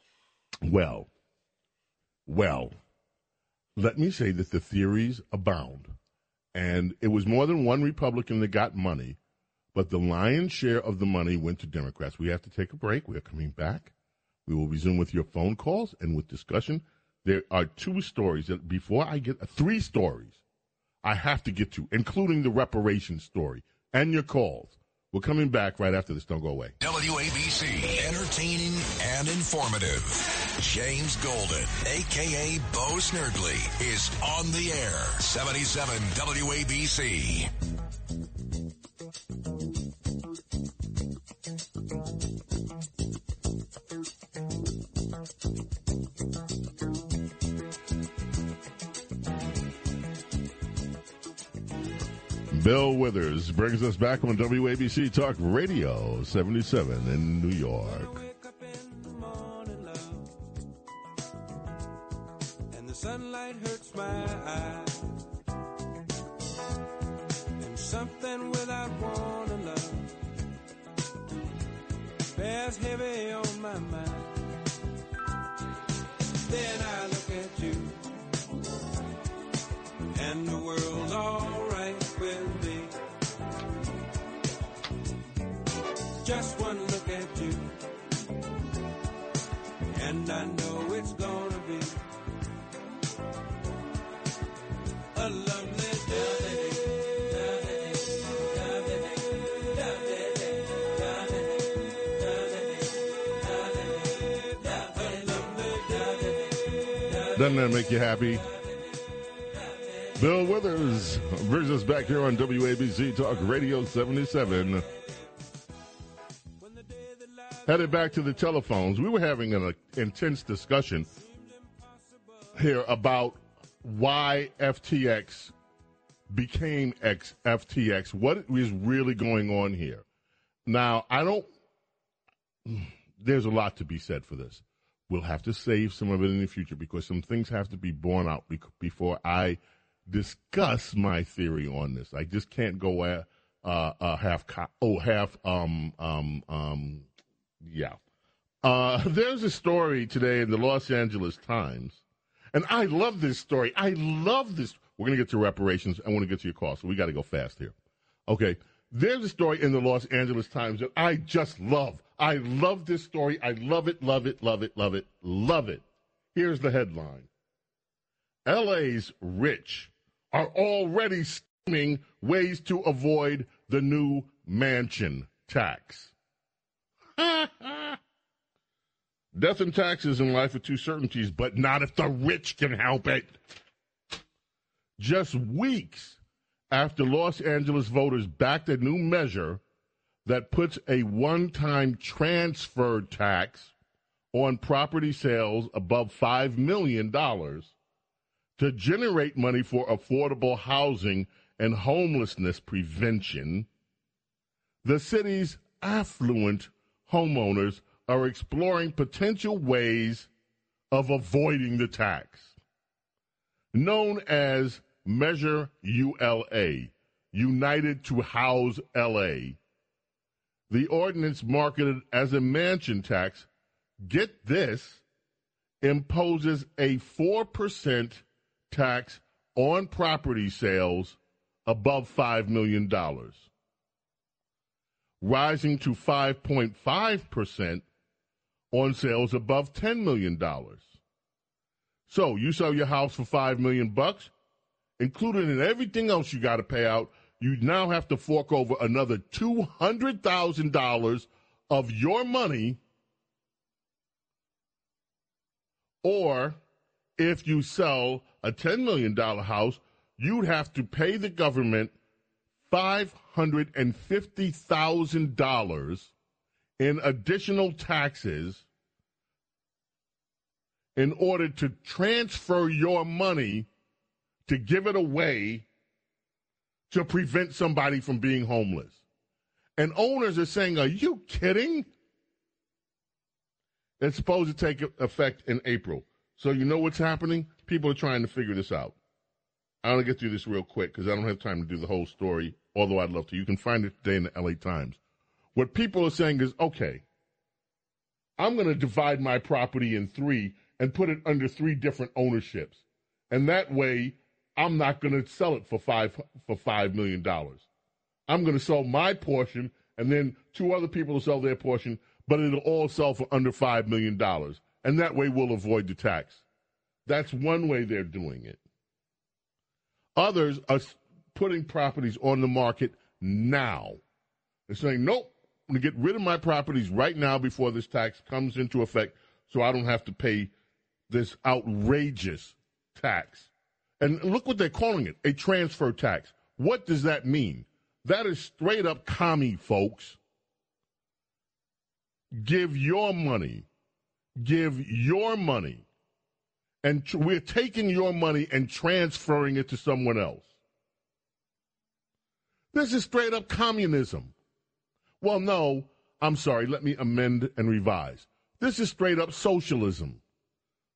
Well. Well. Let me say that the theories abound. And it was more than one Republican that got money, but the lion's share of the money went to Democrats. We have to take a break. We are coming back. We will resume with your phone calls and with discussion. There are two stories that before I get uh, three stories I have to get to, including the reparations story and your calls. We're coming back right after this. Don't go away. WABC, entertaining and informative. James Golden, aka Bo Snerdley, is on the air. 77 WABC. Bill Withers brings us back on WABC Talk Radio 77 in New York. and the sunlight hurts my eyes. And something without love bears heavy on my mind. Then I look at you, and the world's alright Just one look at you, and I know it's gonna be a lovely day. Doesn't that make you happy? Bill Withers brings us back here on WABC Talk Radio 77. Headed back to the telephones, we were having an uh, intense discussion here about why FTX became X FTX. What is really going on here? Now, I don't. There's a lot to be said for this. We'll have to save some of it in the future because some things have to be borne out before I discuss my theory on this. I just can't go at, uh, uh, half co- oh half um um um yeah. Uh, there's a story today in the Los Angeles Times, and I love this story. I love this. We're gonna get to reparations. I want to get to your call, so we got to go fast here. Okay. There's a story in the Los Angeles Times that I just love. I love this story. I love it, love it, love it, love it, love it. Here's the headline LA's rich are already scheming ways to avoid the new mansion tax. Death and taxes in life are two certainties, but not if the rich can help it. Just weeks after Los Angeles voters backed a new measure that puts a one time transfer tax on property sales above $5 million to generate money for affordable housing and homelessness prevention, the city's affluent homeowners are exploring potential ways of avoiding the tax. Known as Measure ULA, United to House LA, the ordinance marketed as a mansion tax, get this, imposes a 4% tax on property sales above $5 million, rising to 5.5% on sales above $10 million. So you sell your house for 5 million bucks, including in everything else you got to pay out, you now have to fork over another $200,000 of your money or if you sell a $10 million house, you'd have to pay the government $550,000 in additional taxes in order to transfer your money to give it away to prevent somebody from being homeless. And owners are saying, Are you kidding? It's supposed to take effect in April. So you know what's happening? People are trying to figure this out. I want to get through this real quick because I don't have time to do the whole story, although I'd love to. You can find it today in the LA Times. What people are saying is, okay, I'm going to divide my property in three and put it under three different ownerships. And that way, I'm not going to sell it for five for five million dollars. I'm going to sell my portion, and then two other people will sell their portion, but it'll all sell for under five million dollars, and that way we'll avoid the tax. That's one way they're doing it. Others are putting properties on the market now. They're saying, nope, I'm going to get rid of my properties right now before this tax comes into effect so I don't have to pay this outrageous tax. And look what they're calling it a transfer tax. What does that mean? That is straight up commie, folks. Give your money. Give your money. And tr- we're taking your money and transferring it to someone else. This is straight up communism. Well, no, I'm sorry. Let me amend and revise. This is straight up socialism.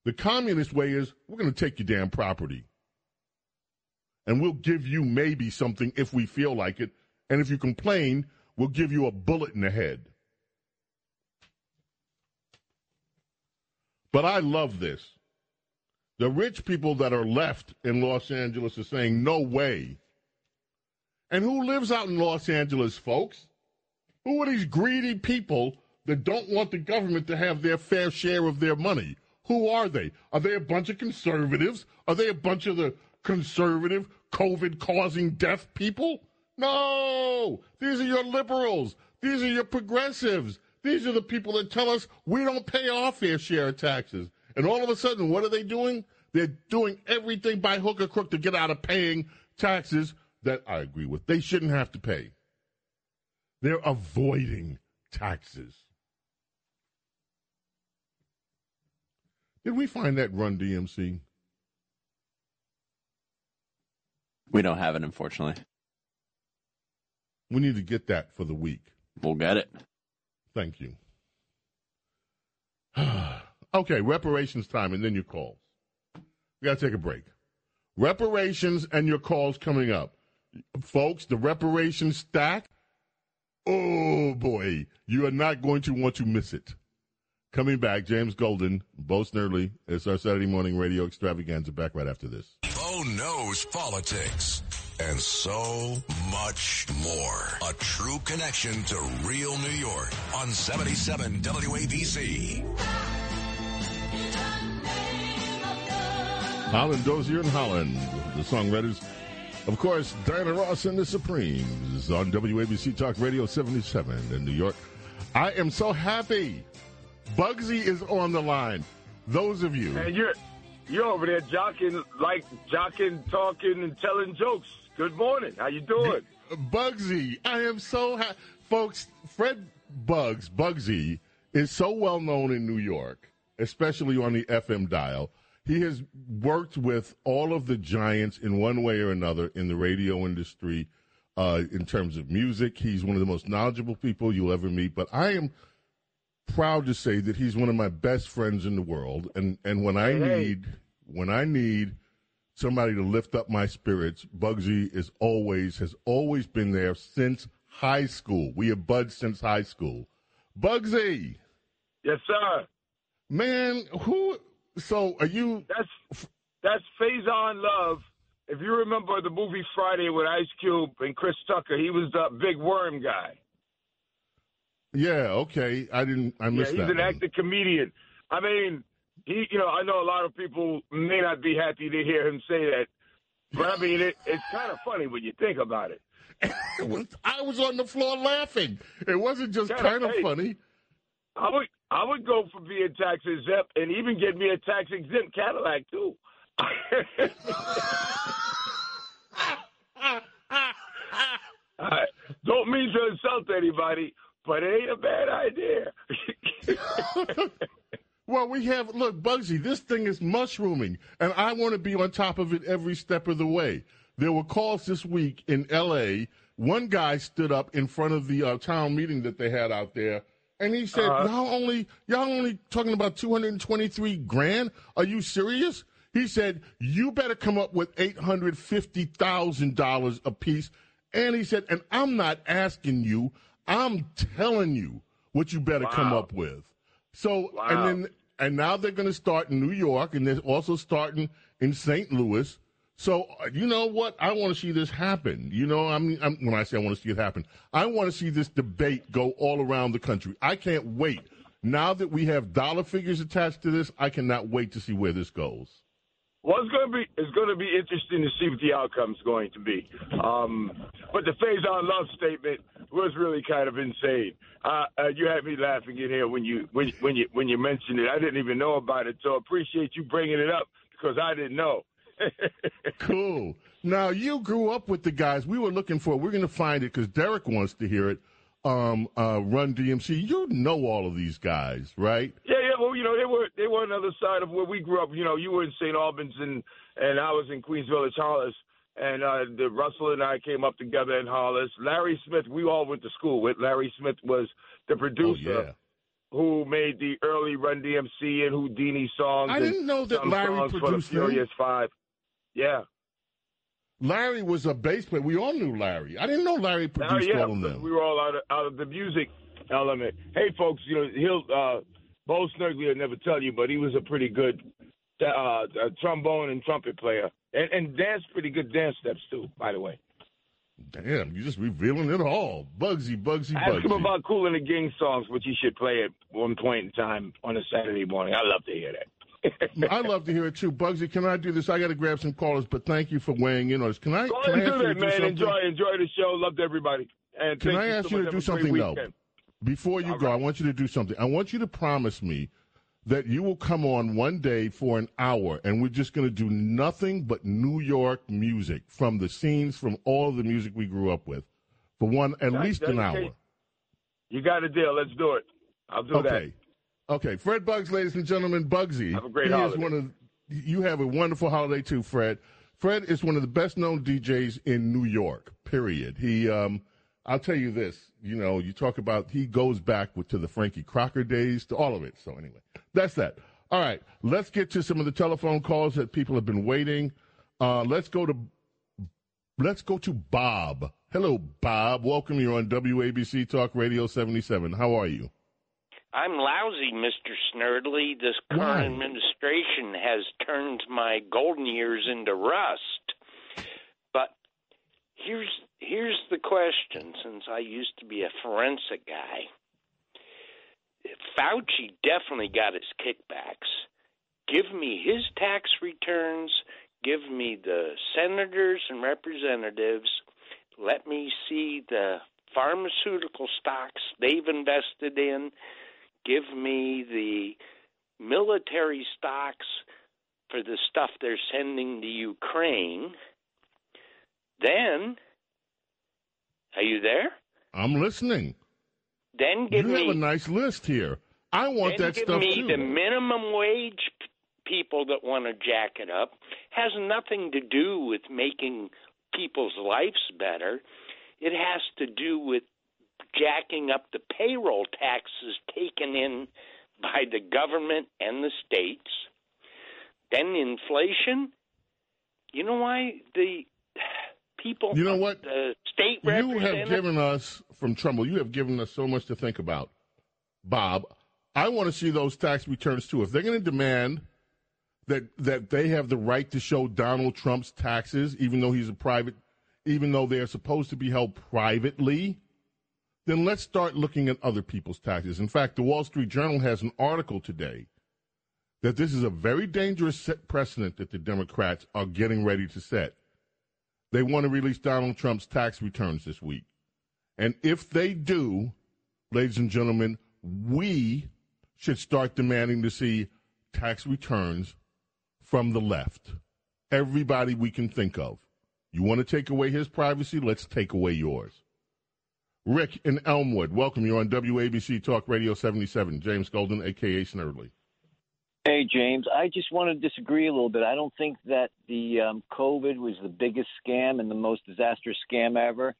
The communist way is we're going to take your damn property. And we'll give you maybe something if we feel like it. And if you complain, we'll give you a bullet in the head. But I love this. The rich people that are left in Los Angeles are saying, no way. And who lives out in Los Angeles, folks? Who are these greedy people that don't want the government to have their fair share of their money? Who are they? Are they a bunch of conservatives? Are they a bunch of the conservative, COVID causing death people? No! These are your liberals. These are your progressives. These are the people that tell us we don't pay our fair share of taxes. And all of a sudden, what are they doing? They're doing everything by hook or crook to get out of paying taxes that I agree with. They shouldn't have to pay. They're avoiding taxes. Did we find that run DMC? We don't have it, unfortunately. We need to get that for the week. We'll get it. Thank you. okay, reparations time and then your calls. We got to take a break. Reparations and your calls coming up. Folks, the reparations stack. Oh boy, you are not going to want to miss it. Coming back, James Golden, Bo Snerdley. It's our Saturday morning radio extravaganza. Back right after this. Bo knows politics and so much more. A true connection to real New York on 77 WABC. Holland Dozier and Holland, the songwriters. Of course, Diana Ross and the Supremes on WABC Talk Radio 77 in New York. I am so happy. Bugsy is on the line. Those of you. And you're you're over there jocking like jocking, talking, and telling jokes. Good morning. How you doing? Uh, Bugsy, I am so happy. Folks, Fred Bugs, Bugsy, is so well known in New York, especially on the FM dial. He has worked with all of the giants in one way or another in the radio industry uh, in terms of music. He's one of the most knowledgeable people you'll ever meet. But I am proud to say that he's one of my best friends in the world. And, and when I Hey, hey. need when I need somebody to lift up my spirits, Bugsy is always has always been there since high school. We have buds since high school. Bugsy, Yes, sir. man, who? So are you? That's that's Faizon Love. If you remember the movie Friday with Ice Cube and Chris Tucker, he was the big worm guy. Yeah, okay. I didn't. I Yeah, missed he's that. an one. actor comedian. I mean, he. You know, I know a lot of people may not be happy to hear him say that, but I mean, it, it's kind of funny when you think about it. It was- I was on the floor laughing. It wasn't just kind of fake. funny. I would I would go for being tax exempt and even get me a tax exempt Cadillac too. I don't mean to insult anybody, but it ain't a bad idea. Well, we have look, Bugsy. This thing is mushrooming, and I want to be on top of it every step of the way. There were calls this week in L.A. One guy stood up in front of the uh, town meeting that they had out there, and he said, Uh-huh. "Y'all only y'all only talking about two hundred and twenty three grand? Are you serious?" He said, "You better come up with eight hundred fifty thousand dollars a piece." And he said, "And I'm not asking you. I'm telling you what you better come up with." So Wow. and then and now they're going to start in New York, and they're also starting in St. Louis. So uh, you know what? I want to see this happen. You know, I mean, I'm, when I say I want to see it happen, I want to see this debate go all around the country. I can't wait. Now that we have dollar figures attached to this, I cannot wait to see where this goes. Well, it's going to be it's going to be interesting to see what the outcome's going to be. Um, but the Faizon Love statement was really kind of insane. Uh, uh, you had me laughing in here when you when when you when you mentioned it. I didn't even know about it, so I appreciate you bringing it up because I didn't know. Cool. Now you grew up with the guys. We were looking for. We're going to find it because Derek wants to hear it. Um, uh, Run DMC. You know all of these guys, right? Yeah, yeah. Well, you know, they were they were on the other side of where we grew up. You know, you were in St. Albans and and I was in Queens Village, Hollis. And uh, the Russell and I came up together in Hollis. Larry Smith, we all went to school with. Larry Smith was the producer Oh, yeah. who made the early Run DMC and Whodini songs. I didn't know that Larry for the produced. Furious Five. Yeah. Larry was a bass player. We all knew Larry. I didn't know Larry Now, produced yeah, all of them. we were all out of, out of the music element. Hey, folks, you know he'll uh, Bo Snerdley will never tell you, but he was a pretty good uh, uh, trombone and trumpet player, and, and dance pretty good dance steps too. By the way, Damn, you're just revealing it all. Bugsy, Bugsy, Bugsy. ask him about Kool and the Gang songs, which he should play at one point in time on a Saturday morning. I'd love to hear that. I love to hear it too. Bugsy, can I do this? I got to grab some callers, but thank you for weighing in on this. Can I? Go Can I ask do you that, do man. Enjoy, enjoy the show. Loved everybody. And Can I you ask so you to do something though? Before you go, I want you to do something. I want you to promise me that you will come on one day for an hour, and we're just going to do nothing but New York music from the scenes from all the music we grew up with for one at That- least an hour. You got a deal. Let's do it. I'll do that. Okay. Fred Buggs, ladies and gentlemen, Bugsy. Have a great he holiday. is one of you have a wonderful holiday too, Fred. Fred is one of the best known DJs in New York. Period. He um I'll tell you this, you know, you talk about he goes back with, to the Frankie Crocker days, to all of it. So anyway, that's that. All right, let's get to some of the telephone calls that people have been waiting. Uh, let's go to let's go to Bob. Hello, Bob. Welcome. You're on WABC Talk Radio 77. How are you? I'm lousy, Mr. Snerdley. This current Why? administration has turned my golden years into rust. But here's here's the question since I used to be a forensic guy. Fauci definitely got his kickbacks. Give me his tax returns, give me the senators and representatives. Let me see the pharmaceutical stocks they've invested in. Give me the military stocks for the stuff they're sending to Ukraine. Then, are you there? I'm listening. Then give you me have a nice list here. I want then that give stuff me too. the minimum wage people that want to jack it up. Has nothing to do with making people's lives better. It has to do with jacking up the payroll taxes taken in by the government and the states. Then inflation. You know why the people You know what? the state You have given us from Trumbull. You have given us so much to think about, Bob. I want to see those tax returns too. If they're going to demand that that they have the right to show Donald Trump's taxes, even though he's a private, even though they are supposed to be held privately, then let's start looking at other people's taxes. In fact, the Wall Street Journal has an article today that this is a very dangerous set precedent that the Democrats are getting ready to set. They want to release Donald Trump's tax returns this week. And if they do, ladies and gentlemen, we should start demanding to see tax returns from the left. Everybody we can think of. You want to take away his privacy? Let's take away yours. Rick in Elmwood, welcome. You're on WABC Talk Radio 77. James Golden, a.k.a. Snerdley. Hey, James. I just want to disagree a little bit. I don't think that the um, COVID was the biggest scam and the most disastrous scam ever.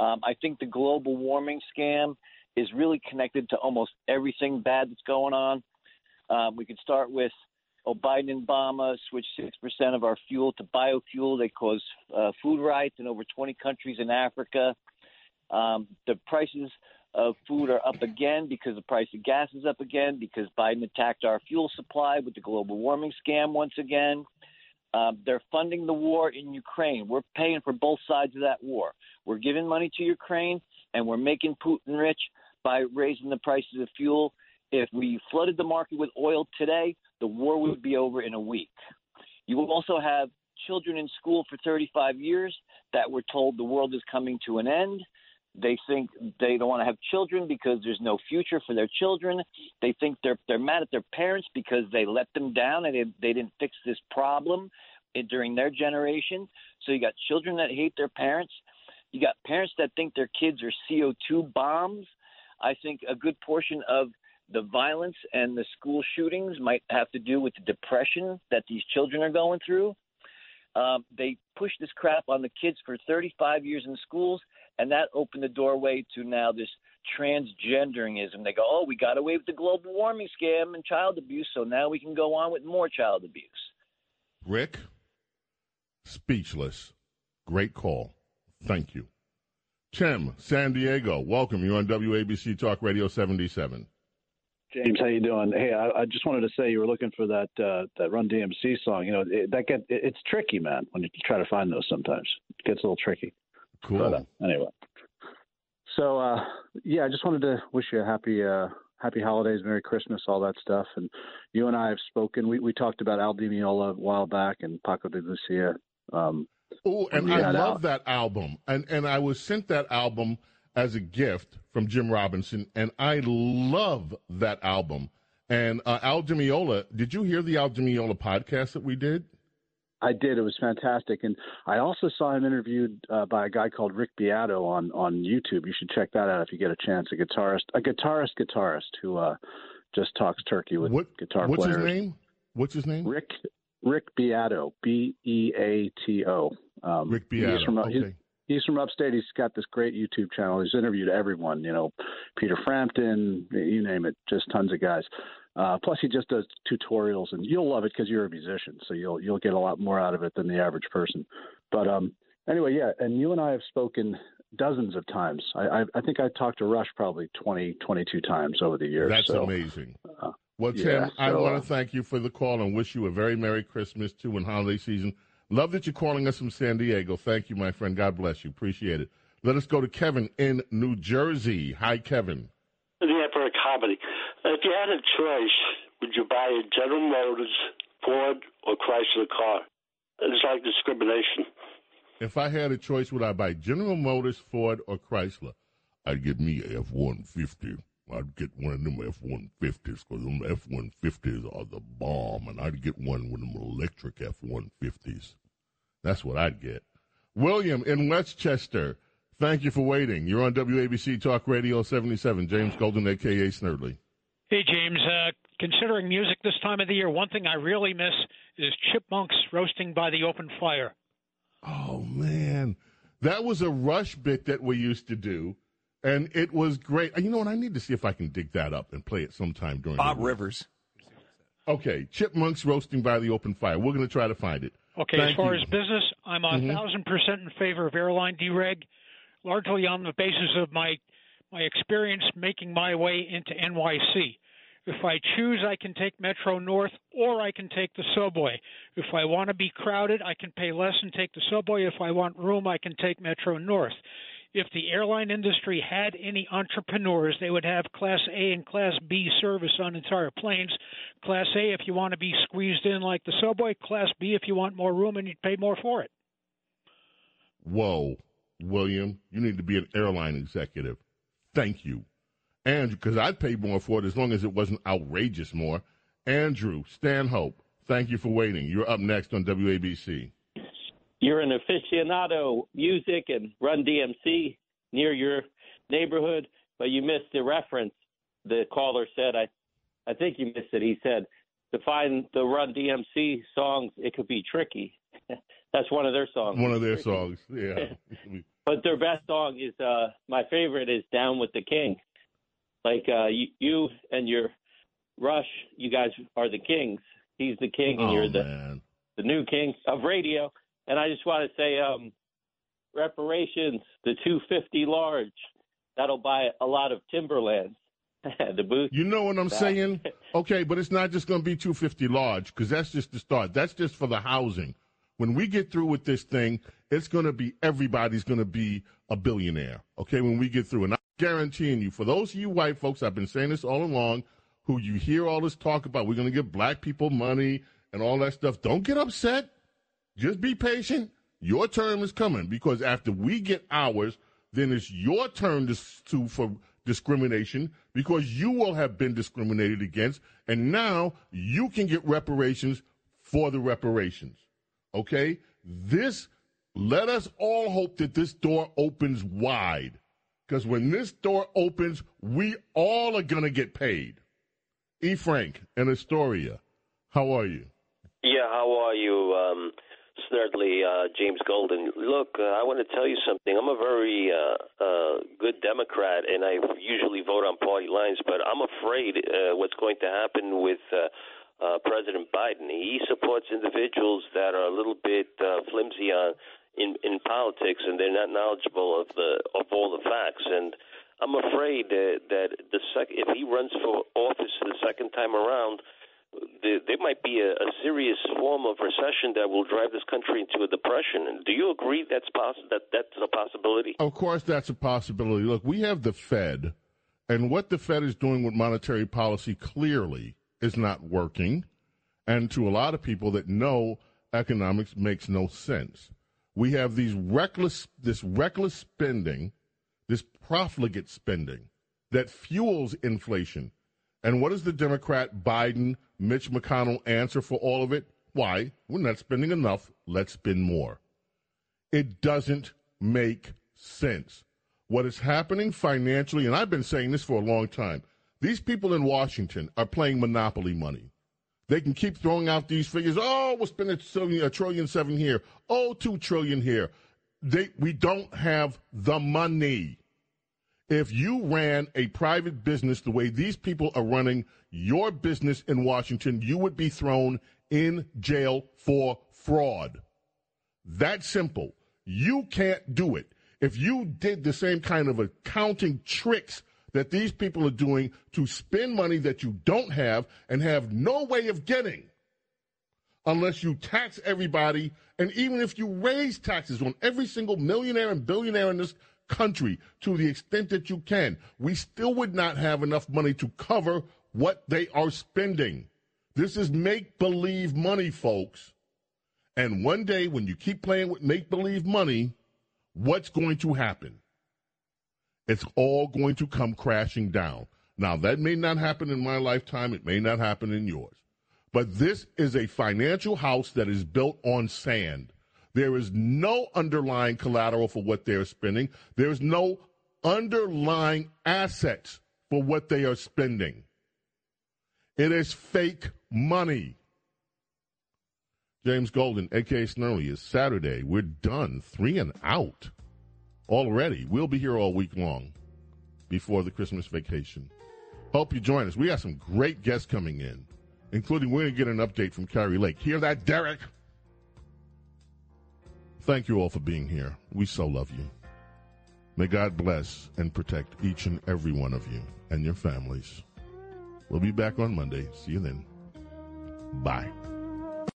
Um, I think the global warming scam is really connected to almost everything bad that's going on. Um, we could start with oh, Biden and Obama switched 6% of our fuel to biofuel. They caused uh, food riots in over 20 countries in Africa. Um, the prices of food are up again because the price of gas is up again because Biden attacked our fuel supply with the global warming scam once again. Um, they're funding the war in Ukraine. We're paying for both sides of that war. We're giving money to Ukraine and we're making Putin rich by raising the prices of fuel. If we flooded the market with oil today, the war would be over in a week. You will also have children in school for 35 years that were told the world is coming to an end. They think they don't want to have children because there's no future for their children. They think they're they're mad at their parents because they let them down and they, they didn't fix this problem during their generation. So you got children that hate their parents. You got parents that think their kids are CO2 bombs. I think a good portion of the violence and the school shootings might have to do with the depression that these children are going through. Um, they push this crap on the kids for 35 years in schools, and that opened the doorway to now this transgenderingism. They go, oh, we got away with the global warming scam and child abuse, so now we can go on with more child abuse. Rick, speechless. Great call. Thank you. Tim, San Diego, welcome. You're on WABC Talk Radio 77. James, how you doing? Hey, I, I just wanted to say you were looking for that uh, that Run DMC song. You know, it, that get it, it's tricky, man. When you try to find those, sometimes it gets a little tricky. Cool. But, uh, anyway, so uh, yeah, I just wanted to wish you a happy uh, happy holidays, Merry Christmas, all that stuff. And you and I have spoken. We we talked about Al Di Meola a while back and Paco de Lucia. Um, Oh, and I love Al. that album. And and I was sent that album as a gift from Jim Robinson, and I love that album. And uh, Al Di Meola, did you hear the Al Di Meola podcast that we did? I did. It was fantastic, and I also saw him interviewed uh, by a guy called Rick Beato on on YouTube. You should check that out if you get a chance. A guitarist, a guitarist, guitarist who uh, just talks turkey with guitar What's players. his name? What's his name? Rick Rick Beato, B E A T O. Um, Rick He's Beato, from, he's, okay. he's from upstate. He's got this great YouTube channel. He's interviewed everyone. You know, Peter Frampton, you name it, just tons of guys. Uh, plus, he just does tutorials, and you'll love it because you're a musician, so you'll you'll get a lot more out of it than the average person. But um, anyway, yeah, and you and I have spoken dozens of times. I I, I think I talked to Rush probably 20, 22 times over the years. That's so, amazing. uh, Well, Tim, yeah, I so, want uh, to thank you for the call and wish you a very Merry Christmas too and holiday season. Love that you're calling us from San Diego. Thank you, my friend. God bless you. Appreciate it. Let us go to Kevin in New Jersey. Hi, Kevin. the Emperor Comedy. If you had a choice, would you buy a General Motors, Ford, or Chrysler car? It's like discrimination. If I had a choice, would I buy General Motors, Ford, or Chrysler? I'd get me a F one fifty. I'd get one of them F one fifties because them F one fifties are the bomb, and I'd get one with them electric F one fifties. That's what I'd get. William in Westchester, thank you for waiting. You're on WABC Talk Radio 77. James Golden, aka Snerdley. Hey, James. Uh, considering music this time of the year, one thing I really miss is chipmunks roasting by the open fire. Oh man, that was a rush bit that we used to do, and it was great. You know what? I need to see if I can dig that up and play it sometime during Bob the week. Rivers. Okay, chipmunks roasting by the open fire. We're going to try to find it. Okay, Thank as far you. as business, I'm a Mhm. thousand percent in favor of airline dereg, largely on the basis of my my experience making my way into NYC. If I choose, I can take Metro North or I can take the subway. If I want to be crowded, I can pay less and take the subway. If I want room, I can take Metro North. If the airline industry had any entrepreneurs, they would have Class A and Class B service on entire planes. Class A if you want to be squeezed in like the subway, Class B if you want more room and you'd pay more for it. Whoa, William, you need to be an airline executive. Thank you. Andrew, because I'd pay more for it as long as it wasn't outrageous more. Andrew Stanhope, thank you for waiting. You're up next on WABC. you're an aficionado music and run DMC near your neighborhood, but you missed the reference. The caller said, I, I think you missed it. He said to find the Run DMC songs, it could be tricky. That's one of their songs. One of their songs. Yeah. But their best song is uh my favorite is Down with the King. Like uh you, you and your Rush, you guys are the kings. He's the king and Oh, you're the man. the new king of radio. And I just want to say um reparations, the 250 large. That'll buy a lot of timberlands. the booth. You know what I'm That- saying? Okay, but it's not just going to be 250 large because that's just the start. That's just for the housing. When we get through with this thing, it's going to be everybody's going to be a billionaire. Okay, when we get through, and I'm guaranteeing you, for those of you white folks, I've been saying this all along, who you hear all this talk about, we're going to give black people money and all that stuff. Don't get upset. Just be patient. Your term is coming because after we get ours, then it's your turn to sue for discrimination because you will have been discriminated against, and now you can get reparations for the reparations. Okay? This, let us all hope that this door opens wide because when this door opens, we all are going to get paid. E. Frank and Astoria, how are you? Yeah, how are you, um, Snerdley, uh, James Golden? Look, uh, I want to tell you something. I'm a very uh, uh, good Democrat, and I usually vote on party lines, but I'm afraid uh, what's going to happen with uh, uh, President Biden. He supports individuals that are a little bit uh, flimsy on in in politics, and they're not knowledgeable of the of all the facts. And I'm afraid that, that the sec- if he runs for office the second time around, there, there might be a, a serious form of recession that will drive this country into a depression. And do you agree that's poss- that that's a possibility? Of course, that's a possibility. Look, we have the Fed, and what the Fed is doing with monetary policy clearly is not working. And to a lot of people that know economics makes no sense. We have these reckless, this reckless spending, this profligate spending that fuels inflation. And what does the Democrat Biden, Mitch McConnell answer for all of it? Why? We're not spending enough. Let's spend more. It doesn't make sense. What is happening financially, and I've been saying this for a long time, these people in Washington are playing monopoly money. They can keep throwing out these figures. Oh, we'll spend a trillion, a trillion seven here. Oh, two trillion here. They, we don't have the money. If you ran a private business the way these people are running your business in Washington, you would be thrown in jail for fraud. That simple. You can't do it. If you did the same kind of accounting tricks that these people are doing to spend money that you don't have and have no way of getting unless you tax everybody, and even if you raise taxes on every single millionaire and billionaire in this country to the extent that you can, we still would not have enough money to cover what they are spending. This is make believe money, folks. And one day, when you keep playing with make believe money, what's going to happen? It's all going to come crashing down. Now, that may not happen in my lifetime, it may not happen in yours. But this is a financial house that is built on sand. There is no underlying collateral for what they're spending. There's no underlying assets for what they are spending. It is fake money. James Golden, aka Snerdley, is Saturday. We're done. Three and out already. We'll be here all week long before the Christmas vacation. Hope you join us. We got some great guests coming in, including we're going to get an update from Kari Lake. Hear that, Derek? Thank you all for being here. We so love you. May God bless and protect each and every one of you and your families. We'll be back on Monday. See you then. Bye.